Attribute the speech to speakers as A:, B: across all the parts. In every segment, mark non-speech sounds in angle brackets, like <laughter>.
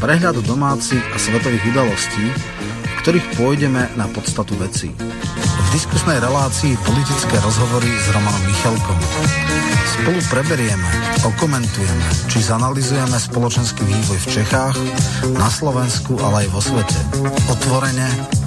A: prehľadu domácich a svetových udalostí, v ktorých pôjdeme na podstatu veci. V diskusnej relácii politické rozhovory s Romanom Michalkom. Spolu preberieme, okomentujeme, či zanalizujeme spoločenský vývoj v Čechách, na Slovensku, ale aj vo svete. Otvorene,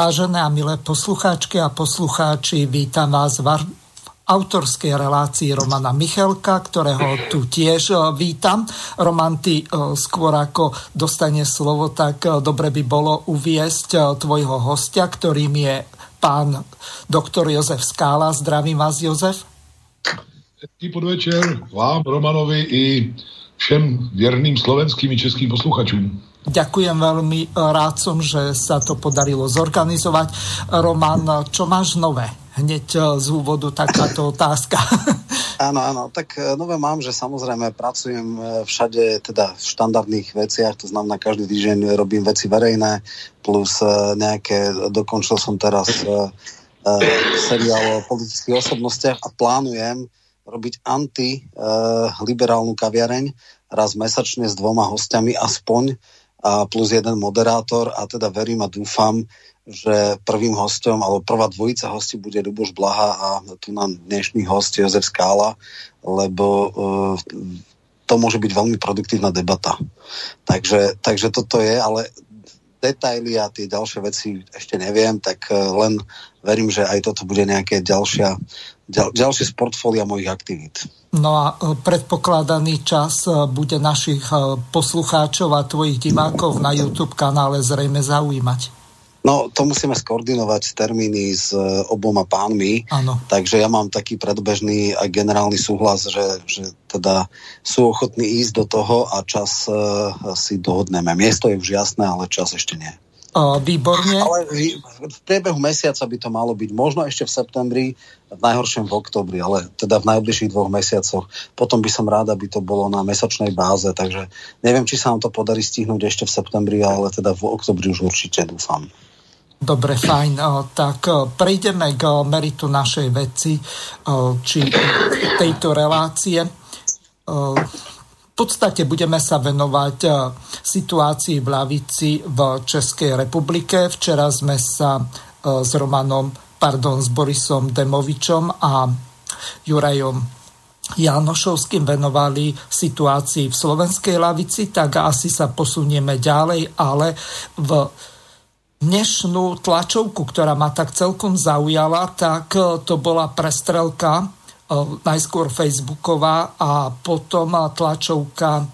B: Vážené a milé poslucháčky a poslucháči, vítam vás v autorskej relácii Romana Michelka, ktorého tu tiež e, vítam. Roman, ty e, skôr ako dostane slovo, tak e, dobre by bolo uviesť tvojho hostia, ktorým je pán doktor Jozef Skála. Zdravím vás, Jozef.
C: Hezký podvečer vám, Romanovi i všem věrným slovenským i českým posluchačům.
B: Ďakujem veľmi, rád som, že sa to podarilo zorganizovať. Roman, čo máš nové? Hneď e, z úvodu takáto otázka. <laughs>
D: Áno, áno, tak e, nové mám, že samozrejme pracujem všade teda v štandardných veciach, to znamená každý týždeň robím veci verejné, plus nejaké, dokončil som teraz seriál o politických osobnostiach a plánujem robiť anti-liberálnu kaviareň raz mesačne s dvoma hostiami aspoň, a plus jeden moderátor a teda verím a dúfam, že prvým hostom, alebo prvá dvojica hostí bude Luboš Blaha a tu nám dnešný host Jozef Skála, lebo uh, to môže byť veľmi produktívna debata. Takže, takže toto je, ale detaily a tie ďalšie veci ešte neviem, tak uh, len verím, že aj toto bude nejaké ďalšia, ďal, ďalšie z portfólia mojich aktivít.
B: No a e, predpokladaný čas e, bude našich e, poslucháčov a tvojich divákov na YouTube kanále zrejme zaujímať.
D: No, to musíme skoordinovať termíny s oboma pánmi.
B: Ano.
D: Takže ja mám taký predbežný aj generálny súhlas, že, že teda sú ochotní ísť do toho a čas uh, si dohodneme. Miesto je už jasné, ale čas ešte nie.
B: Výborne.
D: Ale v priebehu mesiaca by to malo byť. Možno ešte v septembri, v najhoršom v oktobri, ale teda v najbližších dvoch mesiacoch. Potom by som rád, aby to bolo na mesačnej báze, takže neviem, či sa nám to podarí stihnúť ešte v septembri, ale teda v oktobri už určite dúfam.
B: Dobre, fajn. Tak prejdeme k meritu našej veci, či tejto relácie podstate budeme sa venovať e, situácii v lavici v Českej republike. Včera sme sa e, s Romanom, pardon, s Borisom Demovičom a Jurajom Janošovským venovali situácii v slovenskej lavici, tak asi sa posunieme ďalej, ale v dnešnú tlačovku, ktorá ma tak celkom zaujala, tak e, to bola prestrelka najskôr Facebooková a potom tlačovka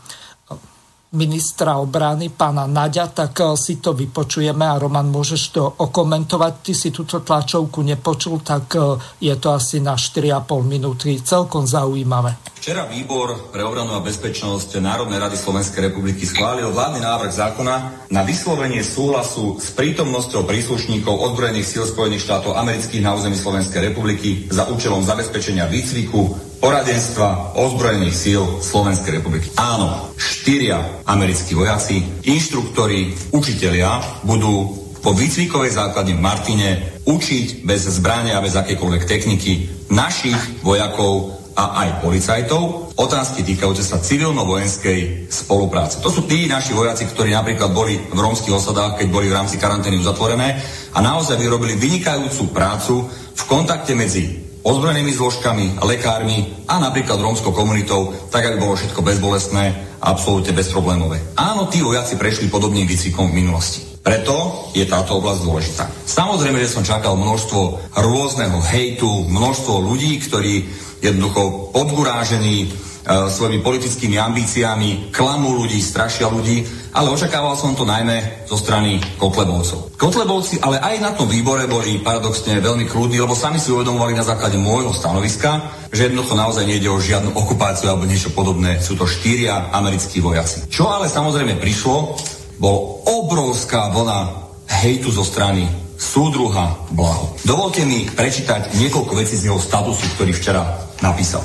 B: ministra obrany, pána Naďa, tak si to vypočujeme a Roman, môžeš to okomentovať. Ty si túto tlačovku nepočul, tak je to asi na 4,5 minúty. Celkom zaujímavé.
E: Včera výbor pre obranu a bezpečnosť Národnej rady Slovenskej republiky schválil vládny návrh zákona na vyslovenie súhlasu s prítomnosťou príslušníkov ozbrojených síl Spojených štátov amerických na území Slovenskej republiky za účelom zabezpečenia výcviku, poradenstva ozbrojených síl Slovenskej republiky. Áno, štyria americkí vojaci, inštruktori, učitelia budú po výcvikovej základni v Martine učiť bez zbrania a bez akékoľvek techniky našich vojakov a aj policajtov otázky týkajúce sa civilno-vojenskej spolupráce. To sú tí naši vojaci, ktorí napríklad boli v rómskych osadách, keď boli v rámci karantény uzatvorené a naozaj vyrobili vynikajúcu prácu v kontakte medzi ozbrojenými zložkami, lekármi a napríklad rómskou komunitou, tak aby bolo všetko bezbolestné a absolútne bezproblémové. Áno, tí vojaci prešli podobným výcvikom v minulosti. Preto je táto oblasť dôležitá. Samozrejme, že som čakal množstvo rôzneho hejtu, množstvo ľudí, ktorí jednoducho podgurážení svojimi politickými ambíciami, klamú ľudí, strašia ľudí, ale očakával som to najmä zo strany Kotlebovcov. Kotlebovci ale aj na tom výbore boli paradoxne veľmi krúdni, lebo sami si uvedomovali na základe môjho stanoviska, že jednoducho naozaj nejde o žiadnu okupáciu alebo niečo podobné. Sú to štyria americkí vojaci. Čo ale samozrejme prišlo, bol obrovská vlna hejtu zo strany súdruha Blaho. Dovolte mi prečítať niekoľko vecí z jeho statusu, ktorý včera napísal.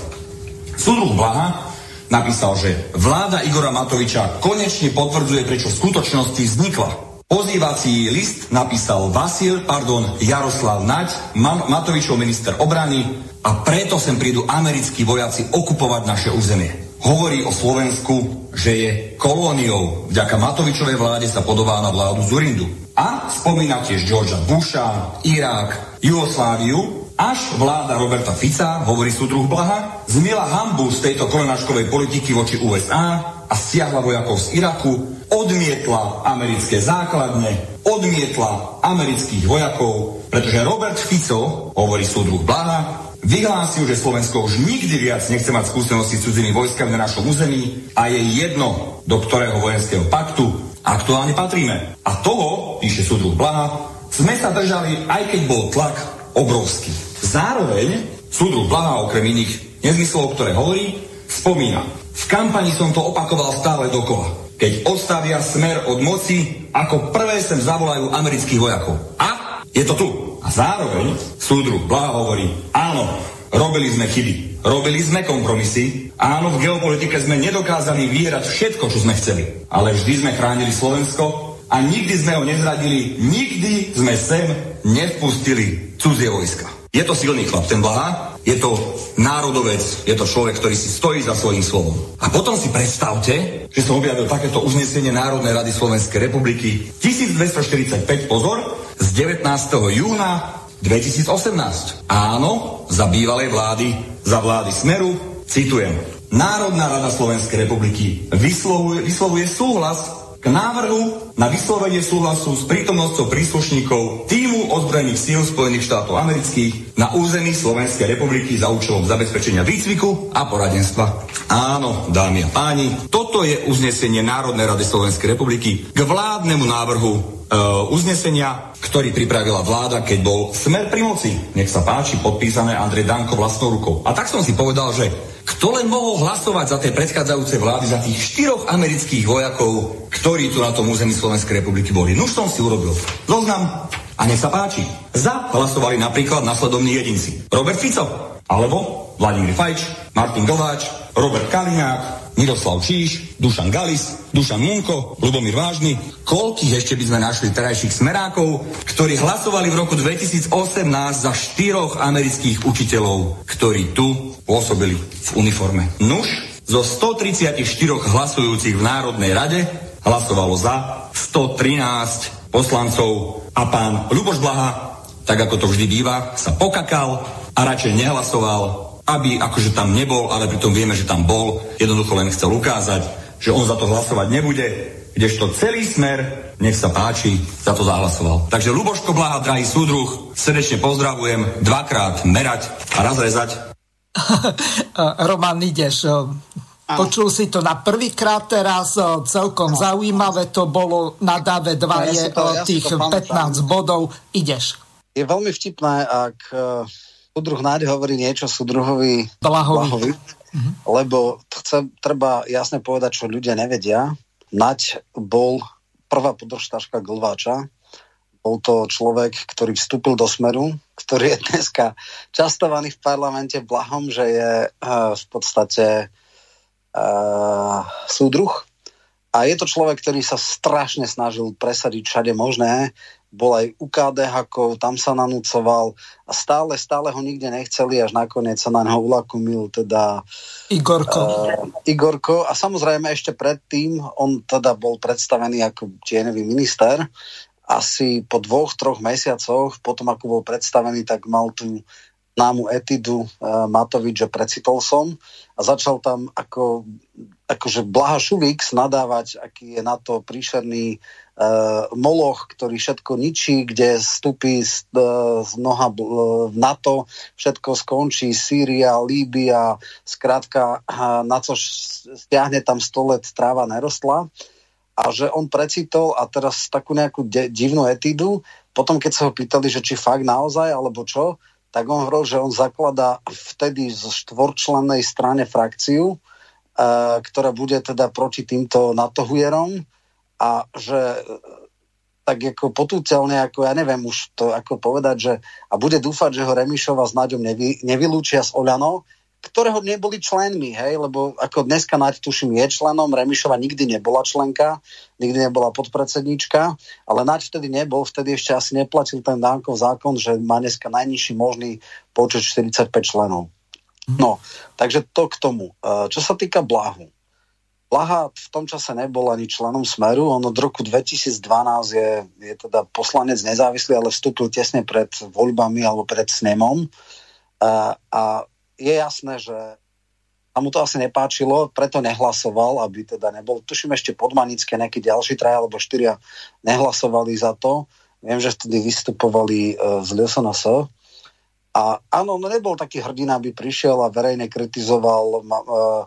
E: Súdruh Blaha napísal, že vláda Igora Matoviča konečne potvrdzuje, prečo v skutočnosti vznikla. Pozývací list napísal Vasil, pardon, Jaroslav Naď, Matovičov minister obrany a preto sem prídu americkí vojaci okupovať naše územie. Hovorí o Slovensku, že je kolóniou. Vďaka Matovičovej vláde sa podobá na vládu Zurindu. A spomína tiež Georgia Busha, Irák, Jugosláviu, až vláda Roberta Fica, hovorí súdruh Blaha, zmiela hambu z tejto kolonáškovej politiky voči USA a stiahla vojakov z Iraku, odmietla americké základne, odmietla amerických vojakov, pretože Robert Fico, hovorí súdruh Blaha, vyhlásil, že Slovensko už nikdy viac nechce mať skúsenosti s cudzými vojskami na našom území a je jedno, do ktorého vojenského paktu aktuálne patríme. A toho, píše súdruh Blaha, sme sa držali, aj keď bol tlak obrovský. Zároveň súdruh Blaha, okrem iných nezmyslov, ktoré hovorí, spomína. V kampani som to opakoval stále dokola. Keď odstavia smer od moci, ako prvé sem zavolajú amerických vojakov. A je to tu. A zároveň súdruh Blaha hovorí, áno, robili sme chyby. Robili sme kompromisy. Áno, v geopolitike sme nedokázali vyhrať všetko, čo sme chceli. Ale vždy sme chránili Slovensko a nikdy sme ho nezradili. Nikdy sme sem nevpustili cudzie vojska. Je to silný chlap, ten Blaha. Je to národovec, je to človek, ktorý si stojí za svojím slovom. A potom si predstavte, že som objavil takéto uznesenie Národnej rady Slovenskej republiky 1245, pozor, z 19. júna 2018. Áno, za bývalej vlády, za vlády Smeru, citujem, Národná rada Slovenskej republiky vyslovuje, vyslovuje súhlas k návrhu na vyslovenie súhlasu s prítomnosťou príslušníkov týmu ozbrojených síl Spojených štátov amerických na území Slovenskej republiky za účelom zabezpečenia výcviku a poradenstva. Áno, dámy a páni, toto je uznesenie Národnej rady Slovenskej republiky k vládnemu návrhu uznesenia, ktorý pripravila vláda, keď bol smer pri moci. Nech sa páči, podpísané Andrej Danko vlastnou rukou. A tak som si povedal, že kto len mohol hlasovať za tie predchádzajúce vlády, za tých štyroch amerických vojakov, ktorí tu na tom území Slovenskej republiky boli. Nuž som si urobil zoznam a nech sa páči. Za hlasovali napríklad nasledovní jedinci. Robert Fico, alebo Vladimír Fajč, Martin Glváč, Robert Kaliňák, Miroslav Číš, Dušan Galis, Dušan Munko, Lubomír Vážny. Koľkých ešte by sme našli terajších smerákov, ktorí hlasovali v roku 2018 za štyroch amerických učiteľov, ktorí tu pôsobili v uniforme. Nuž, zo 134 hlasujúcich v Národnej rade hlasovalo za 113 poslancov a pán Luboš Blaha, tak ako to vždy býva, sa pokakal a radšej nehlasoval aby akože tam nebol, ale pritom vieme, že tam bol, jednoducho len chcel ukázať, že on za to hlasovať nebude, kdežto celý smer, nech sa páči, za to zahlasoval. Takže Luboško Blaha, drahý súdruh, srdečne pozdravujem, dvakrát merať a raz rezať. <laughs>
B: Roman, ideš. Počul si to na prvýkrát teraz, celkom zaujímavé to bolo, na dáve 2 no, je ja tých 15 bodov, ideš.
D: Je veľmi vtipné, ak súdruh Náď hovorí niečo súdruhovi Blahovi, Blahovi mm-hmm. lebo chce, treba jasne povedať, čo ľudia nevedia. Naď bol prvá podržtaška Glváča, bol to človek, ktorý vstúpil do Smeru, ktorý je dneska častovaný v parlamente Blahom, že je uh, v podstate uh, súdruh. A je to človek, ktorý sa strašne snažil presadiť všade možné bol aj u KDH, tam sa nanúcoval a stále, stále ho nikde nechceli, až nakoniec sa na neho ulakomil teda
B: Igorko. Uh,
D: Igorko. A samozrejme ešte predtým on teda bol predstavený ako tieňový minister. Asi po dvoch, troch mesiacoch, potom ako bol predstavený, tak mal tú námu etidu uh, Matovič, že precitol som. A začal tam ako, akože Blaha Šuvix nadávať, aký je na to príšerný uh, moloch, ktorý všetko ničí, kde vstupí z, uh, z noha v NATO, všetko skončí, Sýria, Líbia, skrátka, uh, na co stiahne tam 100 let tráva nerostla. A že on precitol a teraz takú nejakú de- divnú etidu. Potom, keď sa ho pýtali, že či fakt naozaj, alebo čo, tak on hovoril, že on zakladá vtedy z štvorčlennej strane frakciu, uh, ktorá bude teda proti týmto natohujerom a že e, tak ako potúcelne, ako ja neviem už to ako povedať, že a bude dúfať, že ho Remišova s Naďom nevy, nevylúčia z Oľano, ktorého neboli členmi, hej, lebo ako dneska Naď tuším je členom, Remišova nikdy nebola členka, nikdy nebola podpredsedníčka, ale Naď vtedy nebol, vtedy ešte asi neplatil ten Dánkov zákon, že má dneska najnižší možný počet 45 členov. No, takže to k tomu. E, čo sa týka Blahu. Blaha v tom čase nebol ani členom Smeru, on od roku 2012 je, je teda poslanec nezávislý, ale vstúpil tesne pred voľbami alebo pred snemom. A, a je jasné, že a mu to asi nepáčilo, preto nehlasoval, aby teda nebol. Tuším ešte podmanické, nejakí ďalší traja alebo štyria nehlasovali za to. Viem, že vtedy vystupovali uh, z LSNS. A áno, no nebol taký hrdina, aby prišiel a verejne kritizoval uh,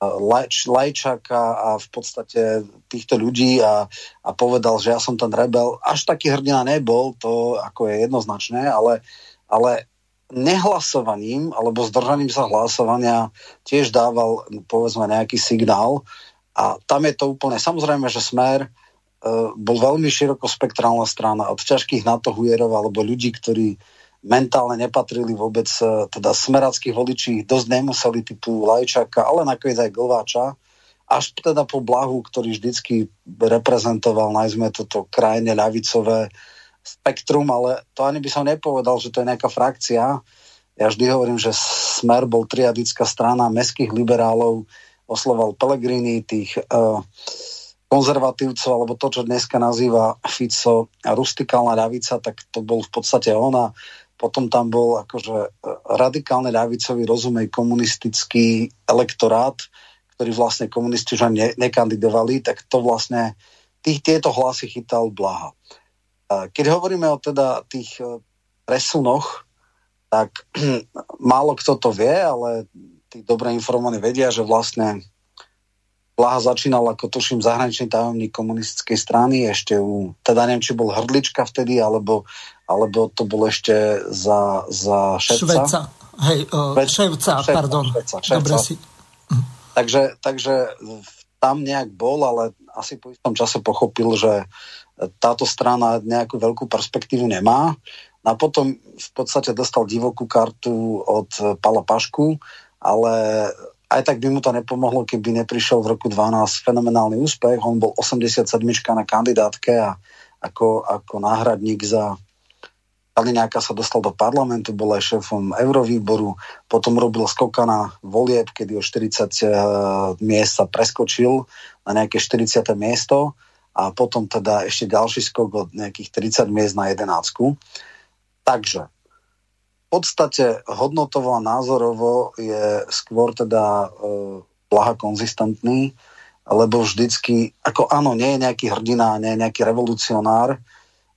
D: Lajč, Lajčaka a v podstate týchto ľudí a, a povedal, že ja som ten rebel. Až taký hrdina nebol, to ako je jednoznačné, ale, ale nehlasovaním alebo zdržaním sa hlasovania tiež dával povedzme nejaký signál a tam je to úplne, samozrejme, že Smer uh, bol veľmi širokospektrálna strana od ťažkých natohujerov alebo ľudí, ktorí mentálne nepatrili vôbec, uh, teda smerackých voličí dosť nemuseli typu Lajčaka, ale nakoniec aj Glváča, až teda po Blahu, ktorý vždycky reprezentoval, najmä toto krajine ľavicové, spektrum, ale to ani by som nepovedal, že to je nejaká frakcia. Ja vždy hovorím, že Smer bol triadická strana mestských liberálov, osloval Pellegrini, tých uh, konzervatívcov, alebo to, čo dneska nazýva Fico rustikálna ľavica, tak to bol v podstate ona. Potom tam bol akože e, radikálne ľavicový, rozumej komunistický elektorát, ktorý vlastne komunisti už ne, nekandidovali, tak to vlastne tých, tieto hlasy chytal Blaha. Keď hovoríme o teda tých e, presunoch, tak <clears throat> málo kto to vie, ale tí dobre informovaní vedia, že vlastne Blaha začínal ako tuším zahraničný tajomník komunistickej strany, ešte u, teda neviem, či bol hrdlička vtedy, alebo, alebo to bol ešte za, za ševca.
B: Šveca, hej, uh, ševca, ševca, pardon. Ševca, ševca. Dobre si.
D: Takže, takže tam nejak bol, ale asi po istom čase pochopil, že táto strana nejakú veľkú perspektívu nemá. A potom v podstate dostal divokú kartu od Pala Pašku, ale aj tak by mu to nepomohlo, keby neprišiel v roku 12 fenomenálny úspech. On bol 87 na kandidátke a ako, ako náhradník za Kaliňáka sa dostal do parlamentu, bol aj šéfom Eurovýboru, potom robil skoka na volieb, kedy o 40 eh, miest sa preskočil na nejaké 40. miesto a potom teda ešte ďalší skok od nejakých 30 miest na 11. Takže v podstate hodnotovo a názorovo je skôr teda e, blaha konzistentný, lebo vždycky, ako áno, nie je nejaký hrdina, nie je nejaký revolucionár,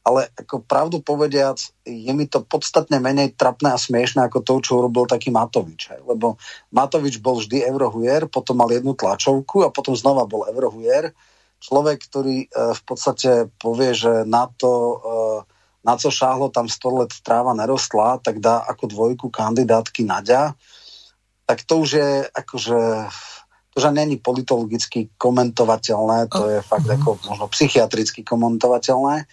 D: ale ako pravdu povediac, je mi to podstatne menej trapné a smiešné ako to, čo urobil taký Matovič. Hej. Lebo Matovič bol vždy eurohujer, potom mal jednu tlačovku a potom znova bol eurohujer človek, ktorý e, v podstate povie, že na to, e, na co šáhlo tam 100 let tráva nerostla, tak dá ako dvojku kandidátky Nadia, tak to už je akože to už není politologicky komentovateľné, to je fakt mhm. ako možno psychiatricky komentovateľné.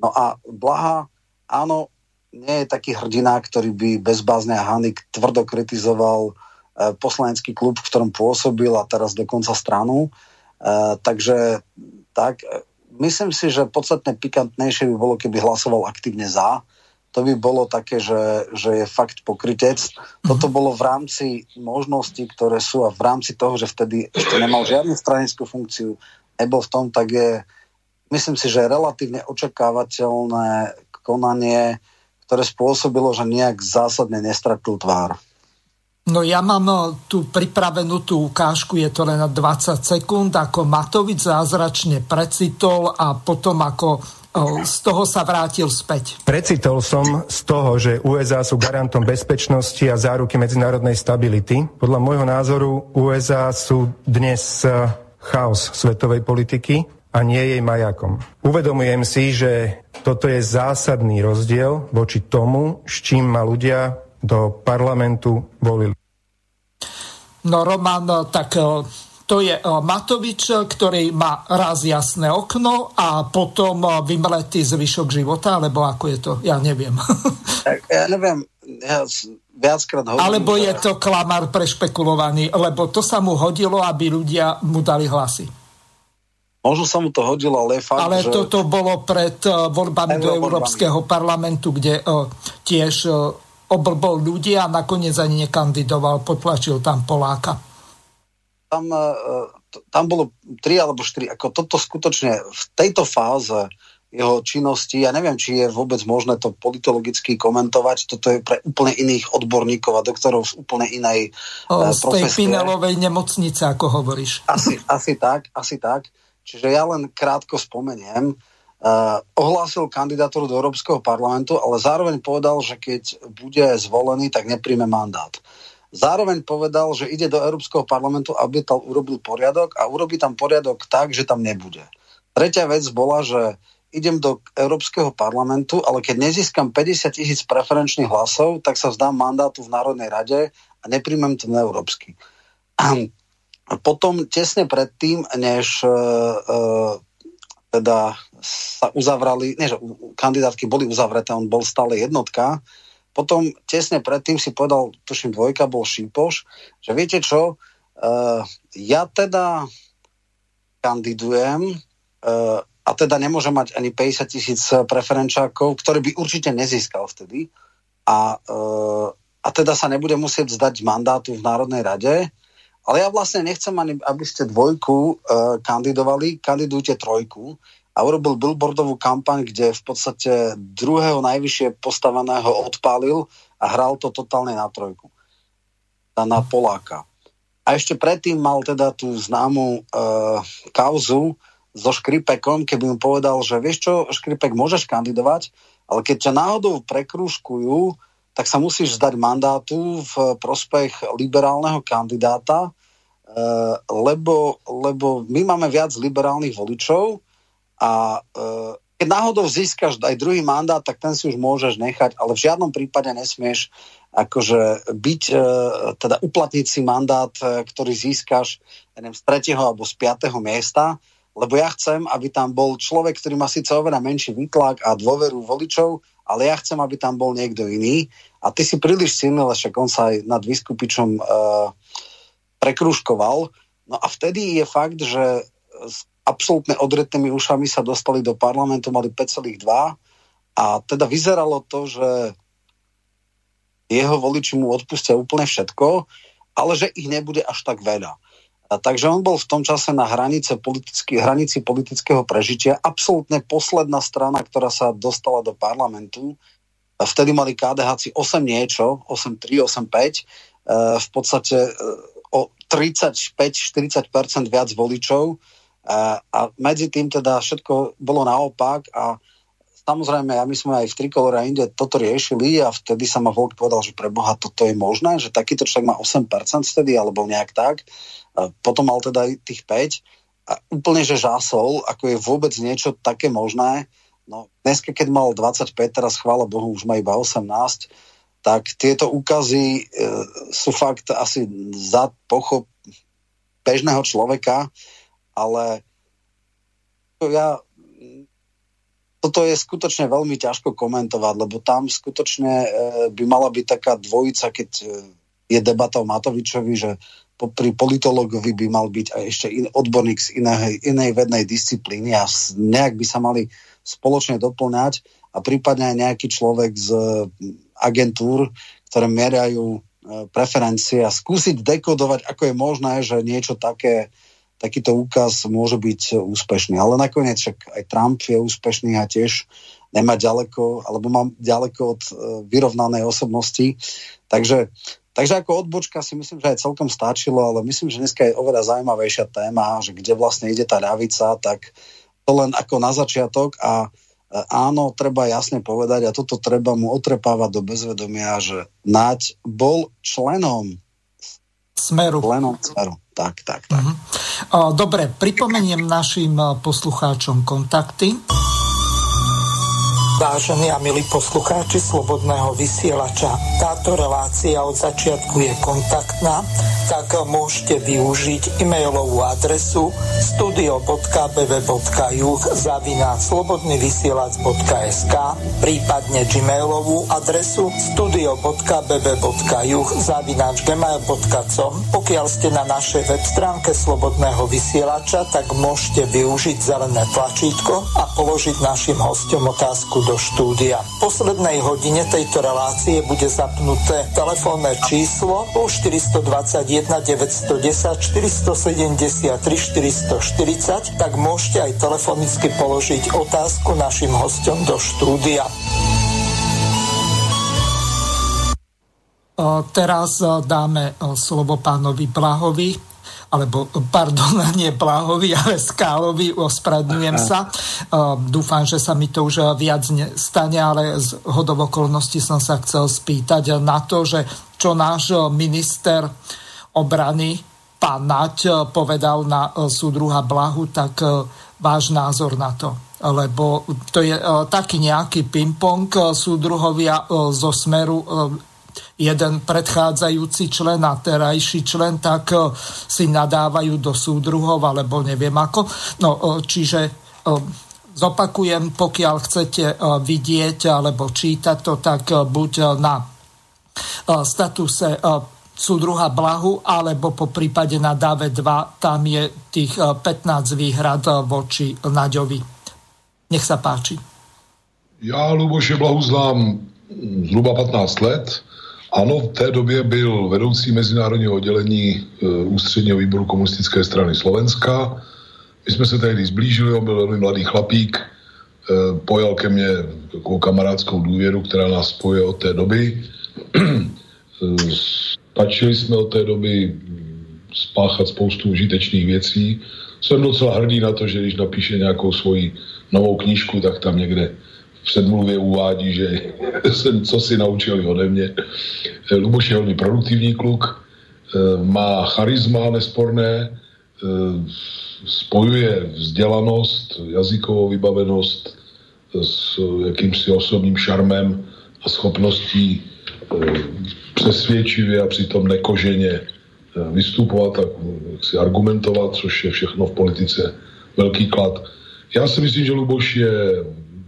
D: No a Blaha, áno, nie je taký hrdina, ktorý by bezbázne a Hanik tvrdo kritizoval e, poslanecký klub, v ktorom pôsobil a teraz dokonca stranu. Eh, takže tak, myslím si, že podstatne pikantnejšie by bolo, keby hlasoval aktívne za. To by bolo také, že, že je fakt pokrytec. Toto mhm. bolo v rámci možností, ktoré sú a v rámci toho, že vtedy ešte nemal žiadnu stranickú funkciu, nebol v tom, tak je, myslím si, že relatívne očakávateľné konanie, ktoré spôsobilo, že nejak zásadne nestratil tvár.
B: No ja mám eh, tu pripravenú tú ukážku, je to len na 20 sekúnd, ako Matovič zázračne precitol a potom ako eh, z toho sa vrátil späť.
F: Precitol som z toho, že USA sú garantom bezpečnosti a záruky medzinárodnej stability. Podľa môjho názoru USA sú dnes eh, chaos svetovej politiky a nie jej majakom. Uvedomujem si, že toto je zásadný rozdiel voči tomu, s čím ma ľudia do parlamentu volili.
B: No Roman, tak e, to je e, Matovič, ktorý má raz jasné okno a potom vymletý zvyšok života, alebo ako je to? Ja neviem. <laughs>
D: Tak, ja neviem, ja viackrát
B: hovorím. Alebo je to klamár prešpekulovaný, lebo to sa mu hodilo, aby ľudia mu dali hlasy.
D: Možno sa mu to hodilo, ale fakt,
B: Ale že... toto bolo pred uh, voľbami do Európskeho parlamentu, kde uh, tiež uh, oblbol ľudia a nakoniec ani nekandidoval, potlačil tam Poláka.
D: Tam, uh, tam bolo tri alebo štyri. Ako toto skutočne v tejto fáze jeho činnosti, ja neviem, či je vôbec možné to politologicky komentovať, toto je pre úplne iných odborníkov a doktorov z úplne inej
B: o, uh, Z tej Pinelovej nemocnice, ako hovoríš.
D: Asi, asi tak, asi tak. Čiže ja len krátko spomeniem. Uh, ohlásil kandidatúru do Európskeho parlamentu, ale zároveň povedal, že keď bude zvolený, tak nepríjme mandát. Zároveň povedal, že ide do Európskeho parlamentu, aby tam urobil poriadok a urobí tam poriadok tak, že tam nebude. Tretia vec bola, že idem do Európskeho parlamentu, ale keď nezískam 50 tisíc preferenčných hlasov, tak sa vzdám mandátu v Národnej rade a nepríjmem to na Potom tesne predtým, než uh, teda sa uzavrali, nie, že kandidátky boli uzavreté, on bol stále jednotka, potom tesne predtým si povedal, tuším dvojka, bol Šípoš, že viete čo, uh, ja teda kandidujem uh, a teda nemôžem mať ani 50 tisíc preferenčákov, ktoré by určite nezískal vtedy. A, uh, a teda sa nebude musieť zdať mandátu v Národnej rade, ale ja vlastne nechcem ani, aby ste dvojku uh, kandidovali, kandidujte trojku. A urobil billboardovú kampaň, kde v podstate druhého najvyššie postaveného odpálil a hral to totálne na trojku. Na Poláka. A ešte predtým mal teda tú známu uh, kauzu so Škripekom, keby mu povedal, že vieš čo, Škripek, môžeš kandidovať, ale keď ťa náhodou prekrúškujú, tak sa musíš zdať mandátu v prospech liberálneho kandidáta, eh, lebo, lebo my máme viac liberálnych voličov a eh, keď náhodou získaš aj druhý mandát, tak ten si už môžeš nechať, ale v žiadnom prípade nesmieš akože byť, eh, teda uplatniť si mandát, ktorý získaš neviem, z tretieho alebo z piatého miesta, lebo ja chcem, aby tam bol človek, ktorý má síce oveľa menší výtlak a dôveru voličov, ale ja chcem, aby tam bol niekto iný. A ty si príliš silný, však on sa aj nad Vyskupičom uh, prekruškoval. No a vtedy je fakt, že s absolútne odretnými ušami sa dostali do parlamentu, mali 5,2 a teda vyzeralo to, že jeho voliči mu odpustia úplne všetko, ale že ich nebude až tak veľa. A takže on bol v tom čase na hranice politicky, hranici politického prežitia. Absolútne posledná strana, ktorá sa dostala do parlamentu. A vtedy mali KDH 8 niečo, 8,3, 8,5. E, v podstate e, o 35-40% viac voličov. E, a medzi tým teda všetko bolo naopak a samozrejme, a my sme aj v Trikolore a inde toto riešili a vtedy sa ma Volk povedal, že pre Boha toto je možné, že takýto človek má 8% vtedy, alebo nejak tak. Potom mal teda tých 5 a úplne, že žásol, ako je vôbec niečo také možné. No, dneska, keď mal 25, teraz chvála Bohu, už má iba 18, tak tieto úkazy e, sú fakt asi za pochop bežného človeka, ale ja toto je skutočne veľmi ťažko komentovať, lebo tam skutočne e, by mala byť taká dvojica, keď e, je debata o Matovičovi, že pri politologovi by mal byť aj ešte in, odborník z inej, inej vednej disciplíny a nejak by sa mali spoločne doplňať a prípadne aj nejaký človek z agentúr, ktoré merajú e, preferencie a skúsiť dekodovať, ako je možné, že niečo také, takýto úkaz môže byť úspešný. Ale nakoniec však aj Trump je úspešný a tiež nemá ďaleko, alebo mám ďaleko od e, vyrovnanej osobnosti. Takže, takže ako odbočka si myslím, že aj celkom stačilo, ale myslím, že dneska je oveľa zaujímavejšia téma, že kde vlastne ide tá ľavica, tak to len ako na začiatok a e, áno, treba jasne povedať a toto treba mu otrepávať do bezvedomia, že Naď bol členom
B: Smeru.
D: Členom Smeru. Tak, tak, tak.
B: Uh-huh. Dobre, pripomeniem našim poslucháčom kontakty. Vážení a milí poslucháči Slobodného vysielača, táto relácia od začiatku je kontaktná, tak môžete využiť e-mailovú adresu studio.bb.juh zavináč slobodnyvysielac.sk prípadne gmailovú adresu studio.bb.juh zavináč gmail.com Pokiaľ ste na našej web stránke Slobodného vysielača, tak môžete využiť zelené tlačítko a položiť našim hostom otázku do štúdia. V poslednej hodine tejto relácie bude zapnuté telefónne číslo 421 910 473 440, tak môžete aj telefonicky položiť otázku našim hostom do štúdia. Teraz dáme slovo pánovi Blahovi, alebo pardon, <laughs> nie Blahovi, ale Skálovi, ospravedlňujem sa. Dúfam, že sa mi to už viac stane, ale z hodov okolností som sa chcel spýtať na to, že čo náš minister obrany pán Naď povedal na súdruha Blahu, tak váš názor na to lebo to je taký nejaký ping-pong súdruhovia zo smeru jeden predchádzajúci člen a terajší člen, tak e, si nadávajú do súdruhov, alebo neviem ako. No, e, čiže e, zopakujem, pokiaľ chcete vidieť alebo čítať to, tak buď na statuse súdruha Blahu, alebo po prípade na DAVE 2, tam je tých 15 výhrad voči Naďovi. Nech sa páči.
C: Já Luboše Blahu znám zhruba 15 let. Ano, v té době byl vedoucí mezinárodního oddělení e, ústředního výboru komunistické strany Slovenska. My jsme se tehdy zblížili, on byl velmi mladý chlapík, e, pojal ke mně takovou kamarádskou důvěru, která nás spojuje od té doby. E, stačili jsme od té doby spáchat spoustu užitečných věcí. Jsem docela hrdý na to, že když napíše nějakou svoji novou knížku, tak tam někde předmluvě uvádí, že <laughs> jsem co si naučil ode mě. Eh, Luboš je velmi produktivní kluk, eh, má charisma nesporné, eh, spojuje vzdělanost, jazykovou vybavenost s jakýmsi osobním šarmem a schopností přesvědčivě a přitom nekoženě vystupovat a si argumentovat, což je všechno v politice velký klad. Já si myslím, že Luboš je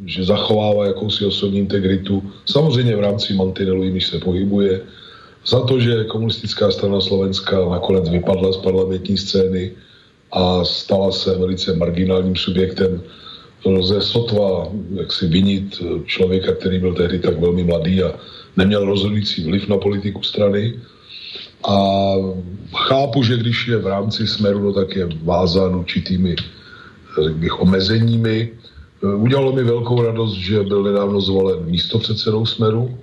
C: že zachovává jakousi osobní integritu, samozřejmě v rámci mantinelu, jimiž se pohybuje, za to, že komunistická strana Slovenska nakonec vypadla z parlamentní scény a stala se velice marginálním subjektem, lze sotva jak si vinit člověka, který byl tehdy tak velmi mladý a neměl rozhodující vliv na politiku strany. A chápu, že když je v rámci smeru, no tak je vázán určitými řekl bych, omezeními, Udělalo mi velkou radost, že byl nedávno zvolen místo předsedou Smeru,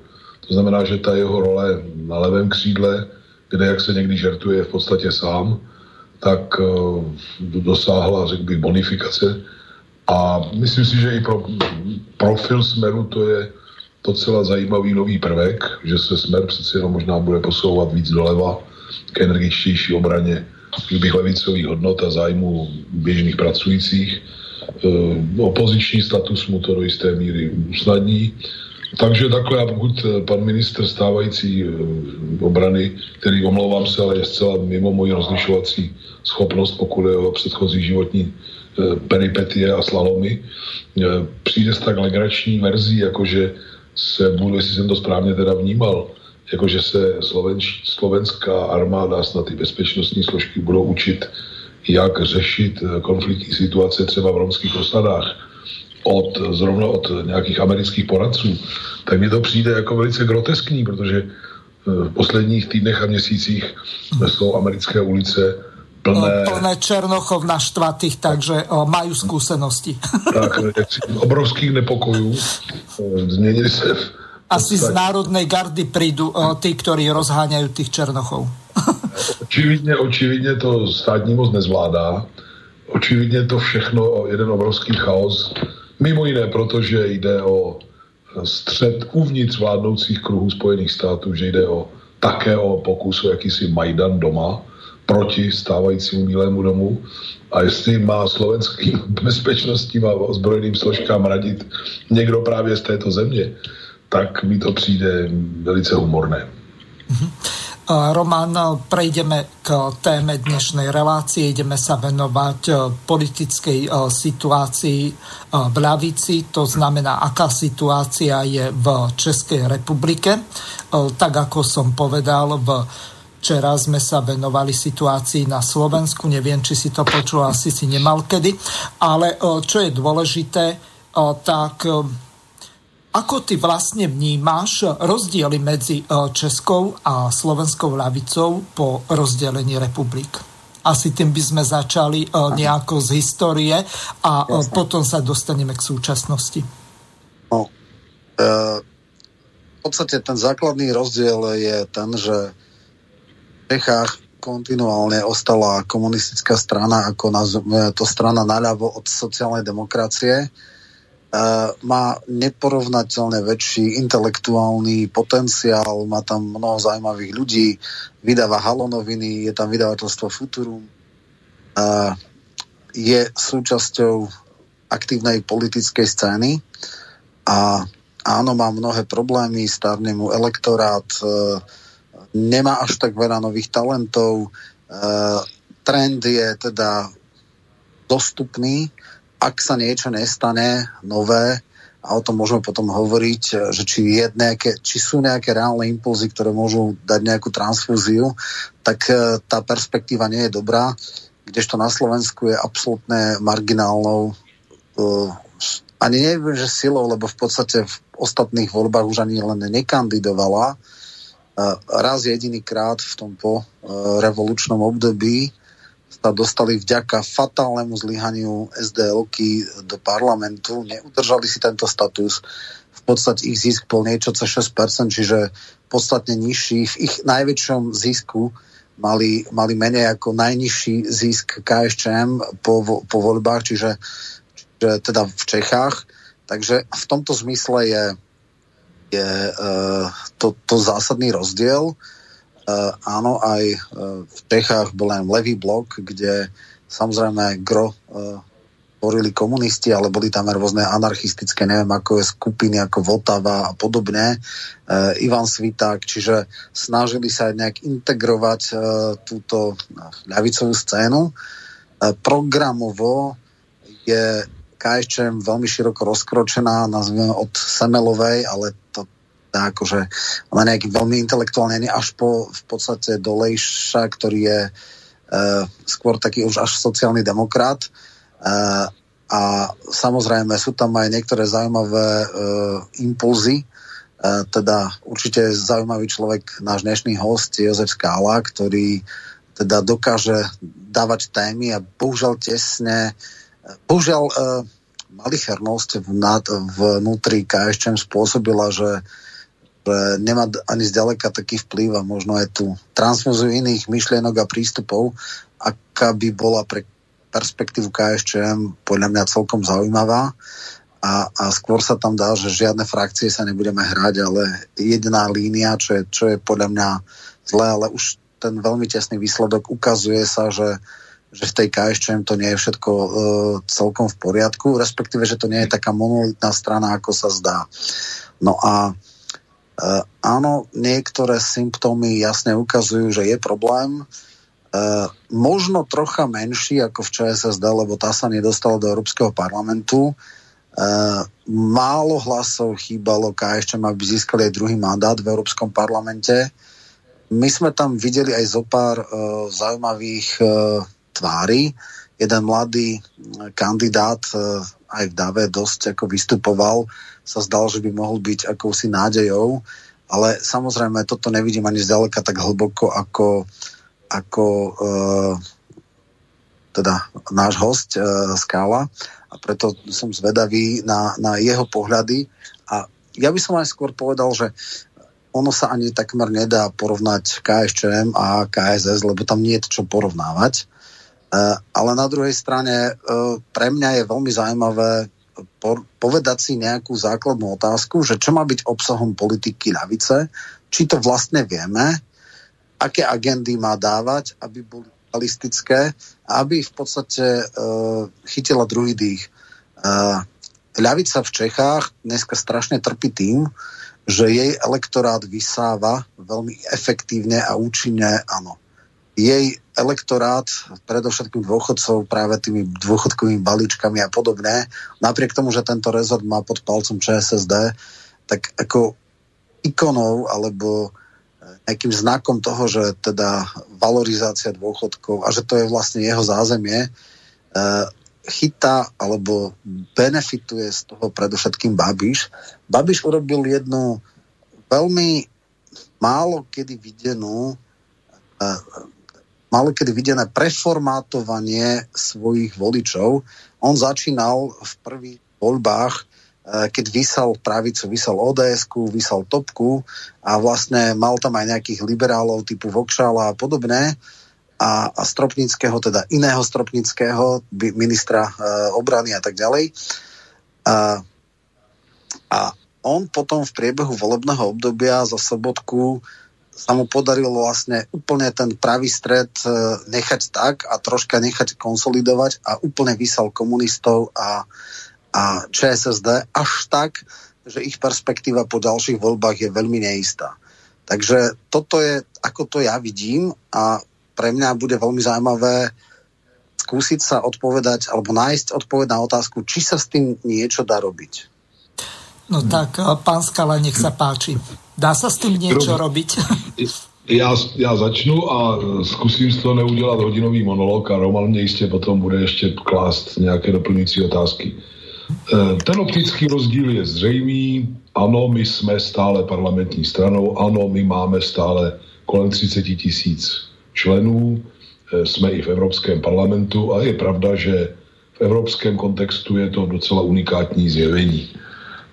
C: to znamená, že ta jeho role na levém křídle, kde, jak se někdy žertuje, v podstatě sám, tak uh, dosáhla, řekl bych, bonifikace. A myslím si, že i pro profil Smeru to je docela zajímavý nový prvek, že se Smer přeci jenom možná bude posouvat víc doleva k energičtější obraně bych levicových hodnot a zájmu běžných pracujících Eh, opoziční status mu to do jisté míry usnadní. Takže takhle, a pokud eh, pan minister stávající eh, obrany, který omlouvám se, ale je zcela mimo moji rozlišovací schopnost, pokud je o předchozí životní peripetie a slalomy, přijde s tak legrační verzí, jakože se budu, jestli jsem to správně teda vnímal, jakože se slovenská armáda snad i bezpečnostní složky budou učit jak řešit eh, konfliktní situace třeba v romských osadách od, zrovna od nějakých amerických poradců, tak mi to přijde jako velice groteskní, protože eh, v posledních týdnech a měsících jsou americké ulice
B: plné... plné Černochov naštvatých, takže majú skúsenosti.
C: Tak, obrovských nepokojů změnili se
B: asi z Národnej gardy prídu tí, ktorí rozháňajú tých Černochov.
C: Očividně, očividně to státní moc nezvládá. Očividně to všechno jeden obrovský chaos. Mimo jiné, protože jde o střed uvnitř vládnoucích kruhů Spojených států, že jde o také o pokus o jakýsi Majdan doma proti stávajícímu Bílému domu a jestli má slovenským <laughs> bezpečnostním a ozbrojeným složkám radit někdo právě z této země, tak mi to přijde velice humorné.
B: Mm-hmm. Roman, prejdeme k téme dnešnej relácie. Ideme sa venovať e, politickej e, situácii e, v ľavici, to znamená, aká situácia je v Českej republike. Tak ako som povedal, Včera sme sa venovali situácii na Slovensku, neviem, či si to počul, asi si nemal kedy, ale čo je dôležité, tak ako ty vlastne vnímáš rozdiely medzi e, Českou a slovenskou ľavicou po rozdelení republik? Asi tým by sme začali e, nejako z histórie a e, Jasne. potom sa dostaneme k súčasnosti.
D: No, e, v podstate ten základný rozdiel je ten, že v Čechách kontinuálne ostala komunistická strana ako nazveme to strana naľavo od sociálnej demokracie má neporovnateľne väčší intelektuálny potenciál, má tam mnoho zaujímavých ľudí, vydáva halonoviny, je tam vydavateľstvo Futurum, je súčasťou aktívnej politickej scény a áno, má mnohé problémy, starne mu elektorát, e, nemá až tak veľa nových talentov, e, trend je teda dostupný, ak sa niečo nestane nové, a o tom môžeme potom hovoriť, že či, je nejaké, či sú nejaké reálne impulzy, ktoré môžu dať nejakú transfúziu, tak e, tá perspektíva nie je dobrá, kdežto na Slovensku je absolútne marginálnou uh, ani neviem, že silou, lebo v podstate v ostatných voľbách už ani len nekandidovala. Uh, raz jediný krát v tom po uh, revolučnom období sa dostali vďaka fatálnemu zlyhaniu SDL-ky do parlamentu, neudržali si tento status. V podstate ich zisk bol niečo cez 6%, čiže podstatne nižší. V ich najväčšom zisku mali, mali menej ako najnižší zisk KSČM po, po voľbách, čiže, čiže teda v Čechách. Takže v tomto zmysle je, je uh, to, to zásadný rozdiel. Uh, áno, aj uh, v Čechách bol len levý blok, kde samozrejme gro tvorili komunisti, ale boli tam aj rôzne anarchistické, neviem, ako je skupiny ako Votava a podobne, uh, Ivan Sviták, čiže snažili sa aj nejak integrovať uh, túto ľavicovú scénu. Uh, programovo je KSČM veľmi široko rozkročená, nazvime od Semelovej, ale to akože ona nejaký veľmi intelektuálne, až po v podstate Dolejša, ktorý je uh, skôr taký už až sociálny demokrat. Uh, a samozrejme sú tam aj niektoré zaujímavé uh, impulzy, uh, teda určite zaujímavý človek, náš dnešný host Jozef Skála, ktorý teda dokáže dávať témy a bohužiaľ tesne, bohužiaľ uh, malichernosť vnútri KSČM spôsobila, že že nemá ani zďaleka taký vplyv a možno aj tu transfúziu iných myšlienok a prístupov, aká by bola pre perspektívu KSČM podľa mňa celkom zaujímavá a, a skôr sa tam dá, že žiadne frakcie sa nebudeme hrať, ale jediná línia, čo je, čo je podľa mňa zlé, ale už ten veľmi tesný výsledok ukazuje sa, že, že v tej KSČM to nie je všetko e, celkom v poriadku, respektíve, že to nie je taká monolitná strana, ako sa zdá. No a Uh, áno, niektoré symptómy jasne ukazujú, že je problém. Uh, možno trocha menší ako v ČSSD, lebo tá sa nedostala do Európskeho parlamentu. Uh, málo hlasov chýbalo KSČM, aby získali aj druhý mandát v Európskom parlamente. My sme tam videli aj zo pár zaujímavých tvári. Jeden mladý kandidát uh, aj v Dave dosť ako vystupoval sa zdal, že by mohol byť akousi nádejou, ale samozrejme toto nevidím ani zďaleka tak hlboko ako, ako uh, teda náš host e, Skála a preto som zvedavý na, na jeho pohľady a ja by som aj skôr povedal, že ono sa ani takmer nedá porovnať KSČM a KSS, lebo tam nie je čo porovnávať. E, ale na druhej strane e, pre mňa je veľmi zaujímavé povedať si nejakú základnú otázku, že čo má byť obsahom politiky ľavice, či to vlastne vieme, aké agendy má dávať, aby boli realistické a aby v podstate uh, chytila druhý dých. Uh, ľavica v Čechách dneska strašne trpí tým, že jej elektorát vysáva veľmi efektívne a účinne, áno. Jej elektorát, predovšetkým dôchodcov, práve tými dôchodkovými balíčkami a podobne, napriek tomu, že tento rezort má pod palcom ČSSD, tak ako ikonou alebo nejakým znakom toho, že teda valorizácia dôchodkov a že to je vlastne jeho zázemie, e, chytá alebo benefituje z toho predovšetkým Babiš. Babiš urobil jednu veľmi málo kedy videnú e, málo kedy videné preformátovanie svojich voličov. On začínal v prvých voľbách Eh, keď vysal pravicu, vysal ods vysal topku a vlastne mal tam aj nejakých liberálov typu Vokšala a podobné a, a Stropnického, teda iného Stropnického, ministra e, obrany a tak ďalej. A, a on potom v priebehu volebného obdobia za Sobotku sa mu podarilo vlastne úplne ten pravý stred e, nechať tak a troška nechať konsolidovať a úplne vysal komunistov a a ČSSD až tak, že ich perspektíva po ďalších voľbách je veľmi neistá. Takže toto je, ako to ja vidím a pre mňa bude veľmi zaujímavé skúsiť sa odpovedať alebo nájsť odpoveď na otázku, či sa s tým niečo dá robiť.
B: No tak, pán Skala, nech sa páči. Dá sa s tým niečo robiť? <laughs>
C: Já, já začnu a zkusím z toho neudělat hodinový monolog a Roman mě jistě potom bude ještě klást nějaké doplňující otázky. Eh, ten optický rozdíl je zřejmý. Ano, my jsme stále parlamentní stranou, ano, my máme stále kolem 30 tisíc členů, eh, jsme i v Evropském parlamentu a je pravda, že v evropském kontextu je to docela unikátní zjevení.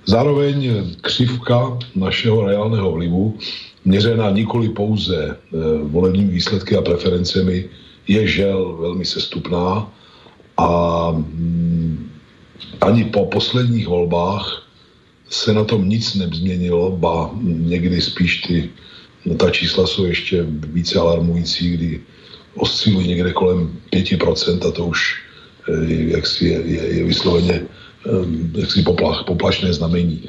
C: Zároveň křivka našeho reálného vlivu, měřená nikoli pouze eh, volebními výsledky a preferencemi, je žel velmi sestupná a mm, ani po posledních volbách se na tom nic nezměnilo, ba někdy spíš ty, no ta čísla jsou ještě více alarmující, kdy oscilují někde kolem 5% a to už eh, jak si je, je, je vysloveně jaksi poplach, poplašné znamení.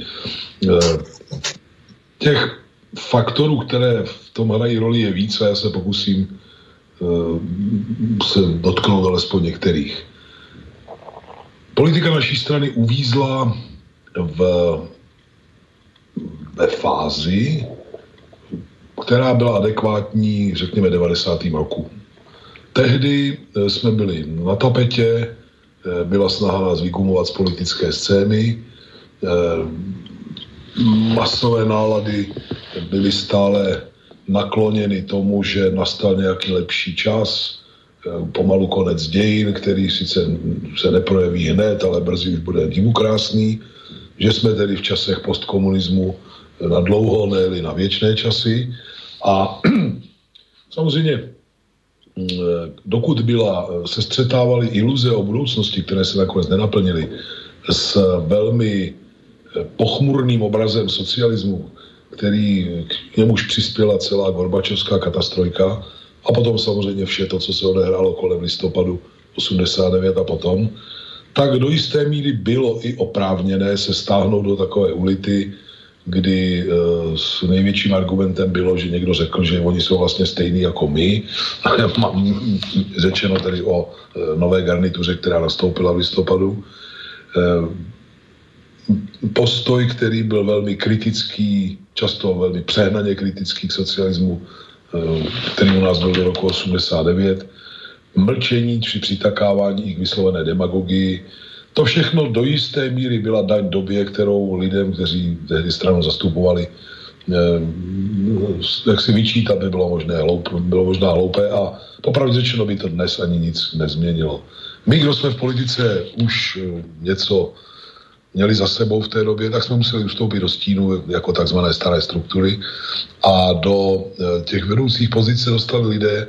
C: Těch faktorů, které v tom hrají roli, je více já se pokusím se dotknout alespoň některých. Politika naší strany uvízla v, ve fázi, která byla adekvátní, řekněme, 90. roku. Tehdy eh, jsme byli na tapetě, byla snaha nás vygumovat z politické scény, eh, masové nálady byly stále nakloněny tomu, že nastal nějaký lepší čas, Eh, pomalu konec dějin, který sice se neprojeví hned, ale brzy už bude divu krásný, že jsme tedy v časech postkomunismu na dlouho, ne na věčné časy. A <clears throat> samozřejmě, dokud byla, eh, se střetávaly iluze o budoucnosti, které se nakonec nenaplnily, s velmi pochmurným obrazem socialismu, který k němuž přispěla celá Gorbačovská katastrojka, a potom samozřejmě vše to, co se odehrálo kolem listopadu 89 a potom, tak do jisté míry bylo i oprávněné se stáhnout do takové ulity, kdy e, s největším argumentem bylo, že někdo řekl, že oni jsou vlastně stejní jako my. <laughs> Mám řečeno tedy o e, nové garnituře, která nastoupila v listopadu. E, postoj, který byl velmi kritický, často velmi přehnaně kritický k socialismu, který u nás byl do roku 89, mlčení či přitakávání k vyslovené demagogii. To všechno do jisté míry byla daň době, kterou lidem, kteří tehdy stranu zastupovali, jak si vyčítat by bylo možné, bylo možná hloupé a popravdě řečeno by to dnes ani nic nezměnilo. My, kdo jsme v politice už něco měli za sebou v té době, tak jsme museli ustoupit do stínu jako takzvané staré struktury a do těch vedoucích pozic se dostali lidé,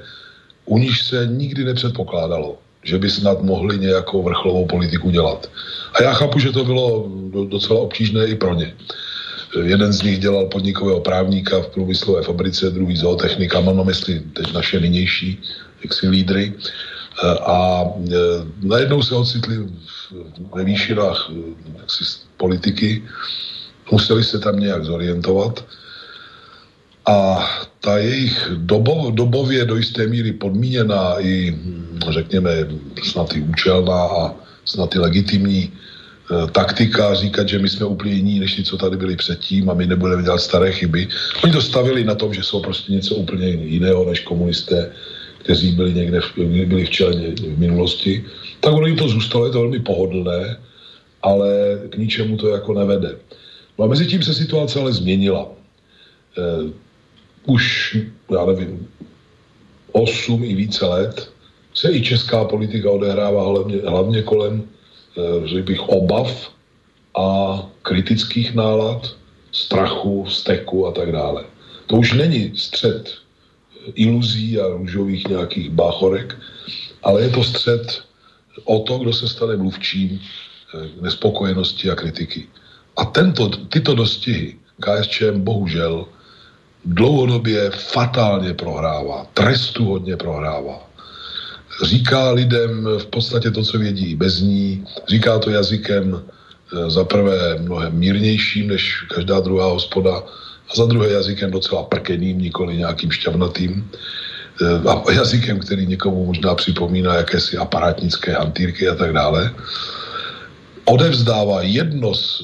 C: u nich se nikdy nepředpokládalo, že by snad mohli nějakou vrcholovou politiku dělat. A já chápu, že to bylo docela obtížné i pro ně. Jeden z nich dělal podnikového právníka v průmyslové fabrice, druhý zootechnika, mám na teď naše nynější jaksi lídry. A najednou se ocitli ve výšinách jaksi, politiky, museli se tam nějak zorientovat a ta jejich dobo, dobově do jisté míry podmíněná i, řekněme, snad i účelná a snad i legitimní e, taktika říkat, že my jsme úplně jiní, než ti, co tady byli předtím a my nebudeme dělat staré chyby. Oni to stavili na tom, že jsou prostě něco úplně jiného než komunisté, kteří byli někde v, byli v čele v minulosti. Tak ono jim to zůstalo, je to velmi pohodlné, ale k ničemu to jako nevede. No a mezi tím se situace ale změnila. E, už, já nevím, 8 i více let se i česká politika odehrává hlavně, hlavně kolem, eh, řekl bych, obav a kritických nálad, strachu, steku a tak dále. To už není střed iluzí a růžových nějakých báchorek, ale je to střed o to, kdo se stane mluvčím eh, nespokojenosti a kritiky. A tento, tyto dostihy KSČM bohužel dlouhodobě fatálně prohrává, trestu hodně prohrává. Říká lidem v podstatě to, co vědí bez ní, říká to jazykem eh, za prvé mnohem mírnějším než každá druhá hospoda a za druhé jazykem docela prkeným, nikoli nějakým šťavnatým eh, a jazykem, který někomu možná připomíná jakési aparátnické hantýrky a tak dále. Odevzdává jedno z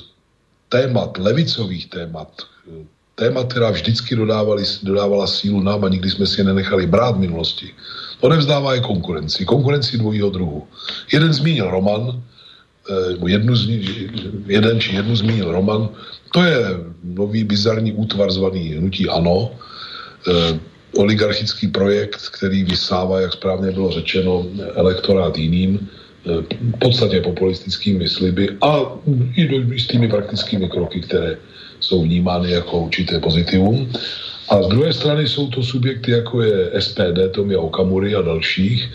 C: témat, levicových témat, eh, téma, která vždycky dodávali, dodávala sílu nám a nikdy jsme si je nenechali brát v minulosti, odevzdává je konkurenci. Konkurenci dvojího druhu. Jeden zmínil Roman, eh, jednu jeden či jednu zmínil Roman, to je nový bizarní útvar zvaný Hnutí Ano, eh, oligarchický projekt, který vysává, jak správně bylo řečeno, elektorát jiným, eh, v podstatě populistickými sliby a i jistými praktickými kroky, které jsou vnímány jako určité pozitivum. A z druhé strany jsou to subjekty, jako je SPD, Tomia Okamury a dalších,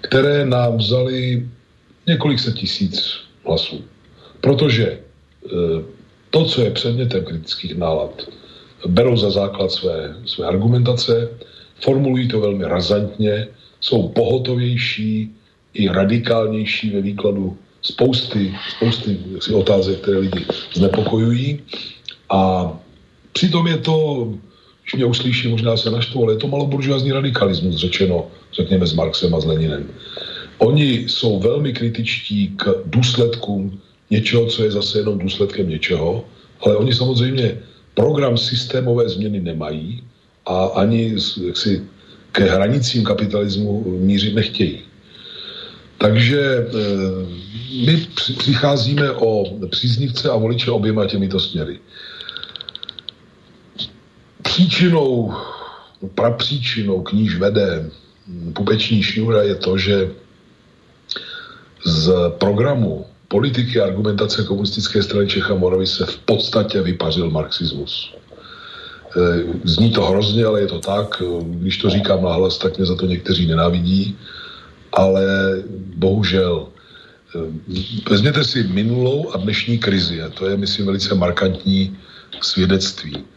C: které nám vzali několik set tisíc hlasů. Protože e, to, co je předmětem kritických nálad, berou za základ své, své argumentace, formulují to velmi razantně, jsou pohotovější i radikálnější ve výkladu spousty, spousty otázek, které lidi znepokojují a přitom je to, když mě uslyší, možná se naštvu, ale je to maloburžoázní radikalismus, řečeno, řekněme, s Marxem a s Leninem. Oni jsou velmi kritičtí k důsledkům něčeho, co je zase jenom důsledkem něčeho, ale oni samozřejmě program systémové změny nemají a ani jaksi, ke hranicím kapitalismu mířit nechtějí. Takže e, my přicházíme o příznivce a voliče oběma těmito směry příčinou, prapříčinou kníž vede pupeční šňůra je to, že z programu politiky a argumentace komunistické strany Čecha Moravy se v podstatě vypařil marxismus. E, zní to hrozně, ale je to tak. Když to říkám nahlas, tak mě za to někteří nenávidí. Ale bohužel, e, vezměte si minulou a dnešní krizi. A to je, myslím, velice markantní svědectví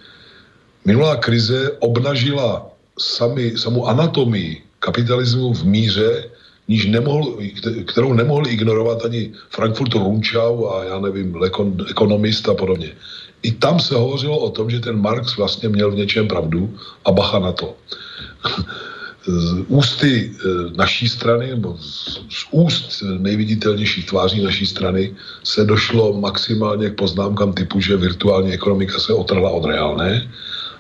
C: Minulá krize obnažila sami, samou anatomii kapitalismu v míře, níž nemohl, kterou nemohli ignorovat ani Frankfurt Runčau a já nevím, ekonomist a podobně. I tam se hovořilo o tom, že ten Marx vlastně měl v něčem pravdu a bacha na to. Z ústy e, naší strany, nebo z úst nejviditelnějších tváří naší strany se došlo maximálně k poznámkám typu, že virtuální ekonomika se otrhla od reálné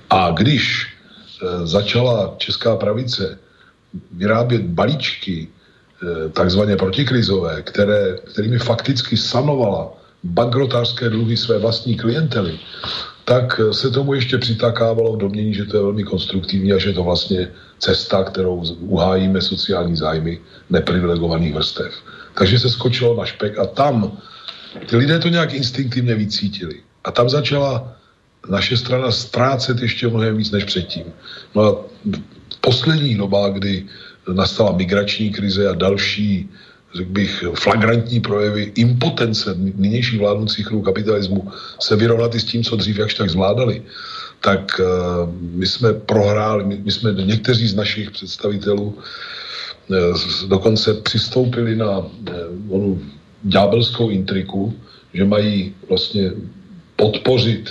C: a když e, začala česká pravice vyrábět balíčky e, takzvaně protikrizové, které, kterými fakticky sanovala bankrotářské dluhy své vlastní klientely, tak se tomu ještě přitakávalo v domění, že to je velmi konstruktivní a že to vlastně cesta, kterou uhájíme sociální zájmy neprivilegovaných vrstev. Takže se skočilo na špek a tam ty lidé to nějak instinktivně vycítili. A tam začala naše strana ztrácet ještě mnohem víc než předtím. No a v posledních dobách, kdy nastala migrační krize a další řekl bych, flagrantní projevy impotence nynějších vládnoucích kruhů kapitalismu se vyrovnat i s tím, co dřív jakž tak zvládali, tak uh, my jsme prohráli, my, my jsme někteří z našich představitelů uh, dokonce přistoupili na uh, onu ďábelskou intriku, že mají vlastně podpořit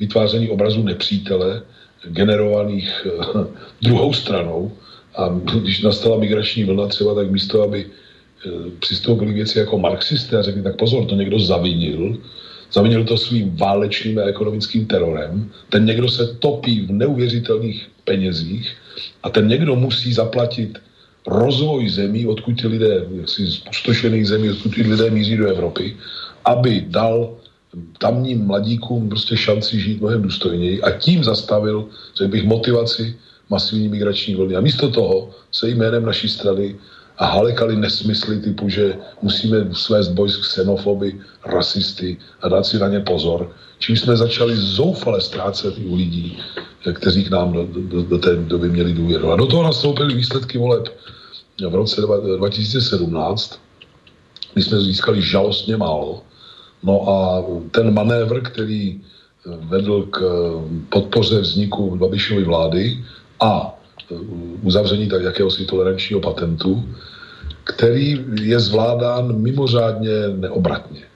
C: vytváření obrazu nepřítele, generovaných <laughs> druhou stranou. A když nastala migrační vlna třeba, tak místo, aby přistoupili k věci jako marxisté a řekli, tak pozor, to někdo zavinil, zavinil to svým válečným a ekonomickým terorem, ten někdo se topí v neuvěřitelných penězích a ten někdo musí zaplatit rozvoj zemí, odkud ti lidé, jaksi spustošených zemí, odkud ti lidé míří do Evropy, aby dal tamním mladíkům prostě šanci žít mnohem důstojněji a tím zastavil, řekl bych, motivaci masivní migrační vlny. A místo toho se jménem naší strany a halekali nesmysly typu, že musíme svést boj s xenofoby, rasisty a dát si na ně pozor. Čím jsme začali zoufale ztrácet u lidí, kteří k nám do, do, do té doby měli důvěru. A do toho nastoupily výsledky voleb v roce 2017, kdy jsme získali žalostně málo. No a ten manévr, který vedl k podpoře vzniku Babišovy vlády a uzavření tak jakéhosi tolerančního patentu, který je zvládán mimořádně neobratně. E,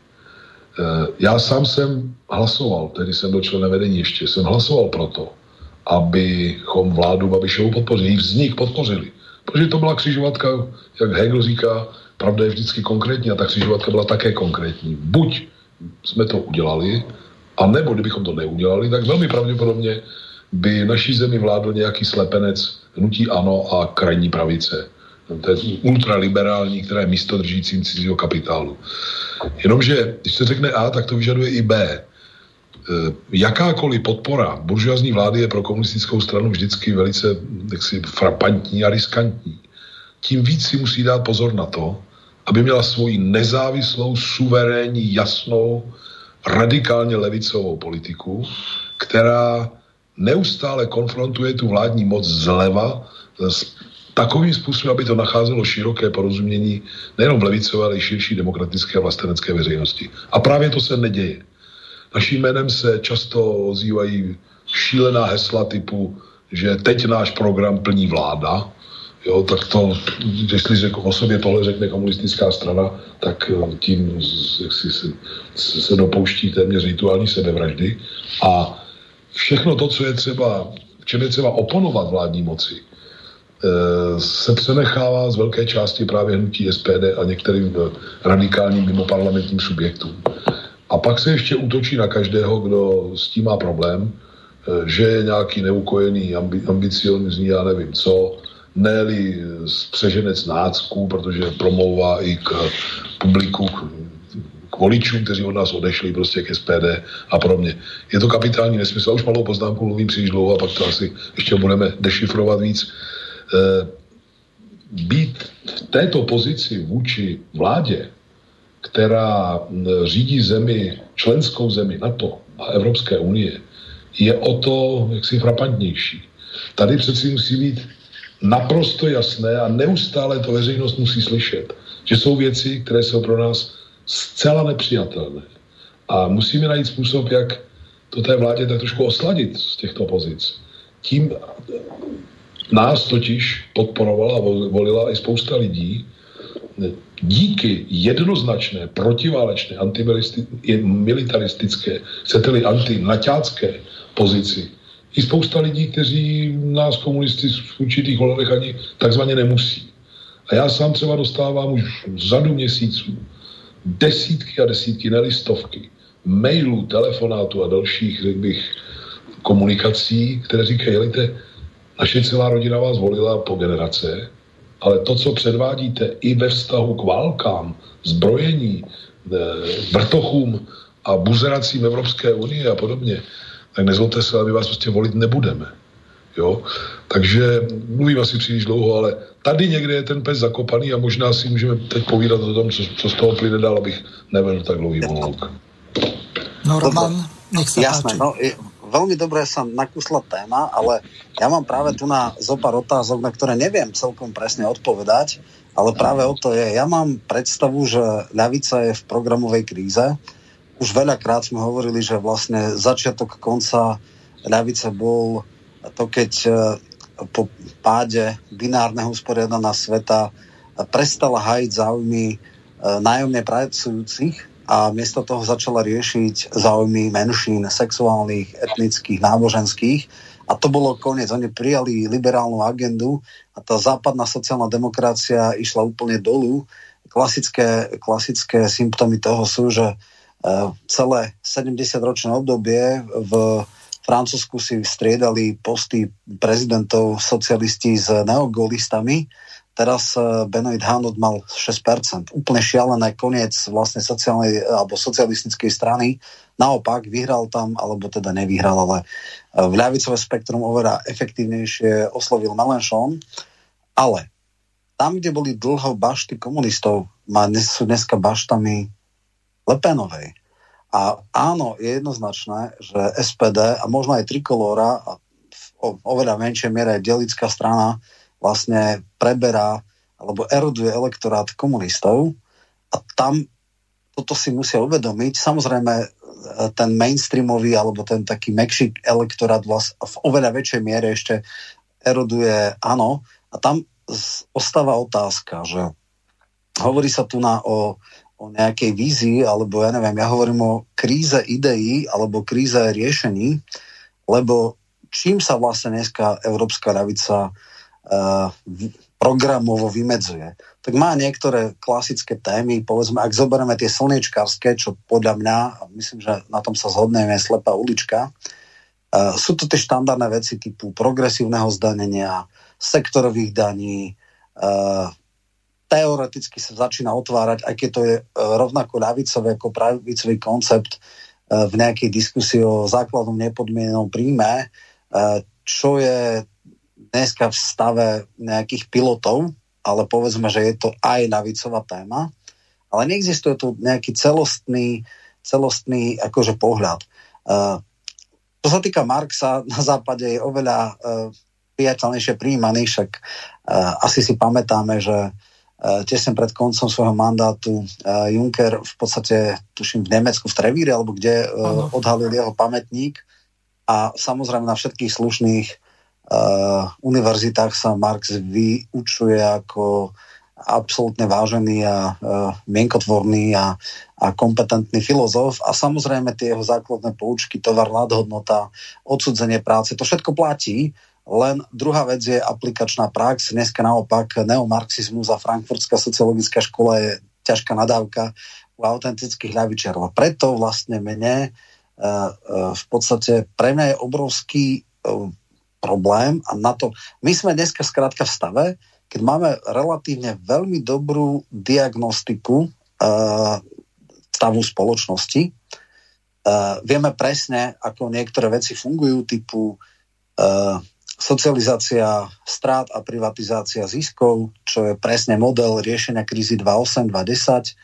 C: já sám jsem hlasoval, tedy jsem byl členem vedení ještě, jsem hlasoval proto, abychom vládu Babišovu podpořili, vznik podpořili. Protože to byla křižovatka, jak Hegel říká, pravda je vždycky konkrétní a ta křižovatka byla také konkrétní. Buď jsme to udělali, a nebo kdybychom to neudělali, tak velmi pravděpodobně by naší zemi vládl nějaký slepenec hnutí ANO a krajní pravice. To je ultraliberální, která je místo držícím cizího kapitálu. Jenomže, když se řekne A, tak to vyžaduje i B. E, jakákoliv podpora buržoazní vlády je pro komunistickou stranu vždycky velice jaksi, frapantní a riskantní. Tím víc si musí dát pozor na to, aby měla svoji nezávislou, suverénní, jasnou, radikálně levicovou politiku, která neustále konfrontuje tu vládní moc zleva s takovým způsobem, aby to nacházelo široké porozumění nejenom v levicové, ale i širší demokratické a vlastenecké veřejnosti. A právě to se neděje. Naším jménem se často ozývají šílená hesla typu, že teď náš program plní vláda, jo, tak to, jestli o sobě tohle řekne komunistická strana, tak eh, tím jak si se, se dopouští téměř rituální sebevraždy. A všechno to, co je třeba, v čem je třeba oponovat vládní moci, eh, se přenechává z velké části právě hnutí SPD a některým eh, radikálním mimoparlamentním subjektům. A pak se ještě útočí na každého, kdo s tím má problém, že je nějaký neukojený, ambi, ambiciozní, já nevím co, ne spřeženec nácků, protože promlouvá i k publiku, voličům, kteří od nás odešli prostě k SPD a mě. Je to kapitální nesmysl. Už malou poznámku mluvím příliš dlouho a pak to asi ještě budeme dešifrovat víc. E, být v této pozici vůči vládě, která řídí zemi, členskou zemi NATO a Evropské unie, je o to jaksi frapantnější. Tady přeci musí být naprosto jasné a neustále to veřejnost musí slyšet, že jsou věci, které jsou pro nás zcela nepřijatelné. A musíme najít způsob, jak to té vládě tak trošku osladit z těchto pozic. Tím nás totiž podporovala a volila i spousta lidí díky jednoznačné, protiválečné, antimilitaristické, chcete-li antinaťácké pozici. I spousta lidí, kteří nás komunisty v určitých ohledech ani takzvaně nemusí. A já sám třeba dostávám už řadu měsíců desítky a desítky, ne stovky mailů, telefonátů a dalších, řekl bych, komunikací, které říkají, jelite, naše celá rodina vás volila po generace, ale to, co předvádíte i ve vztahu k válkám, zbrojení, eh, vrtochům a buzeracím Evropské unie a podobně, tak nezlobte se, ale my vás prostě volit nebudeme. Jo? Takže mluvím asi příliš dlouho, ale tady někde je ten pes zakopaný a možná si můžeme teď povídat o tom, co, co z toho plyne dál, abych nevedl tak dlouhý monolog.
B: No Roman, nech sa
D: Jasné, no, veľmi dobre sa nakúsla téma, ale ja mám práve tu na zopár otázok, na ktoré neviem celkom presne odpovedať, ale práve o to je. Ja mám predstavu, že ľavica je v programovej kríze. Už veľakrát sme hovorili, že vlastne začiatok konca ľavice bol to, keď e, po páde binárneho usporiadaná sveta prestala hajiť záujmy e, nájomne pracujúcich a miesto toho začala riešiť záujmy menšín, sexuálnych, etnických, náboženských. A to bolo koniec. Oni prijali liberálnu agendu a tá západná sociálna demokracia išla úplne dolu. Klasické, klasické symptómy toho sú, že celé 70-ročné obdobie v Francúzsku si striedali posty prezidentov socialisti s neogolistami. Teraz e, Benoit Hanot mal 6%. Úplne šialené koniec vlastne sociálnej alebo socialistickej strany. Naopak vyhral tam, alebo teda nevyhral, ale v ľavicové spektrum oveľa efektívnejšie oslovil Melenchon. Ale tam, kde boli dlho bašty komunistov, má, sú dneska baštami Lepenovej. A áno, je jednoznačné, že SPD a možno aj Trikolóra a v oveľa menšej miere aj delická strana vlastne preberá alebo eroduje elektorát komunistov a tam toto si musia uvedomiť. Samozrejme, e, ten mainstreamový alebo ten taký mekší elektorát vlast, v oveľa väčšej miere ešte eroduje áno. A tam ostáva otázka, že hovorí sa tu na o o nejakej vízii, alebo ja neviem, ja hovorím o kríze ideí alebo kríze riešení, lebo čím sa vlastne dneska Európska ľavica uh, programovo vymedzuje. Tak má niektoré klasické témy, povedzme, ak zoberieme tie slniečkárske, čo podľa mňa, a myslím, že na tom sa zhodneme, slepá ulička, uh, sú to tie štandardné veci typu progresívneho zdanenia, sektorových daní, uh, teoreticky sa začína otvárať, aj keď to je e, rovnako ľavicový ako pravicový koncept e, v nejakej diskusii o základnom nepodmienenom príjme, e, čo je dneska v stave nejakých pilotov, ale povedzme, že je to aj ľavicová téma, ale neexistuje tu nejaký celostný, celostný akože pohľad. Čo sa týka Marxa, <laughs> na západe je oveľa priateľnejšie príjmaný, však asi si pamätáme, že tesne pred koncom svojho mandátu eh, Juncker v podstate, tuším, v Nemecku, v Trevíre, alebo kde uh, odhalil jeho pamätník. A samozrejme na všetkých slušných uh, univerzitách sa Marx vyučuje ako absolútne vážený a uh, mienkotvorný a, a kompetentný filozof. A samozrejme tie jeho základné poučky, tovar, nadhodnota, odsudzenie práce, to všetko platí, len druhá vec je aplikačná prax. Dneska naopak neomarxizmus a frankfurtská sociologická škola je ťažká nadávka u autentických ľavičarov. A preto vlastne mene uh, uh, v podstate pre mňa je obrovský uh, problém a na to, my sme dneska skrátka v stave, keď máme relatívne veľmi dobrú diagnostiku stavu spoločnosti, vieme presne, ako niektoré veci fungujú, typu socializácia strát a privatizácia ziskov, čo je presne model riešenia krízy 2.8, 2.10,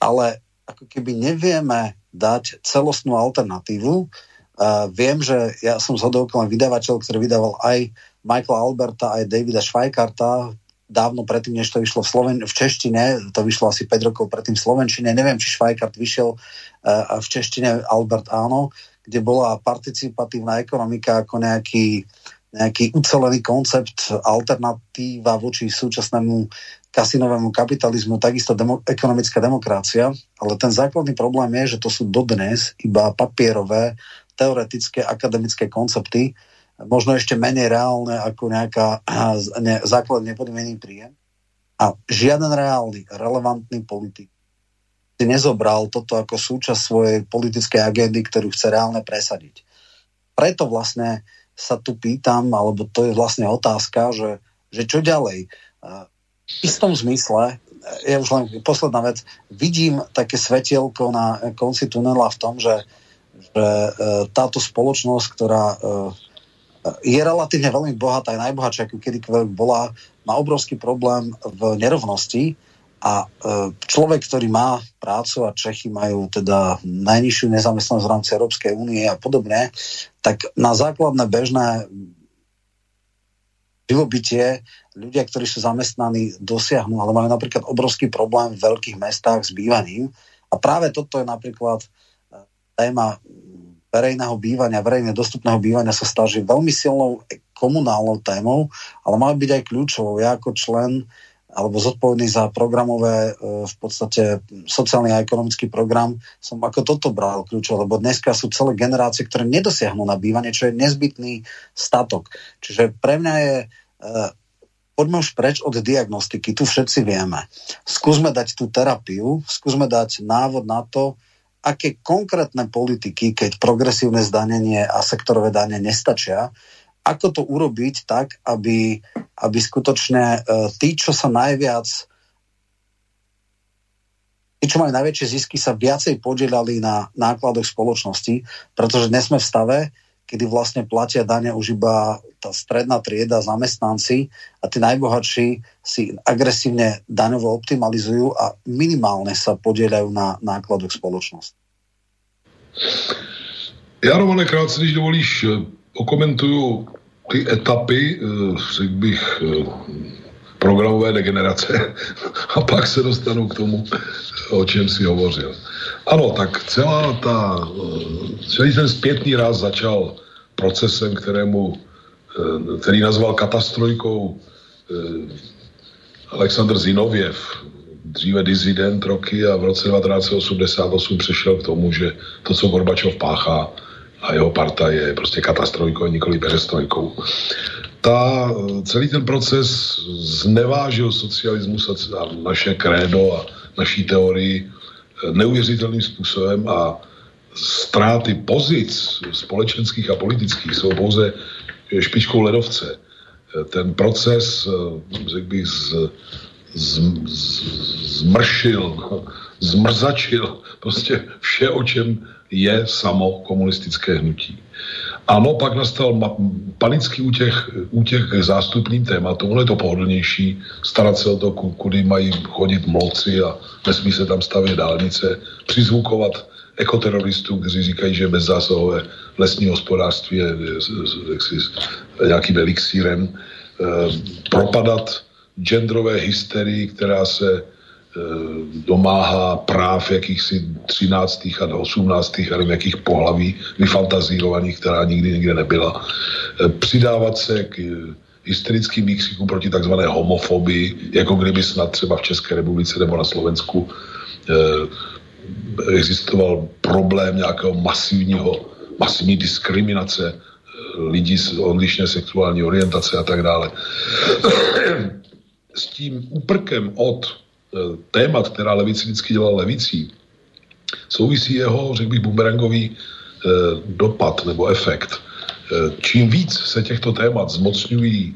D: ale ako keby nevieme dať celostnú alternatívu. Uh, viem, že ja som zhodou vydavateľ, ktorý vydával aj Michaela Alberta, aj Davida Švajkarta, dávno predtým, než to vyšlo v, Sloven- v češtine, to vyšlo asi 5 rokov predtým v slovenčine, neviem, či Švajkart vyšiel uh, v češtine, Albert áno, kde bola participatívna ekonomika ako nejaký, nejaký ucelený koncept, alternatíva voči súčasnému kasinovému kapitalizmu, takisto demo, ekonomická demokracia, ale ten základný problém je, že to sú dodnes iba papierové, teoretické, akademické koncepty, možno ešte menej reálne ako nejaká <clears throat> ne, základ nepodmienený príjem. A žiaden reálny, relevantný politik si nezobral toto ako súčasť svojej politickej agendy, ktorú chce reálne presadiť. Preto vlastne sa tu pýtam, alebo to je vlastne otázka, že, že čo ďalej. V istom zmysle, je už len posledná vec, vidím také svetielko na konci tunela v tom, že že táto spoločnosť, ktorá je relatívne veľmi bohatá, aj najbohatšia, ako kedykoľvek bola, má obrovský problém v nerovnosti a človek, ktorý má prácu a Čechy majú teda najnižšiu nezamestnanosť v rámci Európskej únie a podobne, tak na základné bežné živobytie ľudia, ktorí sú zamestnaní, dosiahnu, ale majú napríklad obrovský problém v veľkých mestách s bývaním. A práve toto je napríklad téma verejného bývania, verejne dostupného bývania sa stáži veľmi silnou komunálnou témou, ale má byť aj kľúčovou. Ja ako člen alebo zodpovedný za programové, e, v podstate sociálny a ekonomický program, som ako toto bral kľúčov, lebo dneska sú celé generácie, ktoré nedosiahnu na bývanie, čo je nezbytný statok. Čiže pre mňa je, e, poďme už preč od diagnostiky, tu všetci vieme. Skúsme dať tú terapiu, skúsme dať návod na to, aké konkrétne politiky, keď progresívne zdanenie a sektorové dane nestačia, ako to urobiť tak, aby, aby skutočne uh, tí, čo sa najviac tí, čo majú najväčšie zisky, sa viacej podielali na nákladoch spoločnosti, pretože dnes sme v stave, kedy vlastne platia dane už iba tá stredná trieda, zamestnanci a tí najbohatší si agresívne daňovo optimalizujú a minimálne sa podielajú na nákladoch spoločnosti.
C: Já, Romane, krátce, když dovolíš, okomentuju ty etapy, eh, řekl bych, eh, programové degenerace <laughs> a pak se dostanu k tomu, o čem si hovořil. Ano, tak celá ta, eh, celý ten zpětný ráz začal procesem, kterému, který nazval katastrojkou Aleksandr Zinověv, dříve dizident roky a v roce 1988 přešel k tomu, že to, co Gorbačov páchá, a jeho parta je prostě katastrojkou, nikoli peřestrojkou. Ta, celý ten proces znevážil socialismus a naše krédo a naší teorii neuvěřitelným způsobem a ztráty pozic společenských a politických jsou pouze špičkou ledovce. Ten proces, řekl bych, z, z, z, zmršil, <laughs> zmrzačil prostě vše, o čem je samo komunistické hnutí. Ano, pak nastal panický útěch, útěch k zástupným tématům, ono je to pohodlnější, starat se o to, kudy mají chodit mloci a nesmí se tam stavět dálnice, přizvukovat ekoteroristů, kteří říkají, že bezzásahové lesní hospodářství je, je nějakým elixírem, e, propadat genderové hysterii, která se domáhá práv jakýchsi 13. a 18. a nevím jakých pohlaví vyfantazírovaných, která nikdy nikde nebyla. Eh, přidávat se k eh, hysterickým výkřikům proti takzvané homofobii, jako kdyby snad třeba v České republice nebo na Slovensku existoval problém nějakého masivního, masivní diskriminace lidí z odlišné sexuální orientace a tak dále. S tím úprkem od Eh, témat, která levici vždycky dělala levicí, souvisí jeho, řekl bych, bumerangový eh, dopad nebo efekt. Eh, čím víc se těchto témat zmocňují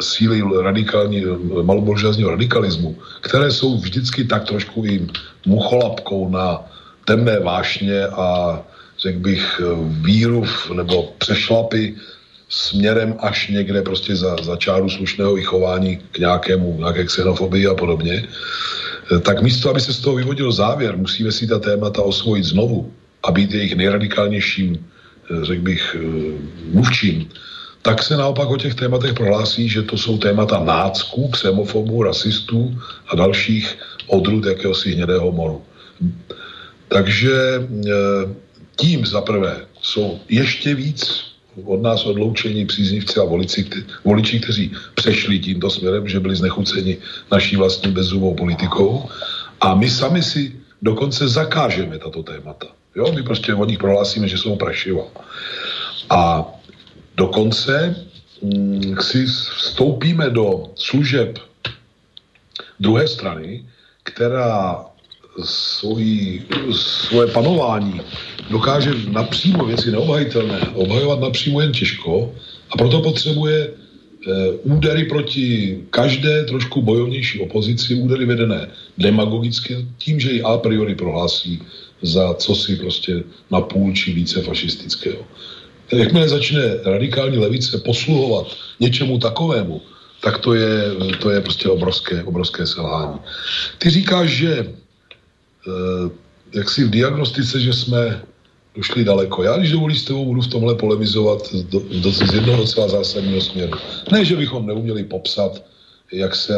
C: síly radikální, maloboržázního radikalismu, které jsou vždycky tak trošku jim mucholapkou na temné vášně a řekl bych víru nebo přešlapy směrem až někde prostě za, za čáru slušného vychování k nějakému, nějaké xenofobii a podobně, eh, tak místo, aby se z toho vyvodil závěr, musíme si ta témata osvojit znovu a být jejich nejradikálnějším, eh, řekl bych, eh, mluvčím, tak se naopak o těch tématech prohlásí, že to jsou témata nácků, xenofobů, rasistů a dalších odrůd jakéhosi hnědého moru. Takže tím zaprvé jsou ještě víc od nás odloučení příznivci a voliči, voliči, kteří přešli tímto směrem, že byli znechuceni naší vlastní bezzubou politikou a my sami si dokonce zakážeme tato témata. Jo, my prostě od nich prohlásíme, že jsou prašiva. A dokonce hm, si vstoupíme do služeb druhé strany, která svojí, svoje panování dokáže napřímo věci neobhajitelné obhajovat napřímo jen těžko a proto potřebuje e, údery proti každé trošku bojovnější opozici, údery vedené demagogicky tím, že ji a priori prohlásí za co si prostě na půl či více fašistického. Jakmile začne radikální levice posluhovat něčemu takovému, tak to je, to je prostě obrovské, obrovské selhání. Ty říkáš, že eh, jak si v diagnostice, že jsme došli daleko. Já, když dovolíš s tebou, budu v tomhle polemizovat do, do, z jednoho docela zásadního směru. Ne, že bychom neuměli popsat, jak se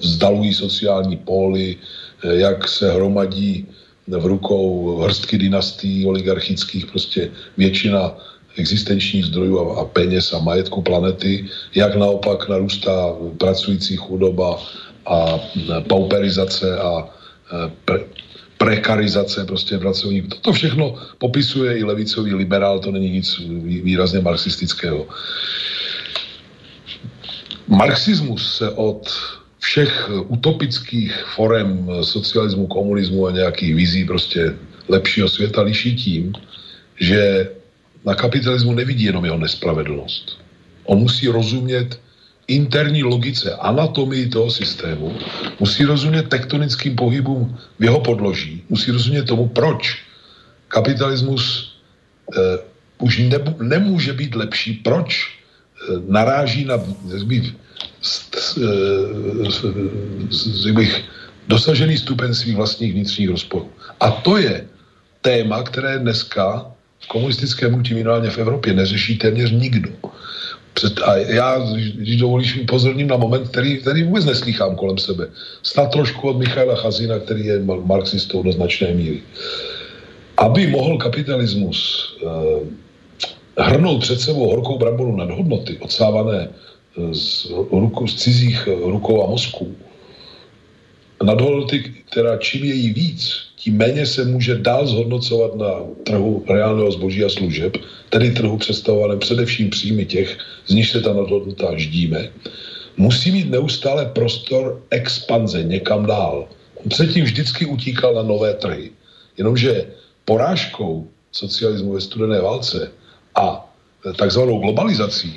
C: vzdalují sociální póly, jak se hromadí v rukou hrstky dynastií oligarchických, prostě většina existenčních zdrojů a, a peněz a majetku planety, jak naopak narůstá pracující chudoba a pauperizace a pre, prekarizace prostě pracovníků. Toto všechno popisuje i levicový liberál, to není nic výrazně marxistického. Marxismus se od všech utopických forem socialismu, komunismu a nějakých vizí prostě lepšího světa liší tím, že na kapitalismu nevidí jenom jeho nespravedlnost. On musí rozumět interní logice, anatomii toho systému, musí rozumět tektonickým pohybům v jeho podloží, musí rozumět tomu, proč kapitalismus eh, už ne, nemůže být lepší, proč eh, naráží na bych, bych, dosažený stupen svých vlastních vnitřních rozporů. A to je téma, které dneska v komunistickém hnutí minimálně v Evropě neřeší téměř nikdo. Před, a já, když dovolíš, upozorním na moment, který, který vůbec neslýchám kolem sebe. Snad trošku od Michaila Chazina, který je marxistou do značné míry. Aby mohl kapitalismus eh, hrnout před sebou horkou brambolu nad hodnoty, odsávané eh, z, ruku, z cizích eh, rukou a mozků, nad hodnoty, která čím je jí víc, tím méně se může dál zhodnocovat na trhu reálného zboží a služeb, tedy trhu představované především příjmy těch, z nich se ta nadhodnota ždíme, musí mít neustále prostor expanze někam dál. On předtím vždycky utíkal na nové trhy. Jenomže porážkou socialismu ve studené válce a takzvanou globalizací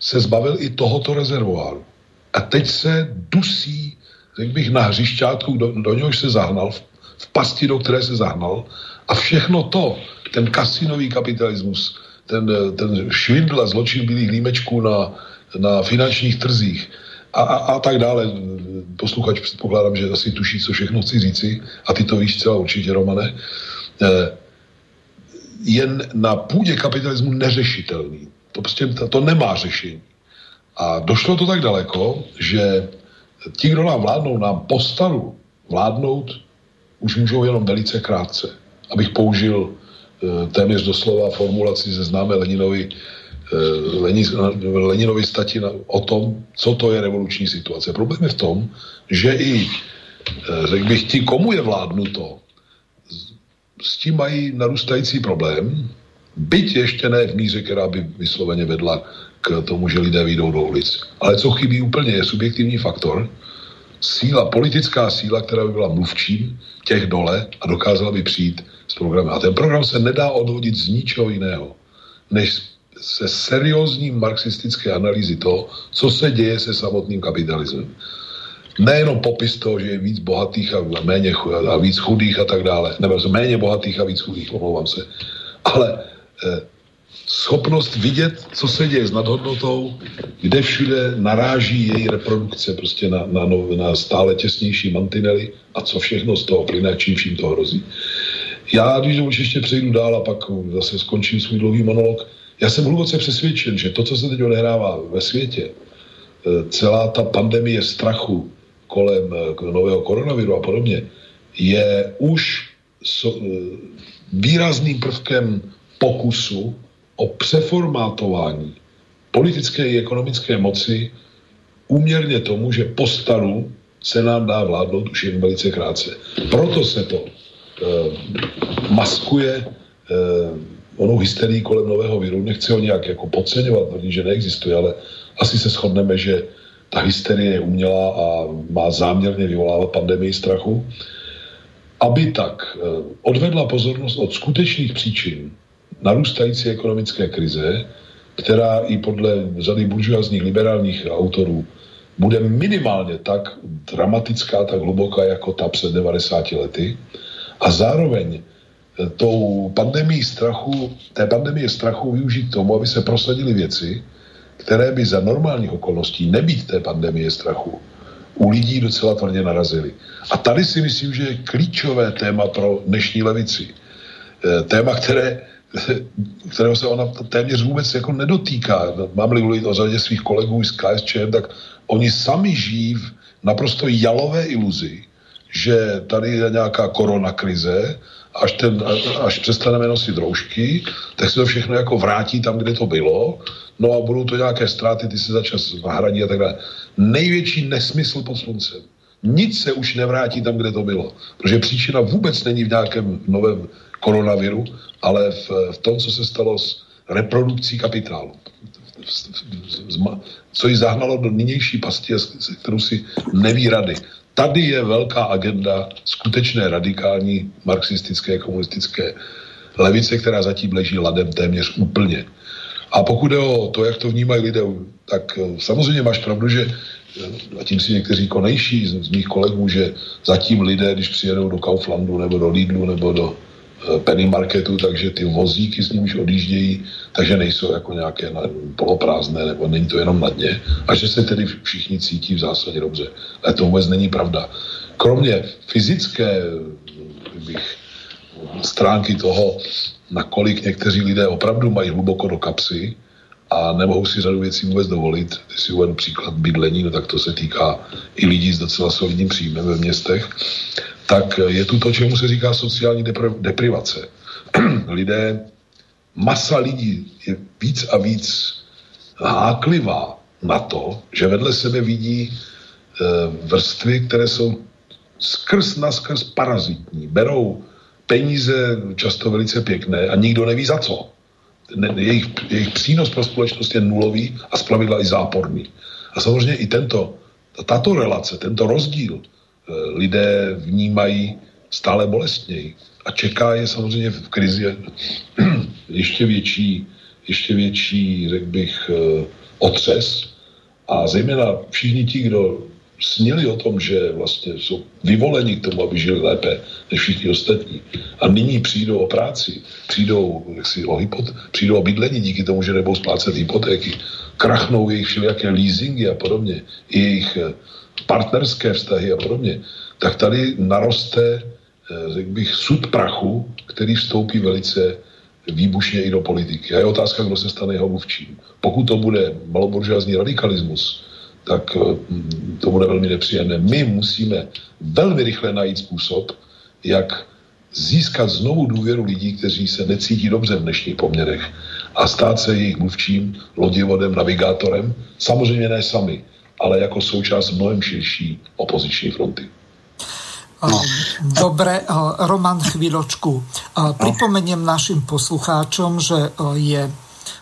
C: se zbavil i tohoto rezervoáru. A teď se dusí, řekl bych, na hřišťátku, do, do něhož se zahnal v pasti, do které se zahnal. A všechno to, ten kasinový kapitalismus, ten, ten švindl a zločin bílých límečků na, na finančních trzích a, a, a tak dále. Posluchač předpokládám, že asi tuší, co všechno chci říci a ty to víš celá určitě, Romane. Eh, jen na půdě kapitalismu neřešitelný. To prostě to, nemá řešení. A došlo to tak daleko, že ti, kdo nám vládnou, nám postaru vládnout už můžou jenom velice krátce. Abych použil téměř doslova formulaci ze známé Leninovi, e, Leninovi stati o tom, co to je revoluční situace. Problém je v tom, že i, e, řekl bych, ti, komu je vládnuto, s tím mají narůstající problém, byť ještě ne v míře, která by vysloveně vedla k tomu, že lidé vyjdou do ulic. Ale co chybí úplně je subjektivní faktor, síla, politická síla, která by byla mluvčím těch dole a dokázala by přijít s programem. A ten program se nedá odvodit z ničeho jiného, než se seriózní marxistické analýzy toho, co se děje se samotným kapitalismem. Nejenom popis toho, že je víc bohatých a méně a víc chudých a tak dále, nebo méně bohatých a víc chudých, omlouvám se, ale eh, schopnost vidět, co se děje s nadhodnotou, kde všude naráží její reprodukce prostě na, na, na stále těsnější mantinely a co všechno z toho plyne, čím vším to hrozí. Já, když už ještě přejdu dál a pak zase skončím svůj dlouhý monolog, já jsem hluboce přesvědčen, že to, co se teď odehrává ve světě, eh, celá ta pandemie strachu kolem eh, nového koronaviru a podobně, je už eh, výrazným prvkem pokusu o přeformátování politické i ekonomické moci úměrně tomu, že po staru se nám dá vládnout už jen velice krátce. Proto se to maskuje e, onou hysterii kolem nového viru. Nechci ho nějak jako podceňovat, tvrdí, že neexistuje, ale asi se shodneme, že ta hysterie je umělá a má záměrně vyvolávat pandemii strachu. Aby tak e, odvedla pozornost od skutečných příčin narůstající ekonomické krize, která i podle řady buržoazních liberálních autorů bude minimálně tak dramatická, tak hluboká jako ta před 90 lety. A zároveň tou pandemii strachu, té pandemie strachu využít tomu, aby se prosadili věci, které by za normálních okolností nebýt té pandemie strachu u lidí docela tvrdě narazily. A tady si myslím, že je klíčové téma pro dnešní levici. E, téma, které, <laughs> kterého se ona téměř vůbec jako nedotýká. Mám-li mluvit o řadě svých kolegů z KSČM, tak oni sami žijí v naprosto jalové iluzi, že tady je nějaká korona krize až, ten, až přestaneme nosit roušky, tak se to všechno jako vrátí tam, kde to bylo, no a budou to nějaké ztráty, ty se začas hradí a tak dále. Největší nesmysl pod sluncem. Nic se už nevrátí tam, kde to bylo. Protože příčina vůbec není v nějakém novém koronaviru, ale v, v tom, co se stalo s reprodukcí kapitálu. Co ji zahnalo do nynější pasti, kterou si neví rady. Tady je velká agenda skutečné radikální marxistické, komunistické levice, která zatím leží ladem téměř úplně. A pokud je o to, jak to vnímají lidé, tak eh, samozřejmě máš pravdu, že eh, a tím si někteří konejší z, mých kolegů, že zatím lidé, když přijedou do Kauflandu nebo do Lidlu nebo do penny marketu, takže ty vozíky s nimiž odjíždějí, takže nejsou jako nějaké poloprázdné, nebo není to jenom na dně, a že se tedy všichni cítí v zásadě dobře. Ale to vůbec není pravda. Kromě fyzické bych, stránky toho, nakolik někteří lidé opravdu mají hluboko do kapsy a nemohou si řadu věcí vůbec dovolit. Když si uvedu příklad bydlení, no tak to se týká i lidí s docela solidním příjmem ve městech tak je tu to, čemu se říká sociální deprivace. <clears throat> Lidé, masa lidí je víc a víc háklivá na to, že vedle sebe vidí e, vrstvy, které jsou skrz na skrz parazitní. Berou peníze často velice pěkné a nikdo neví za co. Jejich, jejich přínos pro společnost je nulový a zpravidla i záporný. A samozřejmě i tento, tato relace, tento rozdíl Eh, lidé vnímají stále bolestněji. A čeká je samozřejmě v krizi <clears throat> ještě větší, ještě větší, řekl bych, eh, otřes. A zejména všichni ti, kdo snili o tom, že vlastně jsou vyvoleni k tomu, aby žili lépe než všichni ostatní. A nyní přijdou o práci, přijdou, jaksi, o hypot, přijdou o bydlení díky tomu, že nebudou splácet hypotéky, krachnou jejich všelijaké leasingy a podobně, jejich eh, partnerské vztahy a podobně, tak tady naroste, eh, řekl bych, sud prachu, který vstoupí velice výbušně i do politiky. A je otázka, kdo se stane jeho mluvčím. Pokud to bude maloburžázní radikalismus, tak eh, to bude velmi nepříjemné. My musíme velmi rychle najít způsob, jak získat znovu důvěru lidí, kteří se necítí dobře v dnešních poměrech a stát se jejich mluvčím, lodivodem, navigátorem. Samozřejmě ne sami, ale jako součást mnohem širší opoziční fronty.
B: No. Dobre, Roman, chvíľočku. Pripomeniem našim poslucháčom, že je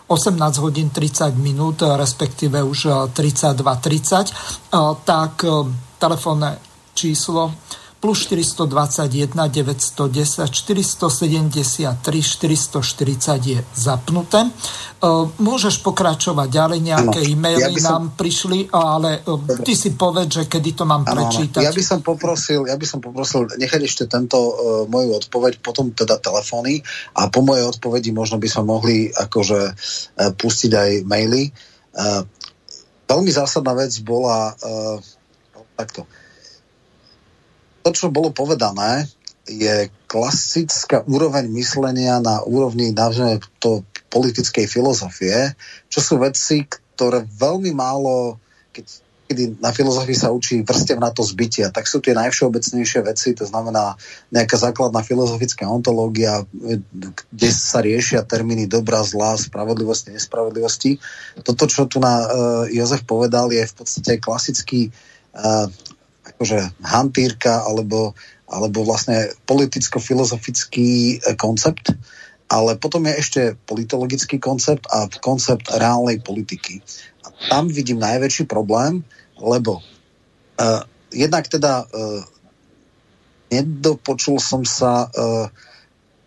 B: 18 hodín 30 minút, respektíve už 32.30, tak telefónne číslo plus 421 910 473 440 je zapnuté. E, môžeš pokračovať ďalej, nejaké ano, e-maily ja som... nám prišli, ale e, ty si povedz, že kedy to mám ano, prečítať.
D: Ja by som poprosil, ja by som poprosil nechať ešte tento uh, moju odpoveď, potom teda telefóny a po mojej odpovedi možno by sme mohli akože uh, pustiť aj maily. Uh, veľmi zásadná vec bola uh, takto. Uh, to, čo bolo povedané, je klasická úroveň myslenia na úrovni nazveme to politickej filozofie, čo sú veci, ktoré veľmi málo, keď, kedy na filozofii sa učí vrstev na to zbytia, tak sú tie najvšeobecnejšie veci, to znamená nejaká základná filozofická ontológia, kde sa riešia termíny dobrá, zlá, spravodlivosti, nespravodlivosti. Toto, čo tu na uh, Jozef povedal, je v podstate klasický uh, akože hantírka alebo, alebo vlastne politicko-filozofický e, koncept, ale potom je ešte politologický koncept a koncept reálnej politiky. A tam vidím najväčší problém, lebo uh, jednak teda uh, nedopočul som sa uh,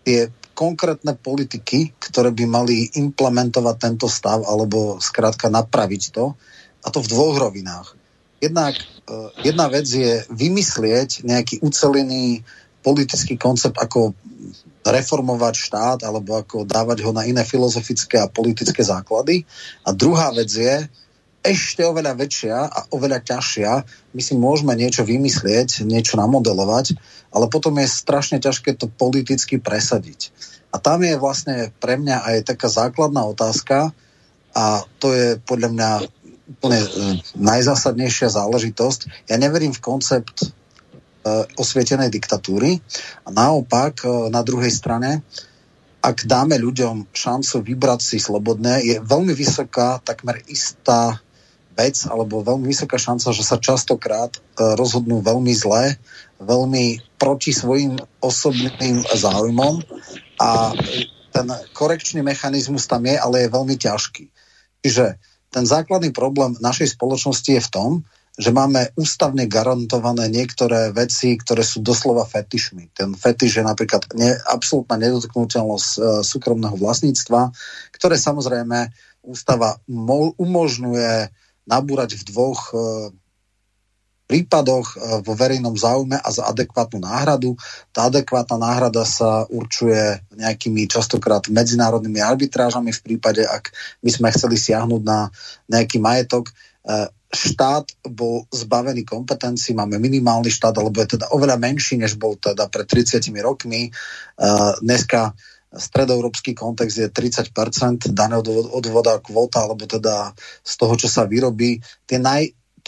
D: tie konkrétne politiky, ktoré by mali implementovať tento stav alebo skrátka napraviť to, a to v dvoch rovinách. Jednak uh, jedna vec je vymyslieť nejaký ucelený politický koncept, ako reformovať štát alebo ako dávať ho na iné filozofické a politické základy. A druhá vec je, ešte oveľa väčšia a oveľa ťažšia. My si môžeme niečo vymyslieť, niečo namodelovať, ale potom je strašne ťažké to politicky presadiť. A tam je vlastne pre mňa aj taká základná otázka a to je podľa mňa úplne e, najzásadnejšia záležitosť. Ja neverím v koncept e, osvietenej diktatúry a naopak e, na druhej strane ak dáme ľuďom šancu vybrať si slobodné, je veľmi vysoká, takmer istá vec alebo veľmi vysoká šanca, že sa častokrát rozhodnú veľmi zle, veľmi proti svojim osobným záujmom a ten korekčný mechanizmus tam je, ale je veľmi ťažký. Čiže ten základný problém našej spoločnosti je v tom, že máme ústavne garantované niektoré veci, ktoré sú doslova fetišmi. Ten fetiš je napríklad ne, absolútna nedotknutelnosť e, súkromného vlastníctva, ktoré samozrejme ústava mo, umožňuje nabúrať v dvoch e, prípadoch e, vo verejnom záujme a za adekvátnu náhradu. Tá adekvátna náhrada sa určuje nejakými častokrát medzinárodnými arbitrážami v prípade, ak by sme chceli siahnuť na nejaký majetok. E, štát bol zbavený kompetencií, máme minimálny štát, alebo je teda oveľa menší, než bol teda pred 30 rokmi. Dneska stredoeurópsky kontext je 30% daného odvoda kvóta, alebo teda z toho, čo sa vyrobí. Tie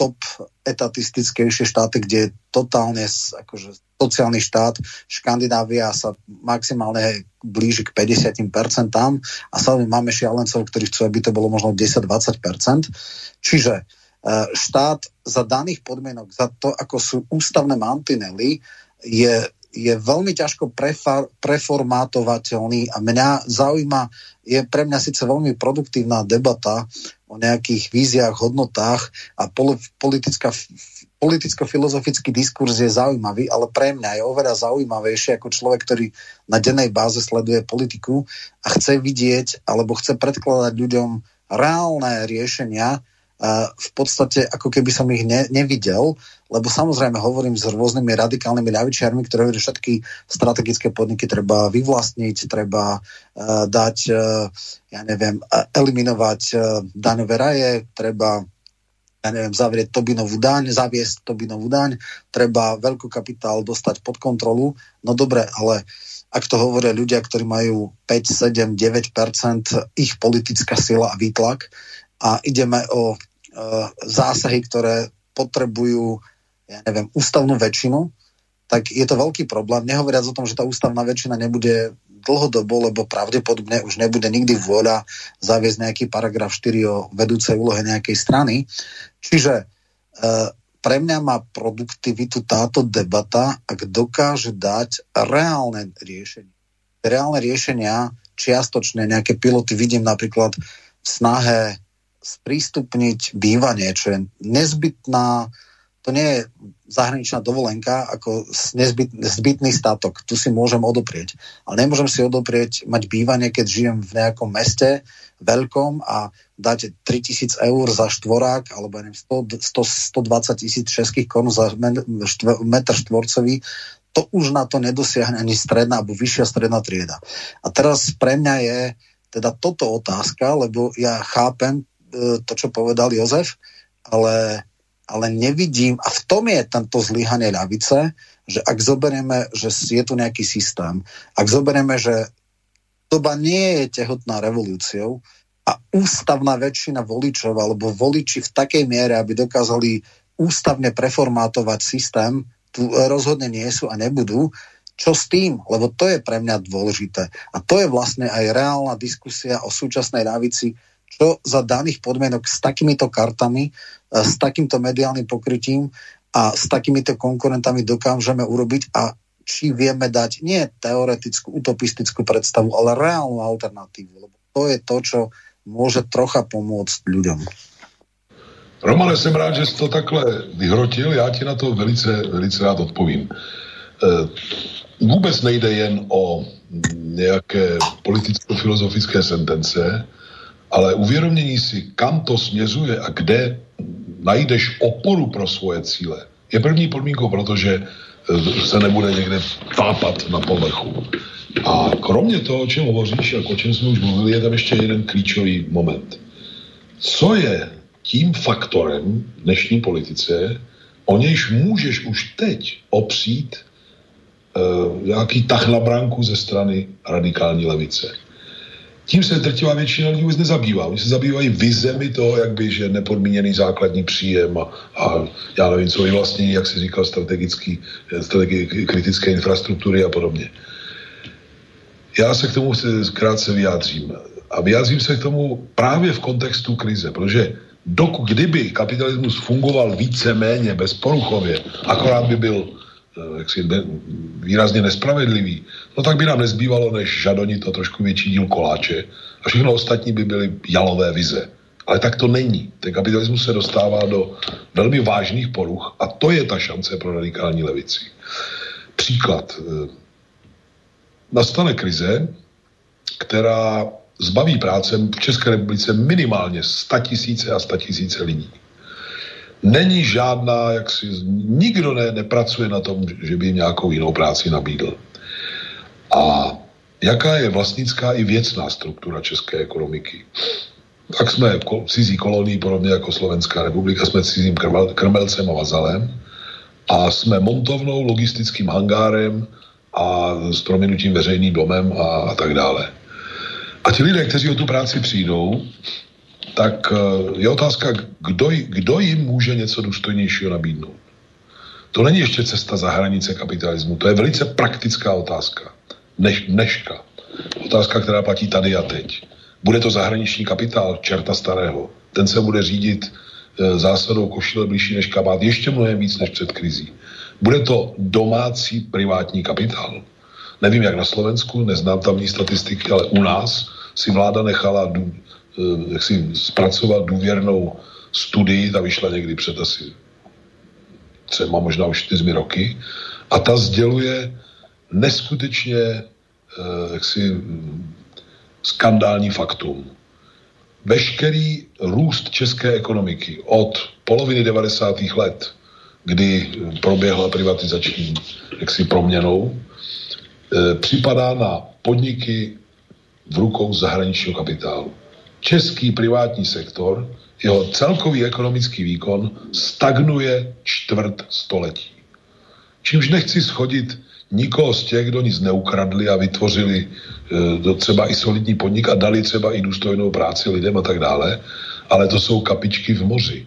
D: najtop etatistickejšie štáty, kde je totálne akože, sociálny štát, Škandinávia sa maximálne blíži k 50% a samozrejme máme šialencov, ktorí chcú, aby to bolo možno 10-20%. Čiže e, štát za daných podmienok, za to, ako sú ústavné mantinely, je je veľmi ťažko prefar, preformátovateľný a mňa zaujíma, je pre mňa síce veľmi produktívna debata o nejakých víziách, hodnotách a politická politicko-filozofický diskurs je zaujímavý, ale pre mňa je oveľa zaujímavejšie ako človek, ktorý na dennej báze sleduje politiku a chce vidieť alebo chce predkladať ľuďom reálne riešenia, v podstate ako keby som ich ne, nevidel, lebo samozrejme hovorím s rôznymi radikálnymi ľavičiarmi, ktoré hovorí, že všetky strategické podniky treba vyvlastniť, treba uh, dať, uh, ja neviem, eliminovať uh, daňové raje, treba ja neviem, zavrieť Tobinovú daň, zaviesť Tobinovú daň, treba veľký kapitál dostať pod kontrolu. No dobre, ale ak to hovoria ľudia, ktorí majú 5, 7, 9% ich politická sila a výtlak a ideme o Eh, zásahy, ktoré potrebujú, ja neviem, ústavnú väčšinu, tak je to veľký problém. Nehovoriac o tom, že tá ústavná väčšina nebude dlhodobo, lebo pravdepodobne už nebude nikdy vôľa zaviesť nejaký paragraf 4 o vedúcej úlohe nejakej strany. Čiže e, pre mňa má produktivitu táto debata, ak dokáže dať reálne riešenie. Reálne riešenia, čiastočné nejaké piloty vidím napríklad v snahe sprístupniť bývanie, čo je nezbytná, to nie je zahraničná dovolenka ako nezbyt, nezbytný statok. Tu si môžem odoprieť. Ale nemôžem si odoprieť mať bývanie, keď žijem v nejakom meste veľkom a dať 3000 eur za štvorák alebo neviem, 100, 100, 120 tisíc českých korun za metr štvorcový to už na to nedosiahne ani stredná alebo vyššia stredná trieda. A teraz pre mňa je teda toto otázka, lebo ja chápem E, to, čo povedal Jozef, ale, ale nevidím, a v tom je tento zlyhanie ľavice, že ak zoberieme, že je tu nejaký systém, ak zoberieme, že doba nie je tehotná revolúciou a ústavná väčšina voličov alebo voliči v takej miere, aby dokázali ústavne preformátovať systém, tu rozhodne nie sú a nebudú, čo s tým? Lebo to je pre mňa dôležité. A to je vlastne aj reálna diskusia o súčasnej ľavici, čo za daných podmienok s takýmito kartami, s takýmto mediálnym pokrytím a s takýmito konkurentami dokážeme urobiť a či vieme dať nie teoretickú, utopistickú predstavu, ale reálnu alternatívu. Lebo to je to, čo môže trocha pomôcť ľuďom.
C: Romane, jsem rád, že jsi to takhle vyhrotil, já ti na to velice, velice rád odpovím. E, vůbec nejde jen o nějaké politicko-filozofické sentence, ale uvědomění si, kam to směřuje a kde najdeš oporu pro svoje cíle, je první podmínkou, protože se nebude někde tápat na povrchu. A kromě toho, o čem hovoříš, jako o čem jsme už mluvili, je tam ještě jeden klíčový moment. Co je tím faktorem dnešní politice, o nějž můžeš už teď opřít uh, nějaký tah na branku ze strany radikální levice. Tím se drtivá většina lidí vůbec nezabývá. Oni se zabývají vizemi toho, jak by, že nepodmíněný základní příjem a, a já nevím, co vlastně, jak si říkal, strategický, strategické kritické infrastruktury a podobně. Já se k tomu krátce vyjádřím. A vyjádřím se k tomu právě v kontextu krize, protože dokud, kdyby kapitalismus fungoval více-méně bezporuchově, akorát by byl eh, jaksi výrazně nespravedlivý, no tak by nám nezbývalo, než žadonit to trošku větší díl koláče a všechno ostatní by byly jalové vize. Ale tak to není. Ten kapitalismus se dostává do velmi vážných poruch a to je ta šance pro radikální levici. Příklad. Eh, nastane krize, která zbaví práce v České republice minimálně 100 tisíce a 100 tisíce lidí. Není žádná, jak si, nikdo ne, nepracuje na tom, že by jim nějakou jinou práci nabídl. A jaká je vlastnická i věcná struktura české ekonomiky? Tak jsme cizí kolonii, podobně jako Slovenská republika, jsme cizím krmelcem a vazalem a jsme montovnou logistickým hangárem a s proměnutím veřejným domem a, a tak dále. A ti lidé, kteří o tu práci přijdou, tak eh, je otázka, kdo, kdo jim může něco důstojnějšího nabídnout. To není ještě cesta za hranice kapitalismu, to je velice praktická otázka. Než, dneška. Otázka, která platí tady a teď. Bude to zahraniční kapitál čerta starého. Ten se bude řídit e, zásadou košile blížší než kabát ještě mnohem víc než před krizí. Bude to domácí privátní kapitál. Nevím, jak na Slovensku, neznám tamní statistiky, ale u nás si vláda nechala jak si zpracovat důvěrnou studii, ta vyšla někdy před asi třema, možná už čtyřmi roky, a ta sděluje neskutečně eh, jaksi skandální faktum. Veškerý růst české ekonomiky od poloviny 90. let, kdy proběhla privatizační jaksi proměnou, e, připadá na podniky v rukou zahraničního kapitálu. Český privátní sektor, jeho celkový ekonomický výkon stagnuje čtvrt století. Čímž nechci schodit nikoho z těch, kdo nic neukradli a vytvořili e, třeba i solidní podnik a dali třeba i důstojnou práci lidem a tak dále, ale to jsou kapičky v moři.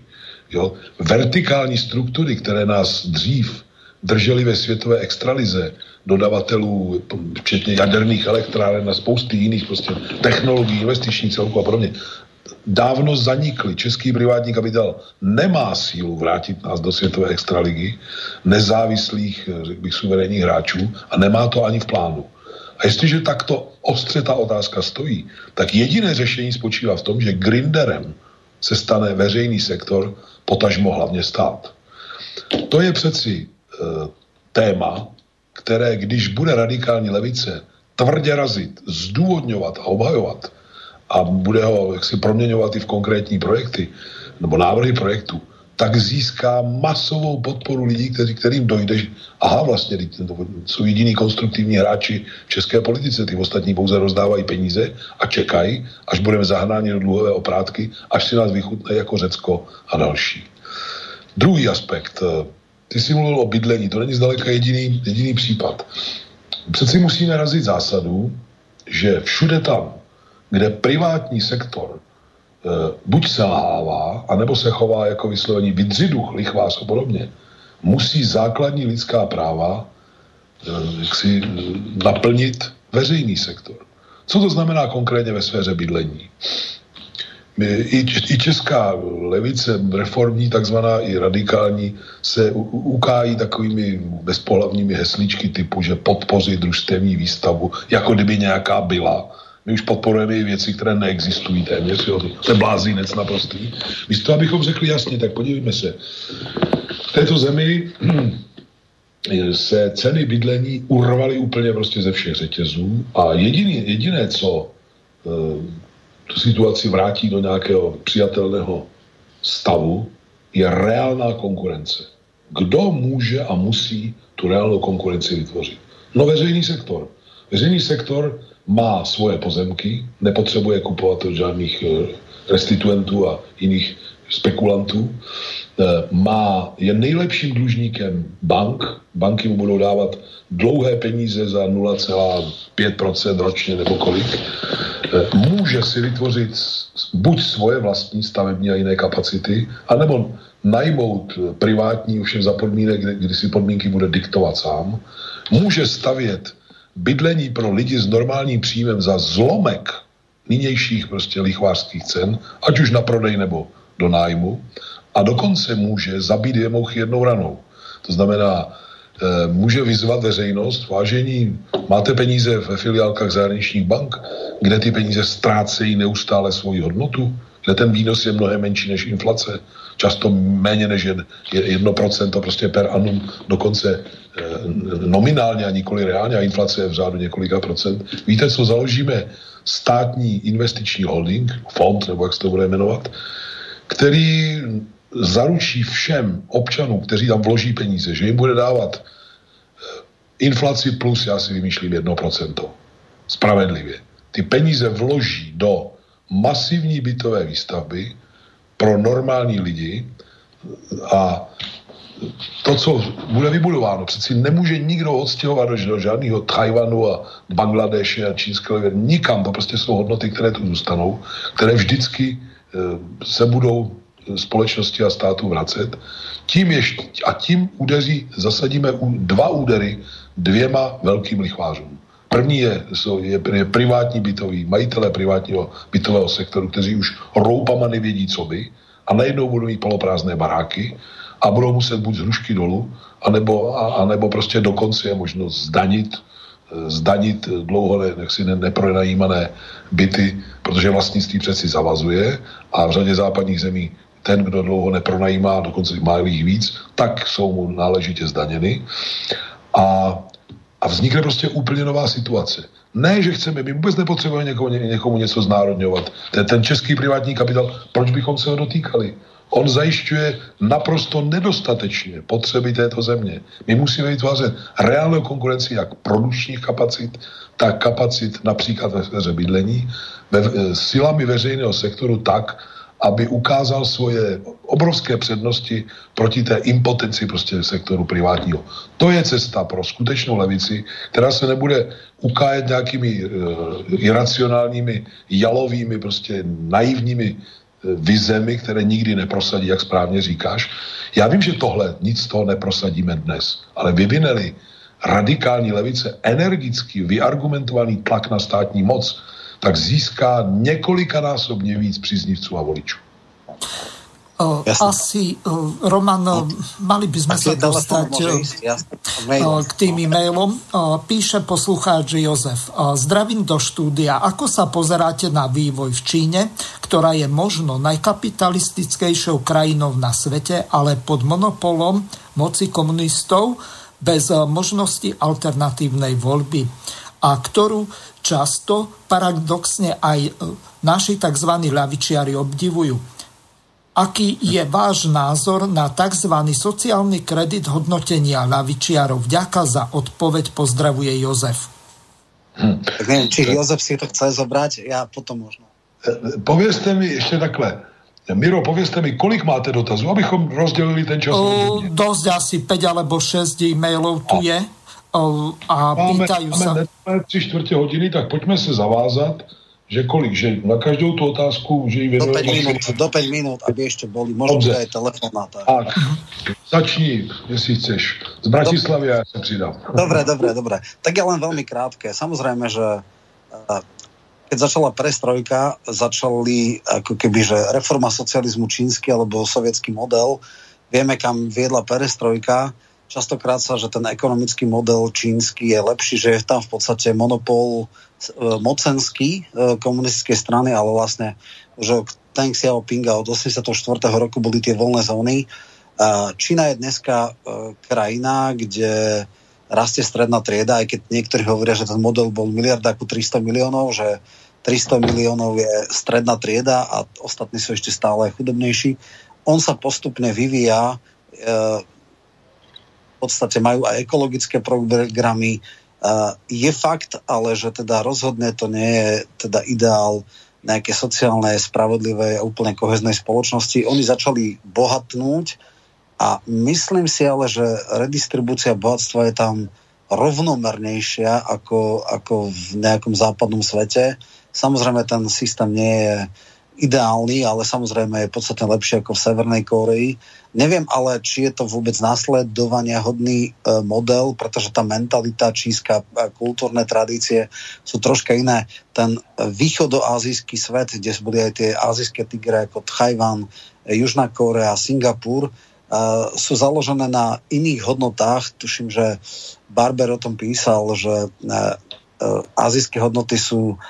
C: Jo? Vertikální struktury, které nás dřív drželi ve světové extralize, dodavatelů, včetně jaderných elektráren a spousty jiných prostě technologií, investiční celku a podobně, dávno zanikly. Český privátní kapitál nemá sílu vrátit nás do světové extraligy, nezávislých, řekl bych, suverénních hráčů a nemá to ani v plánu. A jestliže takto ostře ta otázka stojí, tak jediné řešení spočívá v tom, že grinderem se stane veřejný sektor, potažmo hlavně stát. To je přeci téma, které, když bude radikální levice tvrdě razit, zdůvodňovat a obhajovat a bude ho jaksi proměňovat i v konkrétní projekty nebo návrhy projektu, tak získá masovou podporu lidí, kteří, kterým dojde, že aha, vlastně jsou jediní konstruktivní hráči v české politice, ty ostatní pouze rozdávají peníze a čekají, až budeme zahnáni do dluhové oprátky, až si nás vychutne jako Řecko a další. Druhý aspekt. Ty jsi mluvil o bydlení, to není zdaleka jediný, jediný případ. Přeci musíme razit zásadu, že všude tam, kde privátní sektor Eh, buď selhává, anebo se chová jako vyslovení vydřiduch, lichvář a podobně, musí základní lidská práva eh, jak si eh, naplnit veřejný sektor. Co to znamená konkrétně ve sféře bydlení? I, I česká levice, reformní, takzvaná i radikální, se ukájí takovými bezpohlavními heslíčky typu, že podpoří družstevní výstavu, jako kdyby nějaká byla my už podporujeme i věci, které neexistují téměř. Jo. To je blázinec naprostý. Místo, abychom řekli jasně, tak podívejme se. V této zemi <clears throat> se ceny bydlení urvaly úplně prostě ze všech řetězů a jediný, jediné, co e, tu situaci vrátí do nějakého přijatelného stavu, je reálná konkurence. kdo může a musí tu reálnou konkurenci vytvořit. No veřejný sektor. Veřejný sektor má svoje pozemky, nepotřebuje kupovat od žádných eh, restituentů a jiných spekulantů, eh, má, je nejlepším dlužníkem bank. Banky mu budou dávat dlouhé peníze za 0,5% ročně nebo kolik. Eh, může si vytvořit buď svoje vlastní stavební a jiné kapacity, anebo najmout privátní, ovšem za podmínek, kdy si podmínky bude diktovat sám. Může stavět bydlení pro lidi s normálním příjmem za zlomek nynějších prostě lichvářských cen, ať už na prodej nebo do nájmu, a dokonce může zabít dvě mouchy jednou ranou. To znamená, může vyzvat veřejnost, vážení, máte peníze ve filiálkách zahraničních bank, kde ty peníze ztrácejí neustále svoji hodnotu, kde ten výnos je mnohem menší než inflace, často méně než 1% prostě per annum, dokonce e, nominálně a nikoli reálně, a inflace je v řádu několika procent. Víte, co založíme? Státní investiční holding, fond, nebo jak se to bude jmenovat, který zaručí všem občanům, kteří tam vloží peníze, že jim bude dávat eh, inflaci plus, já si vymýšlím, 1%. Spravedlivě. Ty peníze vloží do masivní bytové výstavby pro normální lidi a to, co bude vybudováno, přeci nemůže nikdo odstěhovat do, do žádného Tajvanu a Bangladeše a Čínského nikam. To prostě jsou hodnoty, které tu zůstanou, které vždycky Eh, se budou společnosti a státu vracet. Tím ještě, a tím udeří, zasadíme dva údery dvěma velkým lichvářům. První je, je, je privátní bytový, majitelé privátního bytového sektoru, kteří už roupama nevědí, co by, a najednou budou mít poloprázdné baráky a budou muset buď z hrušky dolů, anebo, a, anebo prostě dokonce je možno zdanit zdanit dlouho ne, ne, nepronajímané byty, protože vlastnictví přeci zavazuje a v řadě západních zemí ten, kdo dlouho nepronajímá, dokonce má jich víc, tak jsou mu náležitě zdaněny. A, a vznikne prostě úplně nová situace. Ne, že chceme, my vůbec nepotřebujeme někomu, někomu něco znárodňovat. Ten, ten český privátní kapitál, proč bychom se ho dotýkali? On zajišťuje naprosto nedostatečně potřeby této země. My musíme vytvářet reálnou konkurenci jak produkčních kapacit, tak kapacit například ve sféře bydlení, ve, e, silami veřejného sektoru tak, aby ukázal svoje obrovské přednosti proti té impotenci prostě sektoru privátního. To je cesta pro skutečnou levici, která se nebude ukájet nějakými uh, iracionálními, jalovými, prostě naivními vizemi, které nikdy neprosadí, jak správně říkáš. Já vím, že tohle nic z toho neprosadíme dnes, ale vyvineli radikální levice energický, vyargumentovaný tlak na státní moc, tak získá několikanásobně víc příznivců a voličů.
B: Jasne. Asi, Roman, mali by sme sa dostať k tým e-mailom. Píše poslucháč Jozef. Zdravím do štúdia. Ako sa pozeráte na vývoj v Číne, ktorá je možno najkapitalistickejšou krajinou na svete, ale pod monopolom moci komunistov bez možnosti alternatívnej voľby a ktorú často paradoxne aj naši tzv. ľavičiari obdivujú. Aký je váš názor na tzv. sociálny kredit hodnotenia lavičiarov? Vďaka za odpoveď pozdravuje Jozef.
D: Hm. Tak neviem, či Jozef si to chce zobrať, ja potom možno.
C: E, povieste mi ešte takhle. Miro, povieste mi, kolik máte dotazů, abychom rozdělili ten čas? O,
B: dosť asi 5 alebo 6 e-mailov tu a. je. O, a máme, pýtajú máme
C: sa... 3 čtvrte hodiny, tak poďme se zavázat, že kolik, že na každou tu otázku, že
D: Do 5 minút, do 5 minút, aby ešte boli, možno aj telefonáta. Tak,
C: začni, jestli chceš. Z Bratislavy ja sa pridám.
D: Dobre, dobre, dobre. Tak ja len veľmi krátke. Samozrejme, že eh, keď začala prestrojka, začali ako keby, že reforma socializmu čínsky alebo sovietský model, vieme, kam viedla perestrojka, častokrát sa, že ten ekonomický model čínsky je lepší, že je tam v podstate monopol E, mocenský e, komunistickej strany, ale vlastne už od Teng Xiaopinga od 84. roku boli tie voľné zóny. Čína je dneska e, krajina, kde rastie stredná trieda, aj keď niektorí hovoria, že ten model bol miliarda ku 300 miliónov, že 300 miliónov je stredná trieda a ostatní sú ešte stále chudobnejší. On sa postupne vyvíja podstate majú aj ekologické programy. Je fakt, ale že teda rozhodne to nie je teda ideál nejaké sociálne, spravodlivé a úplne koheznej spoločnosti. Oni začali bohatnúť a myslím si ale, že redistribúcia bohatstva je tam rovnomernejšia ako, ako v nejakom západnom svete. Samozrejme, ten systém nie je ideálny, ale samozrejme je podstatne lepšie ako v Severnej Kóreji. Neviem ale, či je to vôbec následovania hodný e, model, pretože tá mentalita čínska kultúrne tradície sú troška iné. Ten východoazijský svet, kde boli aj tie azijské tigre ako Tchajvan, Južná Kórea, Singapur, e, sú založené na iných hodnotách. Tuším, že Barber o tom písal, že e, azijské hodnoty sú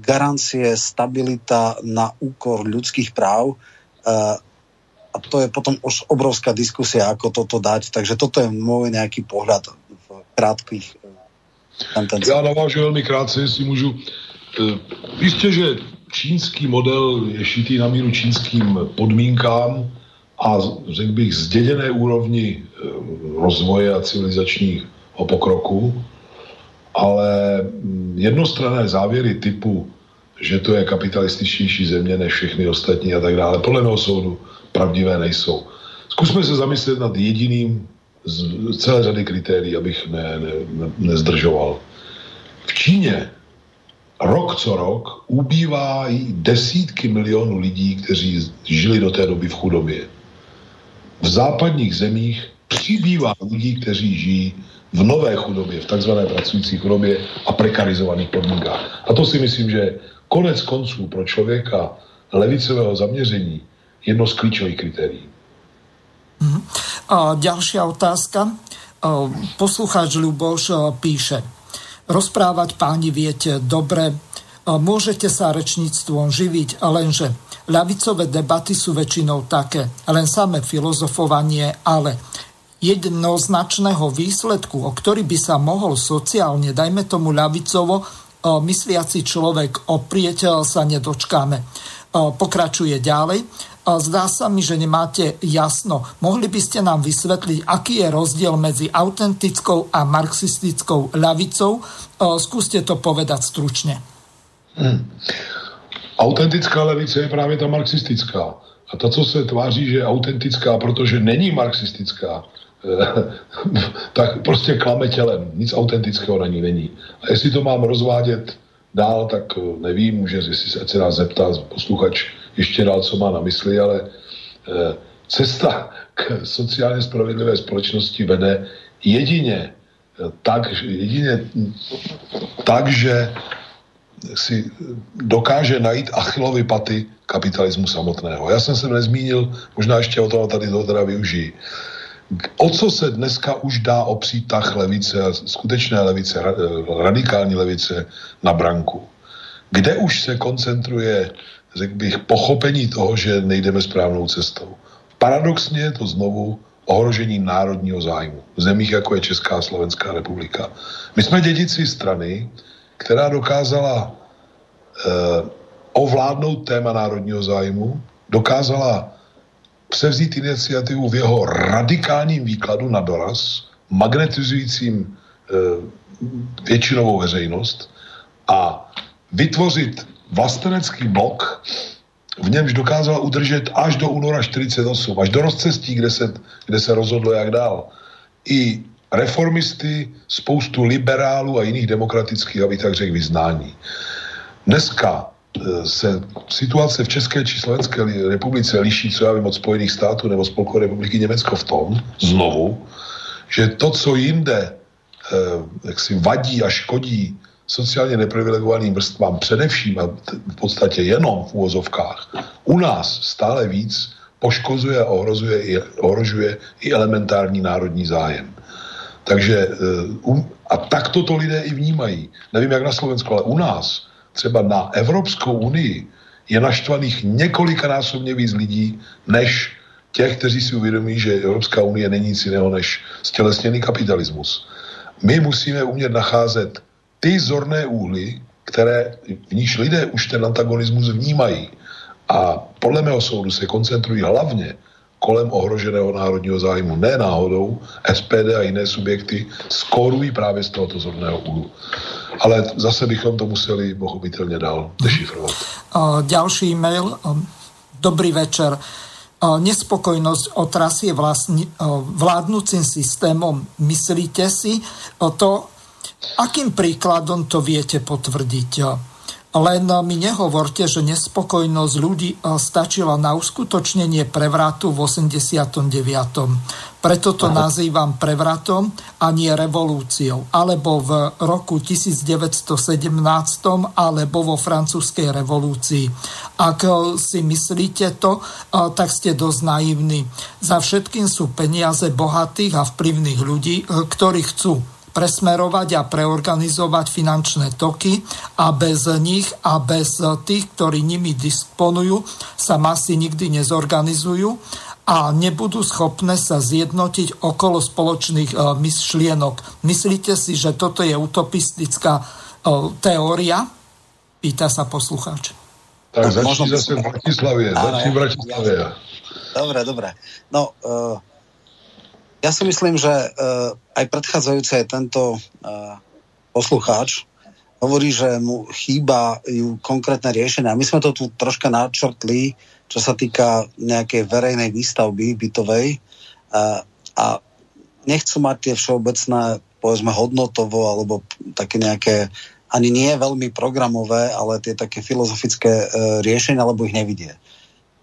D: garancie, stabilita na úkor ľudských práv. A to je potom už obrovská diskusia, ako toto dať. Takže toto je môj nejaký pohľad v krátkých
C: sentenciách. Já navážu velmi krátce, jestli můžu. Jistě, že čínský model je šitý na míru čínským podmínkám a řekl bych zděděné úrovni rozvoje a civilizačního pokroku ale mm, jednostranné závěry typu, že to je kapitalističtější země než všechny ostatní a tak dále, podle mého soudu pravdivé nejsou. Zkusme se zamyslet nad jediným z celé řady kritérií, abych ne, ne, ne, nezdržoval. V Číně rok co rok ubývají desítky milionů lidí, kteří žili do té doby v chudobě. V západních zemích přibývá lidí, kteří žijí v nové chudobě, v takzvané pracující chudobě a prekarizovaných podmínkách. A to si myslím, že konec konců pro člověka levicového zaměření jedno z klíčových kritérií.
B: Mm-hmm. A ďalšia otázka. Poslucháč Ľuboš píše, rozprávať páni viete dobre, môžete sa rečníctvom živiť, lenže ľavicové debaty sú väčšinou také, len samé filozofovanie, ale jednoznačného výsledku, o ktorý by sa mohol sociálne, dajme tomu ľavicovo, mysliaci človek oprieť sa nedočkáme. Pokračuje ďalej. Zdá sa mi, že nemáte jasno. Mohli by ste nám vysvetliť, aký je rozdiel medzi autentickou a marxistickou ľavicou? Skúste to povedať stručne. Hmm.
C: Autentická levice je právě ta marxistická. A ta, co se tváří, že je autentická, protože není marxistická, <laughs> tak prostě klame tělem. Nic autentického na ní není. A jestli to mám rozvádět dál, tak eh, nevím, může, jestli se nás zeptá posluchač ještě dál, co má na mysli, ale eh, cesta k sociálně spravedlivé společnosti vede jedině eh, tak, jedině tak, že si dokáže najít achilovy paty kapitalismu samotného. Já jsem se nezmínil, možná ještě o tom tady to teda využijí o co se dneska už dá opřít tah levice, skutečné levice, radikální levice na branku? Kde už se koncentruje, řekl bych, pochopení toho, že nejdeme správnou cestou? Paradoxně je to znovu ohrožení národního zájmu v zemích, jako je Česká a Slovenská republika. My jsme dědici strany, která dokázala eh, ovládnout téma národního zájmu, dokázala převzít iniciativu v jeho radikálním výkladu na doraz, magnetizujícím e, většinovou veřejnost a vytvořit vlastenecký blok, v němž dokázal udržet až do února 48, až do rozcestí, kde se, kde se rozhodlo jak dál. I reformisty, spoustu liberálů a jiných demokratických, aby tak řekl, vyznání. Dneska Eh, se situace v České či Slovenské republice liší, co já vím, od Spojených států nebo Spolkové republiky Německo v tom, znovu, že to, co jinde eh, jak si vadí a škodí sociálně neprivilegovaným vrstvám především a v podstatě jenom v úvozovkách, u nás stále víc poškozuje a ohrozuje ohrožuje i elementární národní zájem. Takže um, a takto to lidé i vnímají. Nevím, jak na Slovensku, ale u nás třeba na Evropskou unii je naštvaných několikanásobně víc lidí, než těch, kteří si uvědomí, že Evropská unie není nic jiného než stělesněný kapitalismus. My musíme umět nacházet ty zorné úhly, které v níž lidé už ten antagonismus vnímají. A podle mého soudu se koncentrují hlavně kolem ohroženého národního zájmu. Ne náhodou SPD a jiné subjekty skorují právě z tohoto zorného úhlu. Ale zase bychom to museli pochopitelně dál dešifrovat.
B: Ďalší e-mail. Dobrý večer. Nespokojnosť otrasie vlastni, vládnúcim systémom. Myslíte si to, akým príkladom to viete potvrdiť? Len mi nehovorte, že nespokojnosť ľudí e, stačila na uskutočnenie prevratu v 89. Preto to nazývam prevratom a nie revolúciou. Alebo v roku 1917 alebo vo francúzskej revolúcii. Ak e, si myslíte to, e, tak ste dosť naivní. Za všetkým sú peniaze bohatých a vplyvných ľudí, ktorí chcú presmerovať a preorganizovať finančné toky a bez nich a bez tých, ktorí nimi disponujú, sa masy nikdy nezorganizujú a nebudú schopné sa zjednotiť okolo spoločných e, myšlienok. Myslíte si, že toto je utopistická e, teória? Pýta sa poslucháč.
C: Tak začni zase v Bratislavie. Začni v Bratislavie.
D: Dobre, dobre. No, uh, ja si myslím, že uh, aj predchádzajúce tento uh, poslucháč hovorí, že mu chýba ju konkrétne riešenia. My sme to tu troška načrtli, čo sa týka nejakej verejnej výstavby bytovej uh, a nechcú mať tie všeobecné, povedzme, hodnotovo alebo také nejaké ani nie veľmi programové, ale tie také filozofické uh, riešenia, alebo ich nevidie.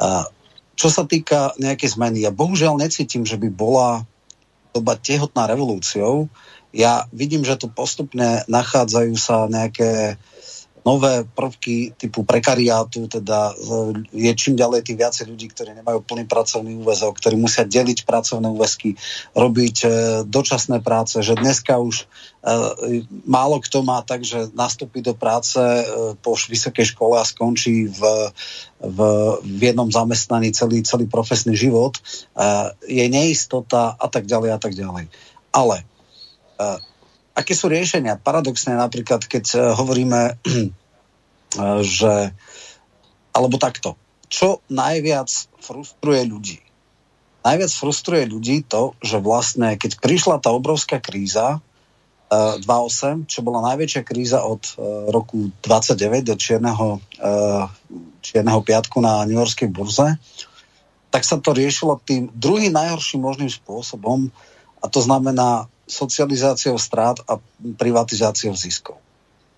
D: Uh, čo sa týka nejakej zmeny, ja bohužiaľ necítim, že by bola doba tehotná revolúciou. Ja vidím, že tu postupne nachádzajú sa nejaké nové prvky typu prekariátu, teda je čím ďalej tým viacej ľudí, ktorí nemajú plný pracovný úvezok, ktorí musia deliť pracovné úväzky, robiť e, dočasné práce, že dneska už e, málo kto má tak, že nastúpi do práce e, po vysokej škole a skončí v, v, v jednom zamestnaní celý, celý profesný život. Je neistota a tak ďalej a tak ďalej. Ale aké sú riešenia? Paradoxne napríklad, keď eh, hovoríme, <clears throat> eh, že alebo takto. Čo najviac frustruje ľudí? Najviac frustruje ľudí to, že vlastne, keď prišla tá obrovská kríza uh, eh, 2.8, čo bola najväčšia kríza od roku 29 do čierneho, čierneho piatku na New Yorkskej burze, tak sa to riešilo tým druhým najhorším možným spôsobom a to znamená socializáciou strát a privatizáciou ziskov.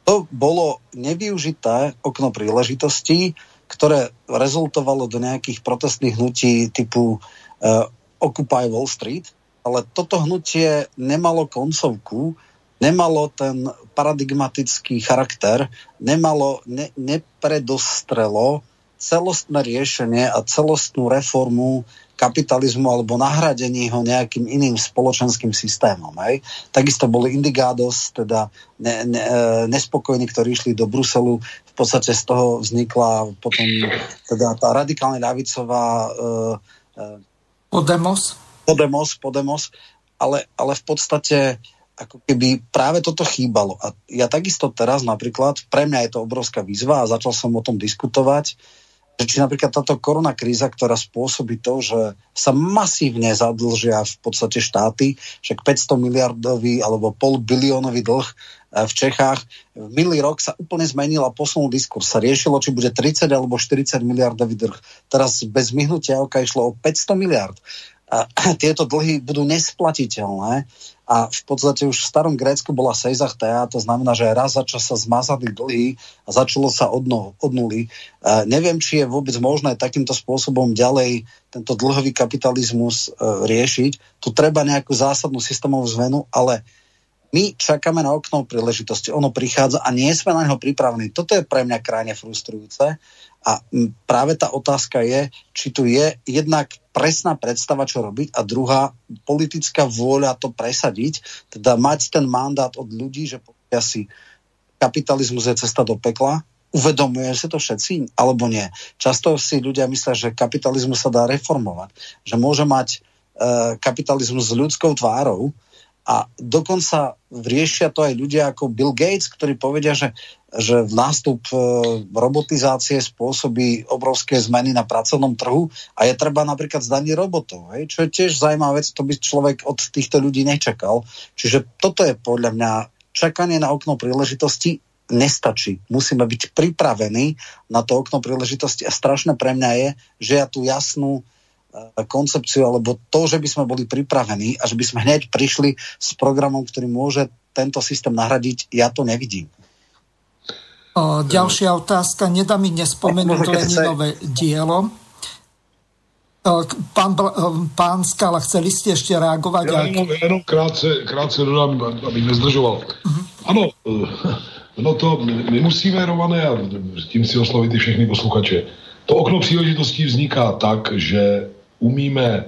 D: To bolo nevyužité okno príležitostí, ktoré rezultovalo do nejakých protestných hnutí typu uh, Occupy Wall Street, ale toto hnutie nemalo koncovku, nemalo ten paradigmatický charakter, nemalo, ne, nepredostrelo celostné riešenie a celostnú reformu kapitalizmu alebo nahradení ho nejakým iným spoločenským systémom. Hej. Takisto boli indigádos, teda ne, ne, e, nespokojní, ktorí išli do Bruselu. V podstate z toho vznikla potom teda tá radikálne ľavicová uh,
B: Podemos.
D: Podemos, Podemos, ale, ale v podstate ako keby práve toto chýbalo. A ja takisto teraz napríklad, pre mňa je to obrovská výzva a začal som o tom diskutovať, že či napríklad táto korona kríza, ktorá spôsobí to, že sa masívne zadlžia v podstate štáty, však 500 miliardový alebo pol biliónový dlh e, v Čechách. V minulý rok sa úplne zmenil a posunul diskurs. Sa riešilo, či bude 30 alebo 40 miliardový dlh. Teraz bez myhnutia oka išlo o 500 miliard. A <clears throat> tieto dlhy budú nesplatiteľné a v podstate už v starom Grécku bola sejzachtea, to znamená, že raz za čas sa zmazali dlhy a začalo sa od, no, od nuly. Uh, neviem, či je vôbec možné takýmto spôsobom ďalej tento dlhový kapitalizmus uh, riešiť. Tu treba nejakú zásadnú systémovú zmenu, ale my čakáme na okno príležitosti. Ono prichádza a nie sme na neho pripravení. Toto je pre mňa krajne frustrujúce a práve tá otázka je, či tu je jednak presná predstava, čo robiť a druhá politická vôľa to presadiť, teda mať ten mandát od ľudí, že si kapitalizmus je cesta do pekla, uvedomuje si to všetci, alebo nie. Často si ľudia myslia, že kapitalizmus sa dá reformovať, že môže mať e, kapitalizmus s ľudskou tvárou, A dokonca riešia to aj ľudia ako Bill Gates, ktorí povedia, že, že nástup e, robotizácie spôsobí obrovské zmeny na pracovnom trhu a je treba napríklad zdaniť robotov. Hej? Čo je tiež zaujímavá vec, to by človek od týchto ľudí nečakal. Čiže toto je podľa mňa čakanie na okno príležitosti nestačí. Musíme byť pripravení na to okno príležitosti a strašné pre mňa je, že ja tú jasnú E, koncepciu alebo to, že by sme boli pripravení a že by sme hneď prišli s programom, ktorý môže tento systém nahradiť, ja to nevidím.
B: O, ďalšia otázka. Nedá mi nespomenúť Leninové dielo. Pán, pán Skala, chceli ste ešte reagovať?
C: Ja jenom, jenom krátce, krátce dodám, aby nezdržoval. Uh-huh. Ano, e, no to my musíme, Romane, a tím si oslovit i všechny posluchače. To okno příležitostí vzniká tak, že umíme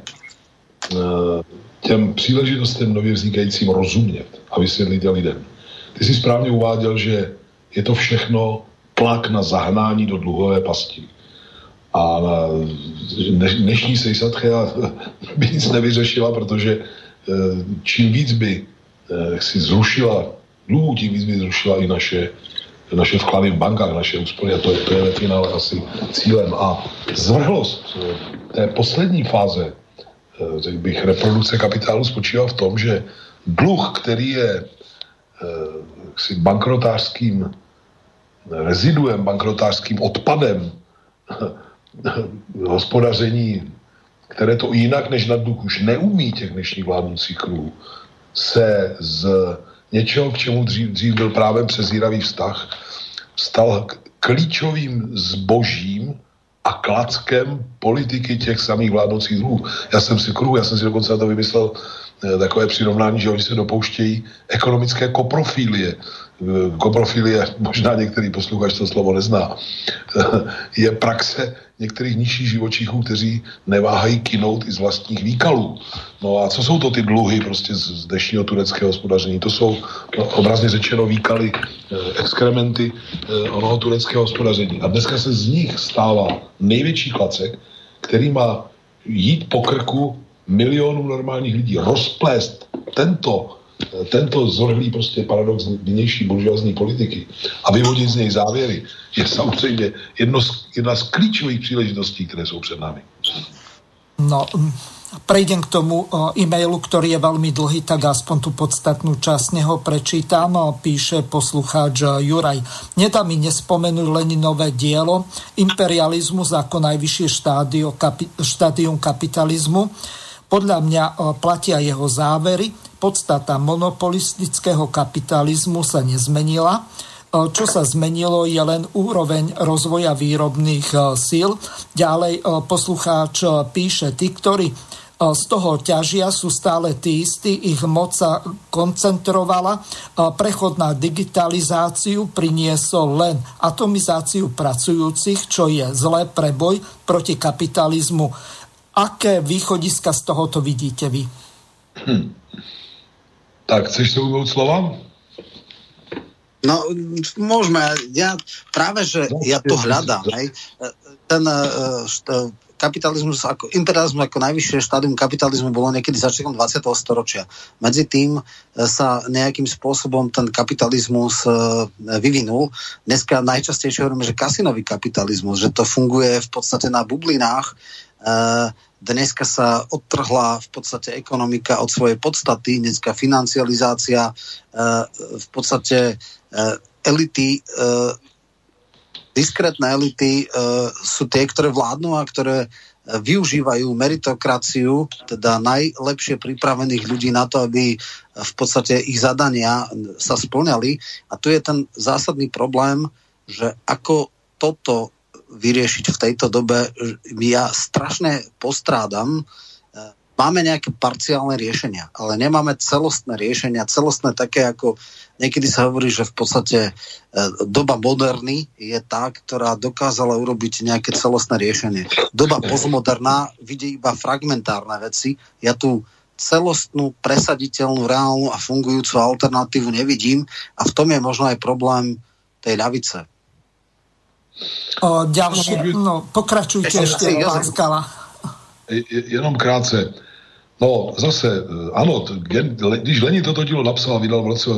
C: eh, těm příležitostem nově vznikajícím rozumět a vysvětlit je lidem. Ty si správně uváděl, že je to všechno tlak na zahnání do dluhové pasti. A dnešní sejsatcha <laughs> by nic nevyřešila, protože eh, čím víc by eh, si zrušila dluhů, tím víc by zrušila i naše, naše vklady v bankách, naše úspory a to je, to je ve finále asi cílem. A zvrhlost té poslední fáze, eh, řekl bych, reprodukce kapitálu spočívá v tom, že dluh, který je eh, si bankrotářským reziduem, bankrotářským odpadem <laughs> hospodaření, které to jinak než na dluh už neumí těch dnešních vládnoucích kruhů, se z něčeho, k čemu dřív, dřív byl právě přezíravý vztah, stal klíčovým zbožím a klackem politiky těch samých vládnoucích druhů. Já jsem si kruh, já jsem si dokonce na to vymyslel eh, takové přirovnání, že oni se dopouštějí ekonomické koprofilie. Eh, koprofilie, možná některý posluchač to slovo nezná, je praxe některých nižších živočichů, kteří neváhají kinout i z vlastních výkalů. No a co jsou to ty dluhy prostě z dnešního tureckého hospodaření? To jsou no, obrazně řečeno výkaly, eh, exkrementy onoho tureckého hospodaření. A dneska se z nich stává největší klacek, který má jít po krku milionů normálních lidí, rozplést tento tento zorhlý prostě paradox nynější buržoazní politiky a vyvodit z něj závěry je samozřejmě jedno z, jedna z klíčových příležitostí, které jsou před námi.
B: No, prejdem k tomu e-mailu, ktorý je veľmi dlhý, tak aspoň tú podstatnú časť neho prečítam. Píše poslucháč Juraj. Nedá mi nespomenúť Leninové dielo Imperializmus ako najvyššie štádio, kapi, štádium kapitalizmu. Podľa mňa platia jeho závery podstata monopolistického kapitalizmu sa nezmenila. E, čo sa zmenilo je len úroveň rozvoja výrobných e, síl. Ďalej e, poslucháč píše, tí, ktorí z toho ťažia sú stále tí istí, ich moc sa koncentrovala. Prechod na digitalizáciu priniesol len atomizáciu pracujúcich, čo je zlé pre boj proti kapitalizmu. Aké východiska z tohoto vidíte vy? Hm. <clears throat>
C: Tak, chceš sa ujmout slova?
D: No, môžeme. Ja práve, že no, ja to hľadám. Hej. Ten uh, kapitalizmus, ako, imperializmus ako najvyššie štádium kapitalizmu bolo niekedy začiatkom 20. storočia. Medzi tým sa nejakým spôsobom ten kapitalizmus vyvinul. Dneska najčastejšie hovoríme, že kasinový kapitalizmus, že to funguje v podstate na bublinách. Dneska sa odtrhla v podstate ekonomika od svojej podstaty, dneska financializácia, e, v podstate e, elity, e, diskrétne elity sú tie, ktoré vládnu a ktoré využívajú meritokraciu, teda najlepšie pripravených ľudí na to, aby v podstate ich zadania sa splňali. A tu je ten zásadný problém, že ako toto vyriešiť v tejto dobe. Ja strašne postrádam, e, máme nejaké parciálne riešenia, ale nemáme celostné riešenia, celostné také, ako niekedy sa hovorí, že v podstate e, doba moderny je tá, ktorá dokázala urobiť nejaké celostné riešenie. Doba postmoderná vidí iba fragmentárne veci. Ja tu celostnú, presaditeľnú, reálnu a fungujúcu alternatívu nevidím a v tom je možno aj problém tej ľavice
B: O, ďalšie, no, pokračujte ešte, pán Skala.
C: Jenom krátce. No, zase, eh, ano, když Lenin toto dílo napsal, vydal v roce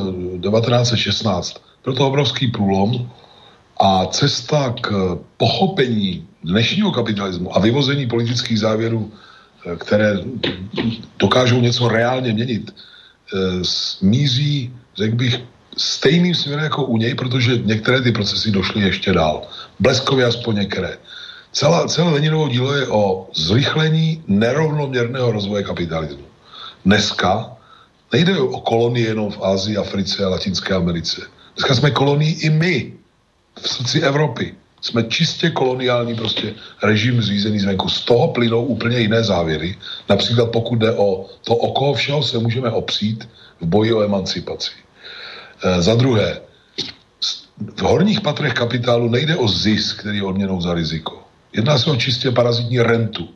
C: 1916, byl to obrovský průlom a cesta k pochopení dnešního kapitalismu a vyvození politických závěrů, eh, které dokážou něco reálně měnit, míří, řekl bych, stejným směrem jako u něj, protože některé ty procesy došly ještě dál. Bleskově aspoň některé. Celá, celé Leninovo dílo je o zrychlení nerovnoměrného rozvoje kapitalismu. Dneska nejde o kolonie jenom v Ázii, Africe a Latinské Americe. Dneska jsme kolonii i my v srdci Evropy. Jsme čistě koloniální prostě režim zřízený zvenku. Z toho plynou úplně jiné závěry. Například pokud jde o to, o koho všeho se můžeme opřít v boji o emancipaci. E, za druhé, v horních patrech kapitálu nejde o zisk, který je odměnou za riziko. Jedná se o čistě parazitní rentu.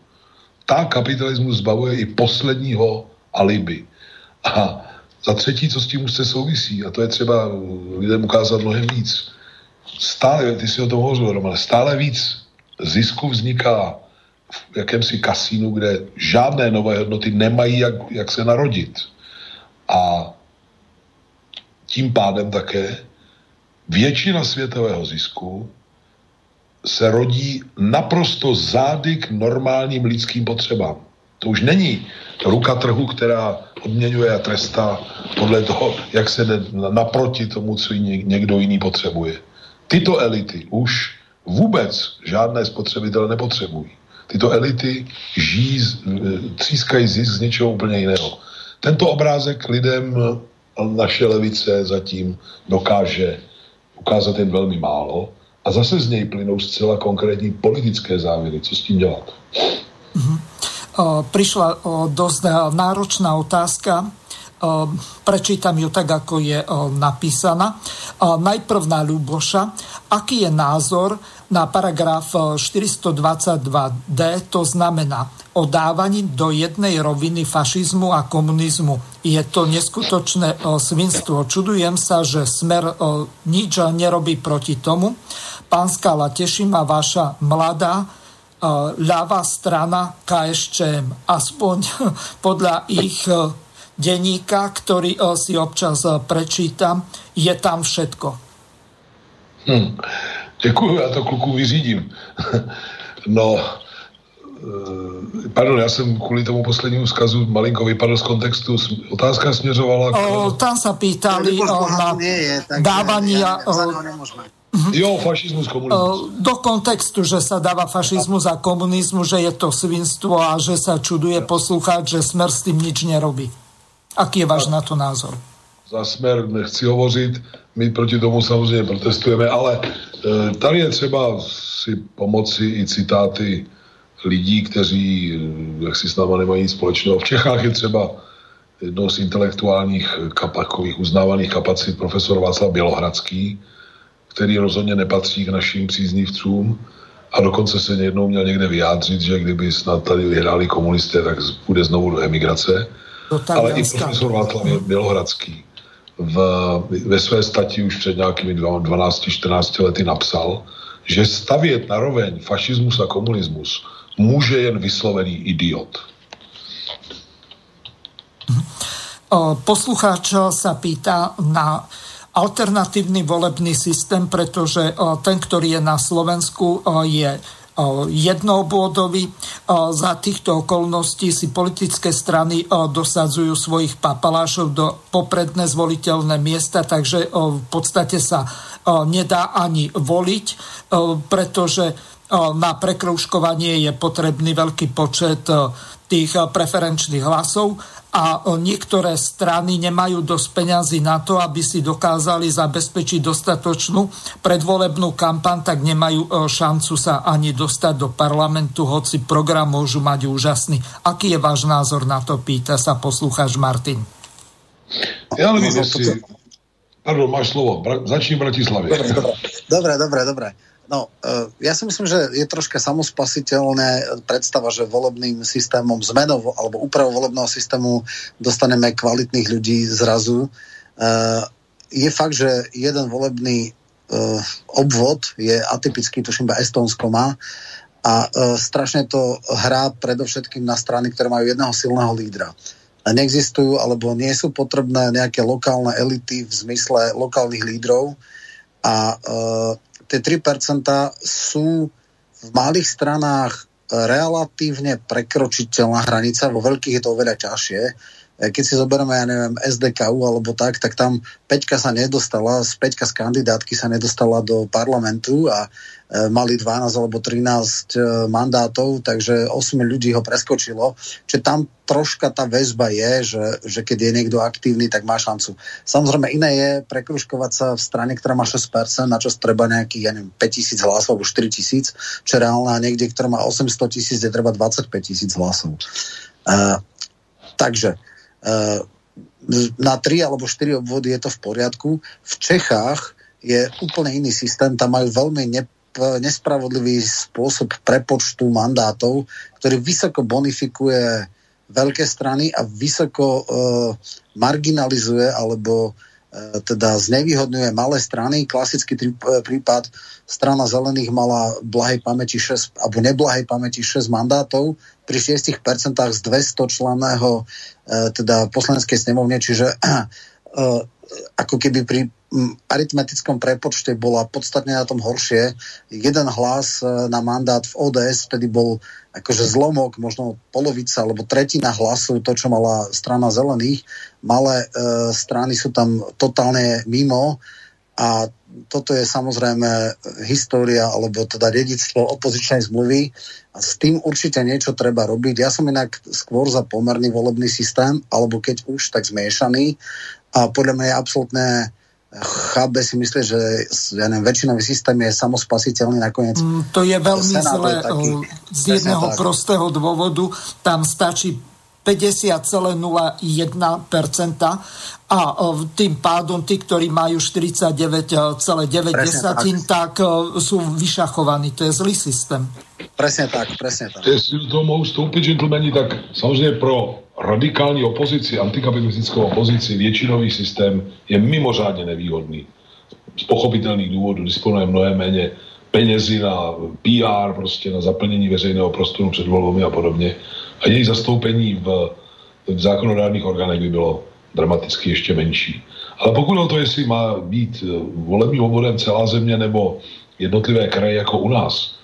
C: Ta kapitalismus zbavuje i posledního alibi. A za třetí, co s tím už se souvisí, a to je třeba lidem ukázat mnohem víc. Stále, ty si o tom hovořil, Roman, stále víc zisku vzniká v jakémsi kasínu, kde žádné nové hodnoty nemají jak, jak se narodit. A tím pádem také většina světového zisku se rodí naprosto zády k normálním lidským potřebám. To už není ruka trhu, která odměňuje a trestá podle toho, jak se jde naproti tomu, co někdo jiný potřebuje. Tyto elity už vůbec žádné spotřebitele nepotřebují. Tyto elity žijí, třískají zisk z něčeho úplně jiného. Tento obrázek lidem naše levice zatím dokáže ukázat jen velmi málo a zase z něj plynou zcela konkrétní politické závěry. Co s tím dělat?
B: Mm-hmm. Prišla dosť náročná otázka. Prečítam ju tak, ako je napísaná. Najprv na Ľuboša. Aký je názor na paragraf 422d, to znamená o do jednej roviny fašizmu a komunizmu. Je to neskutočné svinstvo. Čudujem sa, že Smer nič nerobí proti tomu. Pán Skala, teší ma vaša mladá ľavá strana KSČM, aspoň <laughs> podľa ich denníka, ktorý si občas prečítam, je tam všetko.
C: Hm. Děkuju, já to kluku vyřídím. <laughs> no, Pardon, já jsem kvůli tomu poslednímu zkazu malinko vypadl z kontextu. Otázka směřovala... K...
B: O, tam sa pýtali o, na dávanie... Ja, o,
C: Mhm. Jo, fašizmus, komunizmus.
B: Do kontextu, že sa dáva fašizmus a komunizmus, že je to svinstvo a že sa čuduje poslucháč, že Smer s tým nič nerobí. Aký je váš na to názor?
C: Za Smer nechci hovořit, my proti tomu samozřejmě protestujeme, ale e, tady je třeba si pomoci i citáty lidí, kteří e, jak si s náma nemají nic společného. V Čechách je třeba jednou z intelektuálních kapakových uznávaných kapacit profesor Václav Bělohradský, který rozhodně nepatří k našim příznivcům a dokonce se jednou měl někde vyjádřit, že kdyby snad tady vyhráli komunisté, tak bude znovu do emigrace. Ale i profesor Václav Bělohradský v, ve své stati už před nějakými 12-14 lety napsal, že stavět na roveň fašismus a komunismus může jen vyslovený idiot.
B: Poslucháč sa pýta na alternatívny volebný systém, pretože ten, ktorý je na Slovensku, je jednoobôdový. Za týchto okolností si politické strany dosadzujú svojich papalášov do popredné zvoliteľné miesta, takže v podstate sa nedá ani voliť, pretože na prekrouškovanie je potrebný veľký počet tých preferenčných hlasov a niektoré strany nemajú dosť peňazí na to, aby si dokázali zabezpečiť dostatočnú predvolebnú kampan, tak nemajú šancu sa ani dostať do parlamentu, hoci program môžu mať úžasný. Aký je váš názor na to, pýta sa poslucháč Martin.
C: Ja neviem, si... Pardon, máš slovo. Bra... Začni Bratislavie.
D: Dobre, dobre, dobre. No, e, ja si myslím, že je troška samospasiteľné predstava, že volebným systémom, zmenou alebo úpravou volebného systému dostaneme kvalitných ľudí zrazu. E, je fakt, že jeden volebný e, obvod je atypický, tuším, iba Estonsko má, a strašne to hrá predovšetkým na strany, ktoré majú jedného silného lídra. Neexistujú alebo nie sú potrebné nejaké lokálne elity v zmysle lokálnych lídrov a tie 3% sú v malých stranách relatívne prekročiteľná hranica, vo veľkých je to oveľa ťažšie. E, keď si zoberieme, ja neviem, SDKU alebo tak, tak tam Peťka sa nedostala, z Peťka z kandidátky sa nedostala do parlamentu a E, mali 12 alebo 13 e, mandátov, takže 8 ľudí ho preskočilo. Čiže tam troška tá väzba je, že, že keď je niekto aktívny, tak má šancu. Samozrejme iné je prekruškovať sa v strane, ktorá má 6%, na čo treba nejakých, ja neviem, 5000 hlasov alebo 4000, čo reálne a niekde, ktorá má 800 tisíc, je treba 25 tisíc hlasov. Uh, takže uh, na 3 alebo 4 obvody je to v poriadku. V Čechách je úplne iný systém, tam majú veľmi ne, nespravodlivý spôsob prepočtu mandátov, ktorý vysoko bonifikuje veľké strany a vysoko uh, marginalizuje alebo uh, teda znevýhodňuje malé strany. Klasický uh, prípad strana zelených mala blahej pamäti 6, alebo neblahej pamäti 6 mandátov pri 6% z 200 členého uh, teda poslaneckej snemovne, čiže <clears throat> ako keby pri aritmetickom prepočte bola podstatne na tom horšie. Jeden hlas e, na mandát v ODS vtedy bol akože zlomok, možno polovica alebo tretina hlasu, to, čo mala strana zelených. Malé e, strany sú tam totálne mimo a toto je samozrejme história alebo teda dedictvo opozičnej zmluvy a s tým určite niečo treba robiť. Ja som inak skôr za pomerný volebný systém, alebo keď už, tak zmiešaný a podľa mňa je absolútne chábe si myslí, že ja neviem, väčšinový systém je samospasiteľný nakoniec.
B: Mm, to je veľmi zle z jedného tak. prostého dôvodu. Tam stačí 50,01% a tým pádom tí, ktorí majú 49,9, tak sú vyšachovaní. To je zlý systém.
D: Presne tak, presne tak.
C: Jestli to mohu vstoupit, gentlemani, tak samozřejmě pro radikální opozici, antikapitalistickou opozici, většinový systém je mimořádně nevýhodný. Z pochopitelných důvodů disponuje mnohem méně penězi na PR, prostě na zaplnění veřejného prostoru před volbami a podobně. A její zastoupení v, v zákonodárných orgánech by bylo dramaticky ještě menší. Ale pokud o to, jestli má být volebním obvodem celá země nebo jednotlivé kraje jako u nás,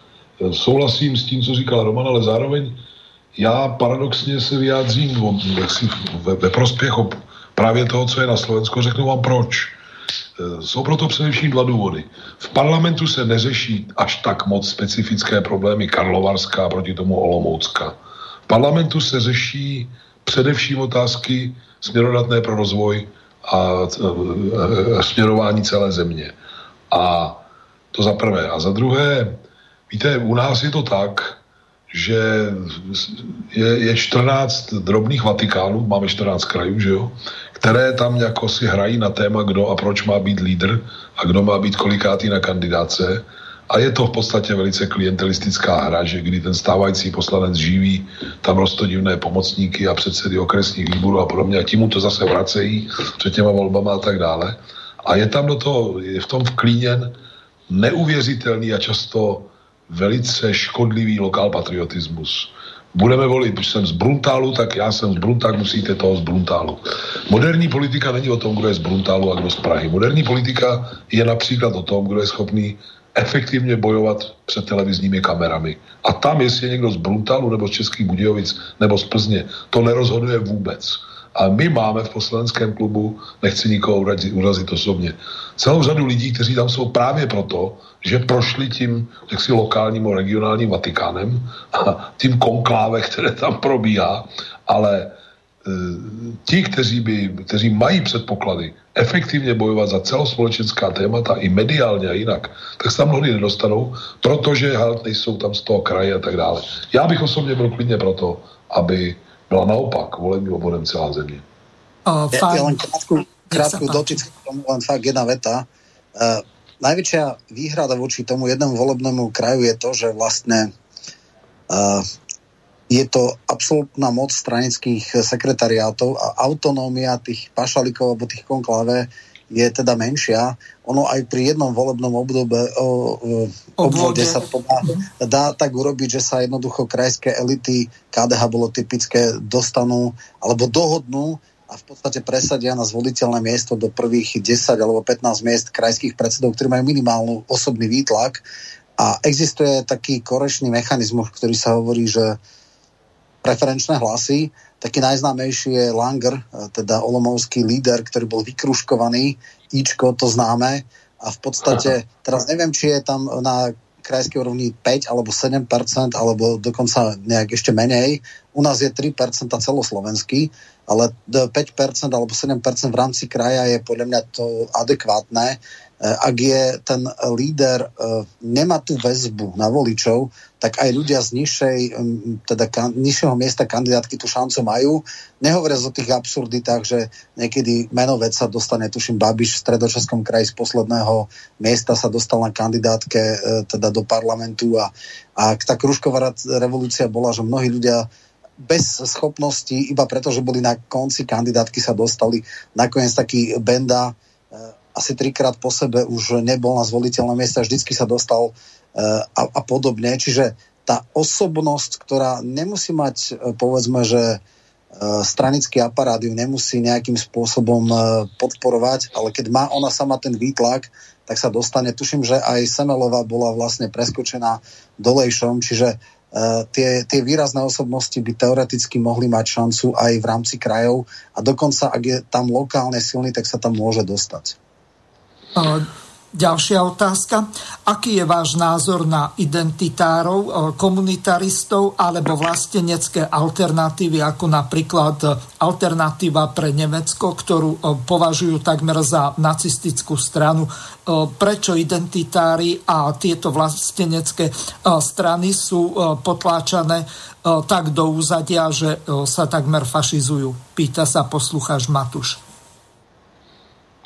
C: souhlasím s tím, co říkal Roman, ale zároveň já paradoxně se vyjádřím jaksi ve, ve prospěch právě toho, co je na Slovensku. Řeknu vám proč. E, jsou proto především dva důvody. V parlamentu se neřeší až tak moc specifické problémy Karlovarská proti tomu Olomoucka. V parlamentu se řeší především otázky směrodatné pro rozvoj a, a, a směrování celé země. A to za prvé. A za druhé, víte, u nás je to tak, že je, je 14 drobných Vatikánů, máme 14 krajů, že jo, které tam jako si hrají na téma, kdo a proč má být lídr a kdo má být kolikátý na kandidáce. A je to v podstatě velice klientelistická hra, že kdy ten stávající poslanec živí tam rostodivné pomocníky a předsedy okresních výborů a podobně a tím mu to zase vracejí před těma volbama a tak dále. A je tam do toho, je v tom vklíněn neuvěřitelný a často velice škodlivý lokál patriotismus. Budeme volit, když jsem z Bruntálu, tak já jsem z Bruntálu, musíte toho z Bruntálu. Moderní politika není o tom, kdo je z Bruntálu a kdo z Prahy. Moderní politika je například o tom, kdo je schopný efektivně bojovat před televizními kamerami. A tam, jestli je někdo z Bruntálu, nebo z Českých Budějovic, nebo z Plzně, to nerozhoduje vůbec. A my máme v poslaneckém klubu, nechci nikoho urazit, urazit osobně, celou řadu lidí, kteří tam jsou právě proto, že prošli tím jaksi lokálním a regionálním Vatikánem a tím konkláve, které tam probíhá, ale e, ti, kteří, by, kteří mají předpoklady efektivně bojovat za celospolečenská témata i mediálně a jinak, tak se tam mnohdy nedostanou, protože halt nejsou tam z toho kraje a tak dále. Já bych osobně byl klidně proto, aby byla naopak volebním obvodem celá země.
D: Uh, ja, ja len krátku, krátku k tomu, len fakt jedna veta. Uh, najväčšia výhrada voči tomu jednému volebnému kraju je to, že vlastne uh, je to absolútna moc stranických sekretariátov a autonómia tých pašalikov alebo tých konkláve je teda menšia. Ono aj pri jednom volebnom obdobe, o, obvode sa to dá, dá tak urobiť, že sa jednoducho krajské elity KDH bolo typické dostanú alebo dohodnú a v podstate presadia na zvoliteľné miesto do prvých 10 alebo 15 miest krajských predsedov, ktorí majú minimálnu osobný výtlak. A existuje taký korečný mechanizmus, ktorý sa hovorí, že preferenčné hlasy, taký najznámejší je Langer, teda olomovský líder, ktorý bol vykruškovaný, Ičko, to známe, a v podstate, teraz neviem, či je tam na krajskej úrovni 5 alebo 7% alebo dokonca nejak ešte menej. U nás je 3% celoslovenský, ale 5% alebo 7 v rámci kraja je podľa mňa to adekvátne. Eh, ak je ten líder, eh, nemá tú väzbu na voličov, tak aj ľudia z nižšej, teda kan, nižšieho miesta kandidátky tú šancu majú. Nehovoriac o tých absurditách, že niekedy menovec sa dostane, tuším, Babiš v stredočeskom kraji z posledného miesta sa dostal na kandidátke eh, teda do parlamentu a, a tá kružková revolúcia bola, že mnohí ľudia bez schopnosti, iba preto, že boli na konci kandidátky sa dostali. Nakoniec taký Benda asi trikrát po sebe už nebol na zvoliteľné miesta, vždycky sa dostal uh, a, a podobne. Čiže tá osobnosť, ktorá nemusí mať, uh, povedzme, že uh, stranický aparát ju nemusí nejakým spôsobom podporovať, ale keď má ona sama ten výtlak, tak sa dostane. Tuším, že aj Semelová bola vlastne preskočená dolejšom, čiže Uh, tie, tie výrazné osobnosti by teoreticky mohli mať šancu aj v rámci krajov a dokonca, ak je tam lokálne silný, tak sa tam môže dostať.
B: Ďalšia otázka. Aký je váš názor na identitárov, komunitaristov alebo vlastenecké alternatívy, ako napríklad alternatíva pre Nemecko, ktorú považujú takmer za nacistickú stranu? Prečo identitári a tieto vlastenecké strany sú potláčané tak do úzadia, že sa takmer fašizujú? Pýta sa poslucháč Matuš.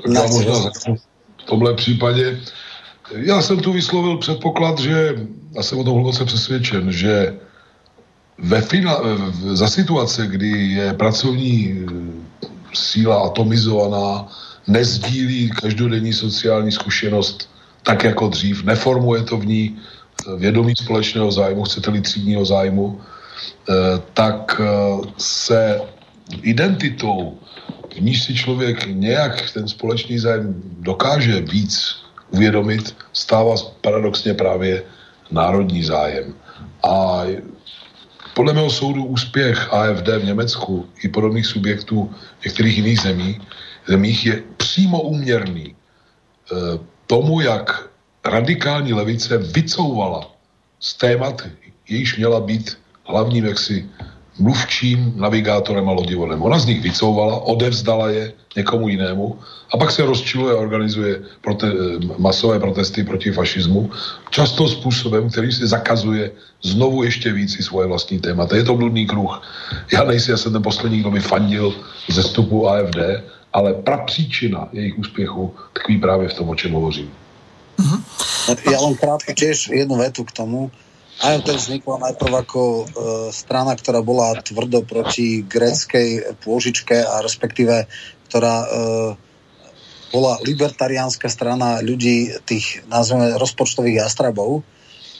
C: Ja v tomhle případě. Já jsem tu vyslovil předpoklad, že, já jsem o tom hluboce přesvědčen, že ve fina, za situace, kdy je pracovní eh, síla atomizovaná, nezdílí každodenní sociální zkušenost tak jako dřív, neformuje to v ní vědomí společného zájmu, chcete-li třídního zájmu, eh, tak se identitou níž si člověk nějak ten společný zájem dokáže víc uvědomit, stává paradoxně právě národní zájem. A podle mého soudu úspěch AFD v Německu i podobných subjektů některých jiných zemí, zemích je přímo úměrný e, tomu, jak radikální levice vycouvala z témat, jejíž měla být hlavním jaksi mluvčím, navigátorem a lodivodem. Ona z nich vycouvala, odevzdala je někomu jinému a pak se rozčiluje a organizuje prote- masové protesty proti fašismu, často způsobem, který si zakazuje znovu ještě víc i svoje vlastní témata. Je to bludný kruh. Já nejsi, já jsem ten poslední, kdo by fandil ze stupu AFD, ale prapříčina jejich úspěchu tkví právě v tom, o čem hovořím.
D: Mm-hmm. Ja len krátko tiež jednu vetu k tomu AFD vznikla najprv ako e, strana, ktorá bola tvrdo proti gréckej pôžičke a respektíve, ktorá e, bola libertariánska strana ľudí, tých, nazveme, rozpočtových jastrabov,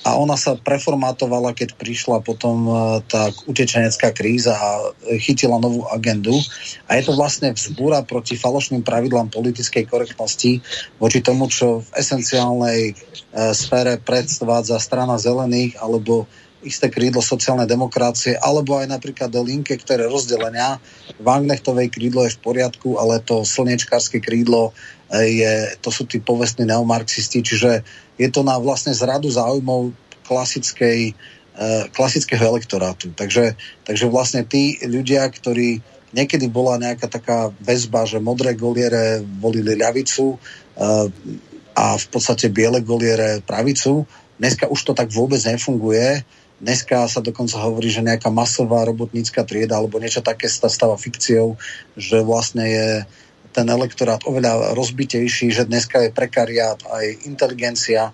D: a ona sa preformátovala, keď prišla potom e, tá utečenecká kríza a chytila novú agendu. A je to vlastne vzbúra proti falošným pravidlám politickej korektnosti voči tomu, čo v esenciálnej e, sfére predvádza strana zelených alebo isté krídlo sociálnej demokracie, alebo aj napríklad do linke, ktoré rozdelenia. Wagnechtovej krídlo je v poriadku, ale to slnečkárske krídlo e, je, to sú tí povestní neomarxisti, čiže je to na vlastne zradu záujmov klasickej, e, klasického elektorátu. Takže, takže vlastne tí ľudia, ktorí niekedy bola nejaká taká väzba, že modré goliere volili ľavicu e, a v podstate biele goliere pravicu, dneska už to tak vôbec nefunguje. Dneska sa dokonca hovorí, že nejaká masová robotnícka trieda alebo niečo také sa stáva fikciou, že vlastne je ten elektorát oveľa rozbitejší, že dneska je prekariát, aj inteligencia e,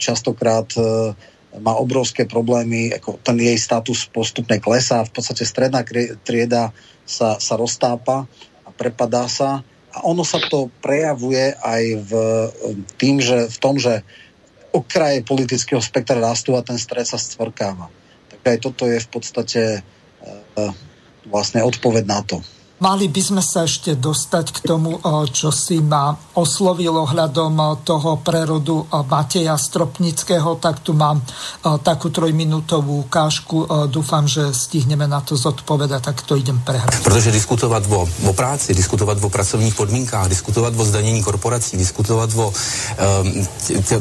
D: častokrát e, má obrovské problémy, ako ten jej status postupne klesá, v podstate stredná trieda sa, sa roztápa a prepadá sa a ono sa to prejavuje aj v, tým, že, v tom, že okraje politického spektra rastú a ten stred sa stvrkáva. Tak aj toto je v podstate e, vlastne odpoveď na to.
B: Mali by sme sa ešte dostať k tomu, čo si ma oslovil ohľadom toho prerodu Mateja Stropnického, tak tu mám takú trojminútovú ukážku. Dúfam, že stihneme na to zodpovedať, tak to idem prehrať.
G: Protože diskutovat o, o práci, diskutovat o pracovních podmínkách, diskutovat o zdanění korporací, diskutovat o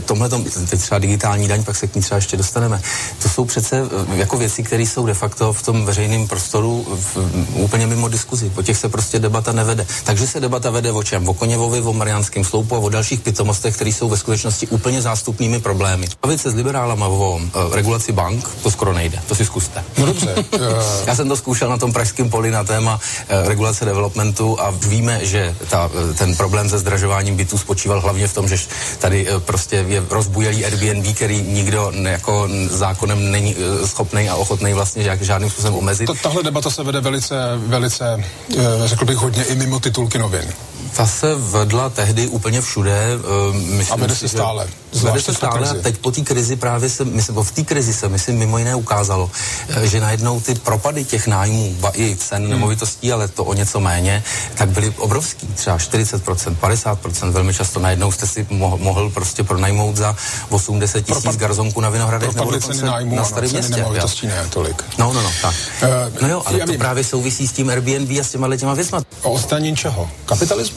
G: tomhle, třeba digitální daň, pak se k ní třeba ještě dostaneme. To jsou přece jako věci, které jsou de facto v tom veřejném prostoru v, úplně mimo diskuzi těch se prostě debata nevede. Takže se debata vede o čem? O Koněvovi, o Mariánském sloupu a o dalších pitomostech, které jsou ve skutečnosti úplně zástupnými problémy. Bavit se s liberálama o uh, regulaci bank, to skoro nejde. To si zkuste.
H: No dobře. <laughs>
G: Já jsem to zkoušel na tom pražském poli na téma uh, regulace developmentu a víme, že ta, ten problém se zdražováním bytů spočíval hlavně v tom, že tady uh, prostě je rozbujelý Airbnb, který nikdo ne, jako zákonem není schopný a ochotný vlastně žádným způsobem omezit.
H: Tahle debata se vede velice, velice Eh, řekl bych, hodně i mimo titulky novin.
G: Ta se vedla tehdy úplně všude.
H: Uh, myslím a vede se stále.
G: Vede se stále a teď po té krizi právě se, myslím, v té krizi se, myslím, mimo jiné ukázalo, eh, že najednou ty propady těch nájmů, i cen hmm. nemovitostí, ale to o něco méně, tak byly obrovský. Třeba 40%, 50%, velmi často najednou jste si mohl, mohl prostě pronajmout za 80 tisíc Propad, garzonku na Vinohradech nebo dokonce nájmu, na starém městě.
H: Ne tolik.
G: No, no, no, tak. Uh, no jo, ale to vím. právě souvisí s tím Airbnb a s těma těma věcma.
H: O odstranění čeho? Kapitalismu?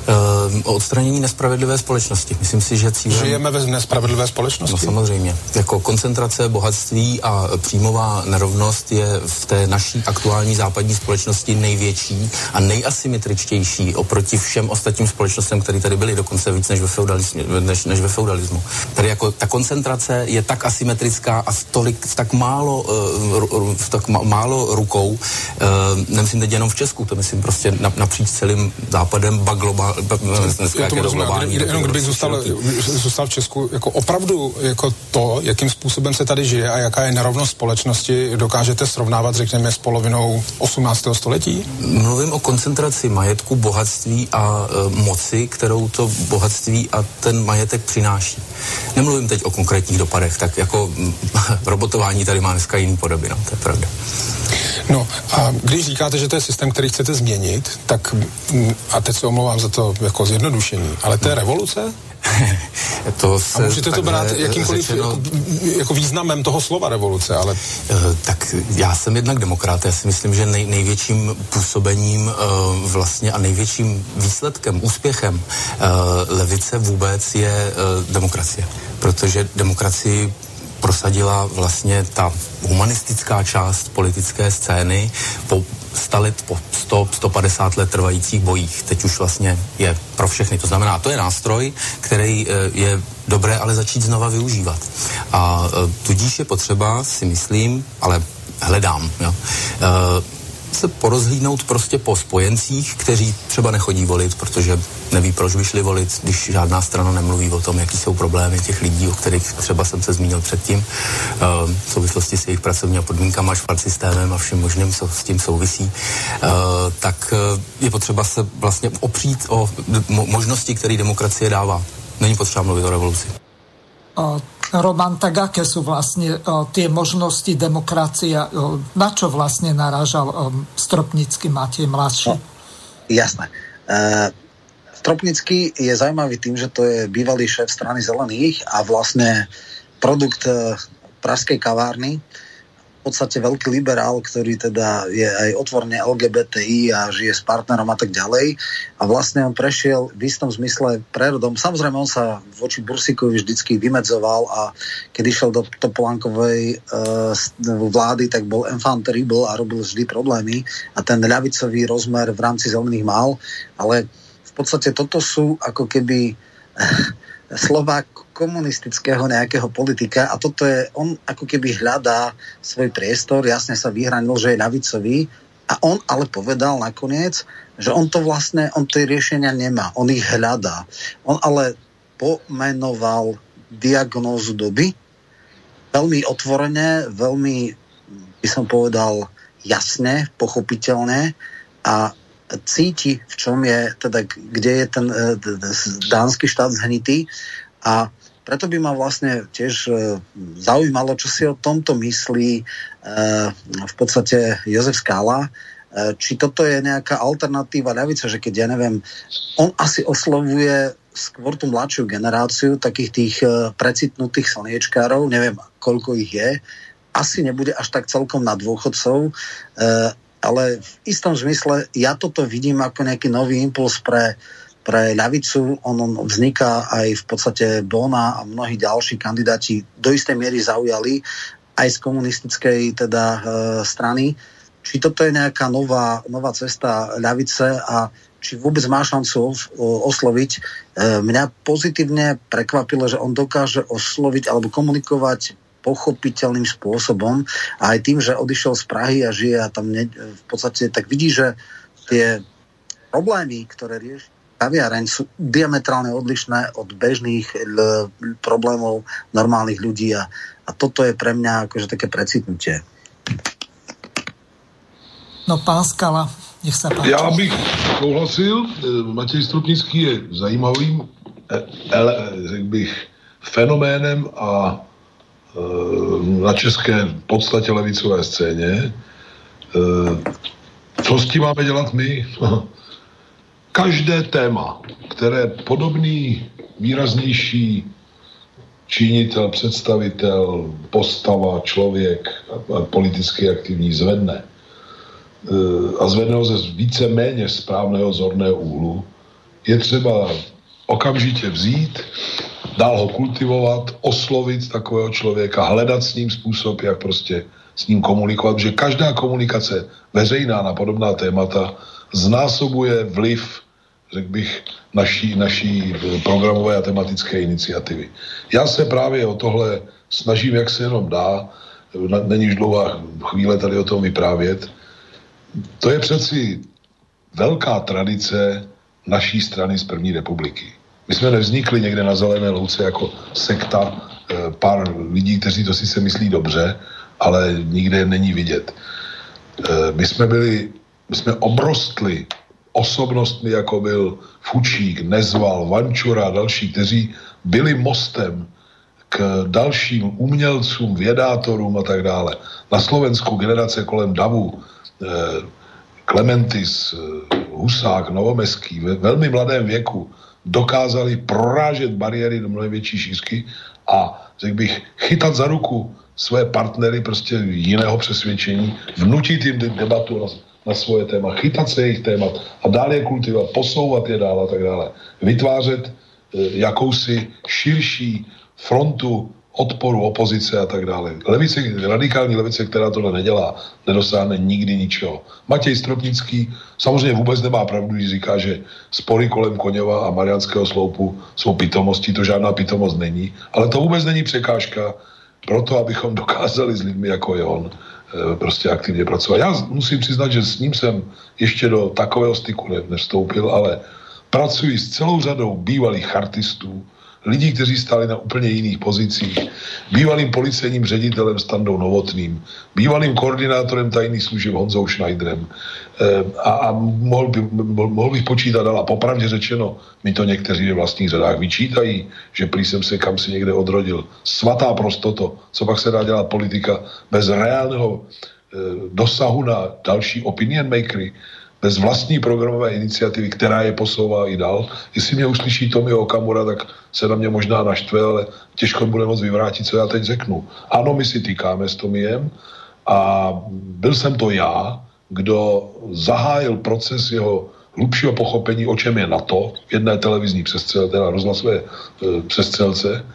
G: o odstranění nespravedlivé společnosti. Myslím si, že cílem...
H: Žijeme ve nespravedlivé společnosti?
G: No samozřejmě. Jako koncentrace bohatství a příjmová nerovnost je v té naší aktuální západní společnosti největší a nejasymetričtější oproti všem ostatním společnostem, které tady byly, dokonce víc než ve feudalismu. Než, než ve feudalismu. Tady jako ta koncentrace je tak asymetrická a v, tolik, v tak málo, uh, v tak málo rukou, uh, nemyslím teď jenom v Česku, to myslím prostě napříč celým západem, ba globál,
H: já tomu rozumím, jenom kdybych zůstal, zůstal v Česku, jako opravdu jako to, jakým způsobem se tady žije a jaká je nerovnost společnosti, dokážete srovnávat, řekněme, s polovinou 18. století?
G: Mluvím o koncentraci majetku, bohatství a e, moci, kterou to bohatství a ten majetek přináší. Nemluvím teď o konkrétních dopadech, tak jako <laughs> robotování tady má dneska jiný podoby, no, to je pravda.
H: No a když říkáte, že to je systém, který chcete změnit, tak a teď se omlouvám za to jako zjednodušení, ale to je revoluce? <laughs>
G: to se
H: a můžete to brát jakýmkoliv řečeno, jako, jako významem toho slova revoluce, ale...
G: Uh, tak já jsem jednak demokrat. Já si myslím, že nej, největším působením uh, vlastně a největším výsledkem, úspěchem uh, levice vůbec je uh, demokracie. Protože demokracii prosadila vlastně ta humanistická část politické scény po 100 let, po 100, 150 let trvajících bojích. Teď už vlastně je pro všechny. To znamená, to je nástroj, který eh, je dobré ale začít znova využívat. A eh, tudíž je potřeba, si myslím, ale hledám, jo, eh, se porozhlídnout prostě po spojencích, kteří třeba nechodí volit, protože neví, proč by šli volit, když žádná strana nemluví o tom, jaký jsou problémy těch lidí, o kterých třeba jsem se zmínil předtím, uh, v souvislosti s jejich pracovními podmínkami, špart systémem a všem možným, co s tím souvisí, uh, tak uh, je potřeba se vlastně opřít o možnosti, které demokracie dává. Není potřeba mluvit o revoluci.
B: Roman, tak aké sú vlastne tie možnosti demokracie? Na čo vlastne narážal Stropnický Matej mladší? No,
D: jasné. Uh, Stropnický je zaujímavý tým, že to je bývalý šéf strany zelených a vlastne produkt uh, pražskej kavárny, podstate veľký liberál, ktorý teda je aj otvorne LGBTI a žije s partnerom a tak ďalej. A vlastne on prešiel v istom zmysle prerodom. Samozrejme, on sa voči Bursikovi vždycky vymedzoval a keď išiel do Topolánkovej uh, vlády, tak bol enfant terrible a robil vždy problémy a ten ľavicový rozmer v rámci zelených mal. Ale v podstate toto sú ako keby <laughs> slova komunistického nejakého politika a toto je, on ako keby hľadá svoj priestor, jasne sa vyhranil, že je ľavicový a on ale povedal nakoniec, že on to vlastne, on tie riešenia nemá, on ich hľadá. On ale pomenoval diagnózu doby veľmi otvorene, veľmi by som povedal jasne, pochopiteľne a cíti, v čom je, teda kde je ten dánsky štát zhnitý a preto by ma vlastne tiež zaujímalo, čo si o tomto myslí v podstate Jozef Skála, či toto je nejaká alternatíva? Ľavice, že keď ja neviem, on asi oslovuje skôr tú mladšiu generáciu takých tých precitnutých slniečkárov, neviem koľko ich je, asi nebude až tak celkom na dôchodcov, ale v istom zmysle ja toto vidím ako nejaký nový impuls pre, pre ľavicu. On, vzniká aj v podstate Bona a mnohí ďalší kandidáti do istej miery zaujali aj z komunistickej teda e, strany. Či toto je nejaká nová, nová cesta ľavice a či vôbec má šancu osloviť. E, mňa pozitívne prekvapilo, že on dokáže osloviť alebo komunikovať pochopiteľným spôsobom a aj tým, že odišiel z Prahy a žije a tam ne, v podstate tak vidí, že tie problémy, ktoré rieši kaviareň sú diametrálne odlišné od bežných l- problémov normálnych ľudí a, a toto je pre mňa akože také precitnutie.
B: No pán Skala, nech sa páči.
C: Já bych souhlasil, Matěj Stropnický je zajímavým, ele, řekl bych, fenoménem a Eh, na české podstatě levicové scéně. Eh, co s tím máme dělat my? <laughs> Každé téma, které podobný výraznější činitel, představitel, postava, člověk, politicky aktivní zvedne eh, a zvedne ho ze více méně správného zorného úhlu, je třeba okamžitě vzít, dál ho kultivovat, oslovit takového člověka, hledat s ním způsob, jak prostě s ním komunikovat, že každá komunikace veřejná na podobná témata znásobuje vliv, řekl bych, naší, naší programové a tematické iniciativy. Já se právě o tohle snažím, jak se jenom dá, není už dlouhá chvíle tady o tom vyprávět. To je přeci velká tradice naší strany z první republiky. My jsme nevznikli někde na zelené louce jako sekta e, pár lidí, kteří to sice myslí dobře, ale nikde není vidět. E, my jsme byli, my jsme obrostli osobnostmi, jako byl Fučík, Nezval, Vančura a další, kteří byli mostem k dalším umělcům, vědátorům a tak dále. Na Slovensku generace kolem Davu, eh, Klementis, Husák, Novomeský, ve velmi mladém věku dokázali prorážet bariéry do mnohem větší šířky a řekl bych, chytat za ruku své partnery prostě jiného přesvědčení, vnutit jim debatu na, svoje téma, chytat se jejich témat a dále je kultivovat, posouvat je dál a tak dále. Vytvářet e, jakousi širší frontu odporu, opozice a tak dále. Levice, radikální levice, která tohle nedělá, nedosáhne nikdy ničeho. Matěj Stropnický samozřejmě vůbec nemá pravdu, když říká, že spory kolem Koněva a Marianského sloupu jsou pitomosti, to žádná pitomost není, ale to vůbec není překážka pro to, abychom dokázali s lidmi, jako je on, eh, prostě aktivně pracovat. Já musím přiznat, že s ním jsem ještě do takového styku nevstoupil, ale pracuji s celou řadou bývalých chartistů, lidí, kteří stáli na úplně jiných pozicích, bývalým policejním ředitelem Standou Novotným, bývalým koordinátorem tajných služeb Honzou Schneiderem e, a, a mohl, by, mohl bych počítat ale popravdě řečeno, mi to někteří ve vlastních řadách vyčítají, že prý jsem se kam si někde odrodil. Svatá prostoto, co pak se dá dělat politika bez reálného e, dosahu na další opinion makery, bez vlastní programové iniciativy, která je posouvá i dál. Jestli mě uslyší Tomi Okamura, tak se na mě možná naštve, ale těžko bude moc vyvrátit, co já teď řeknu. Ano, my si týkáme s Tomiem a byl jsem to já, kdo zahájil proces jeho hlubšího pochopení, o čem je NATO v jedné televizní přestřelce, teda rozhlasové e, přestřelce,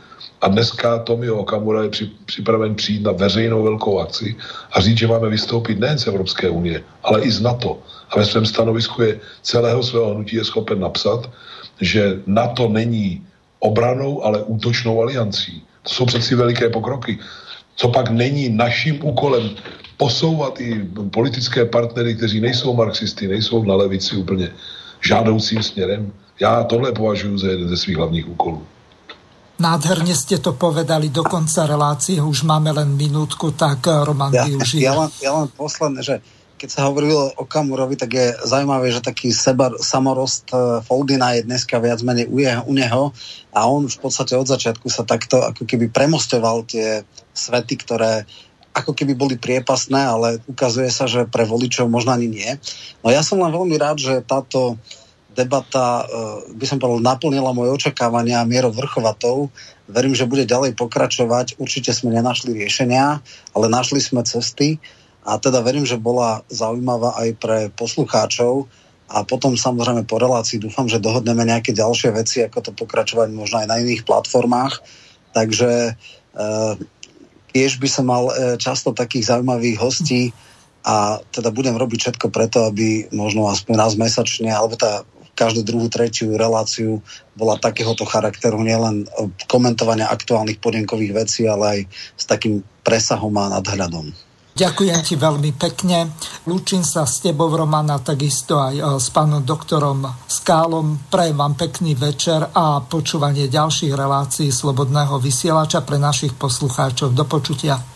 C: a dneska Tomio Okamura je při, připraven přijít na veřejnou velkou akci a říct, že máme vystoupit nejen z Evropské unie, ale i z NATO. A ve svém stanovisku je celého svého hnutí je schopen napsat, že NATO není obranou, ale útočnou aliancí. To jsou přeci veliké pokroky. Co pak není naším úkolem posouvat i politické partnery, kteří nejsou marxisty, nejsou na levici úplně žádoucím směrem. Já tohle považuji za jeden ze svých hlavních úkolů.
B: Nádherne ste to povedali, do konca relácie už máme len minútku, tak eh, Roman
D: ja,
B: využije.
D: Ja len, ja len posledné, že keď sa hovorilo o Kamurovi, tak je zaujímavé, že taký sebar, samorost e, Foldina je dneska viac menej u, jeho, u neho a on v podstate od začiatku sa takto ako keby premostoval tie svety, ktoré ako keby boli priepasné, ale ukazuje sa, že pre voličov možno ani nie. No ja som len veľmi rád, že táto debata, e, by som povedal, naplnila moje očakávania mierou vrchovatov. Verím, že bude ďalej pokračovať. Určite sme nenašli riešenia, ale našli sme cesty a teda verím, že bola zaujímavá aj pre poslucháčov a potom samozrejme po relácii dúfam, že dohodneme nejaké ďalšie veci, ako to pokračovať možno aj na iných platformách. Takže e, tiež by som mal e, často takých zaujímavých hostí a teda budem robiť všetko preto, aby možno aspoň raz mesačne, alebo tá každú druhú, tretiu reláciu bola takéhoto charakteru, nielen komentovania aktuálnych podmienkových vecí, ale aj s takým presahom a nadhľadom.
B: Ďakujem ti veľmi pekne. Lúčim sa s tebou, Romana, takisto aj e, s pánom doktorom Skálom. Prajem vám pekný večer a počúvanie ďalších relácií Slobodného vysielača pre našich poslucháčov. Do počutia.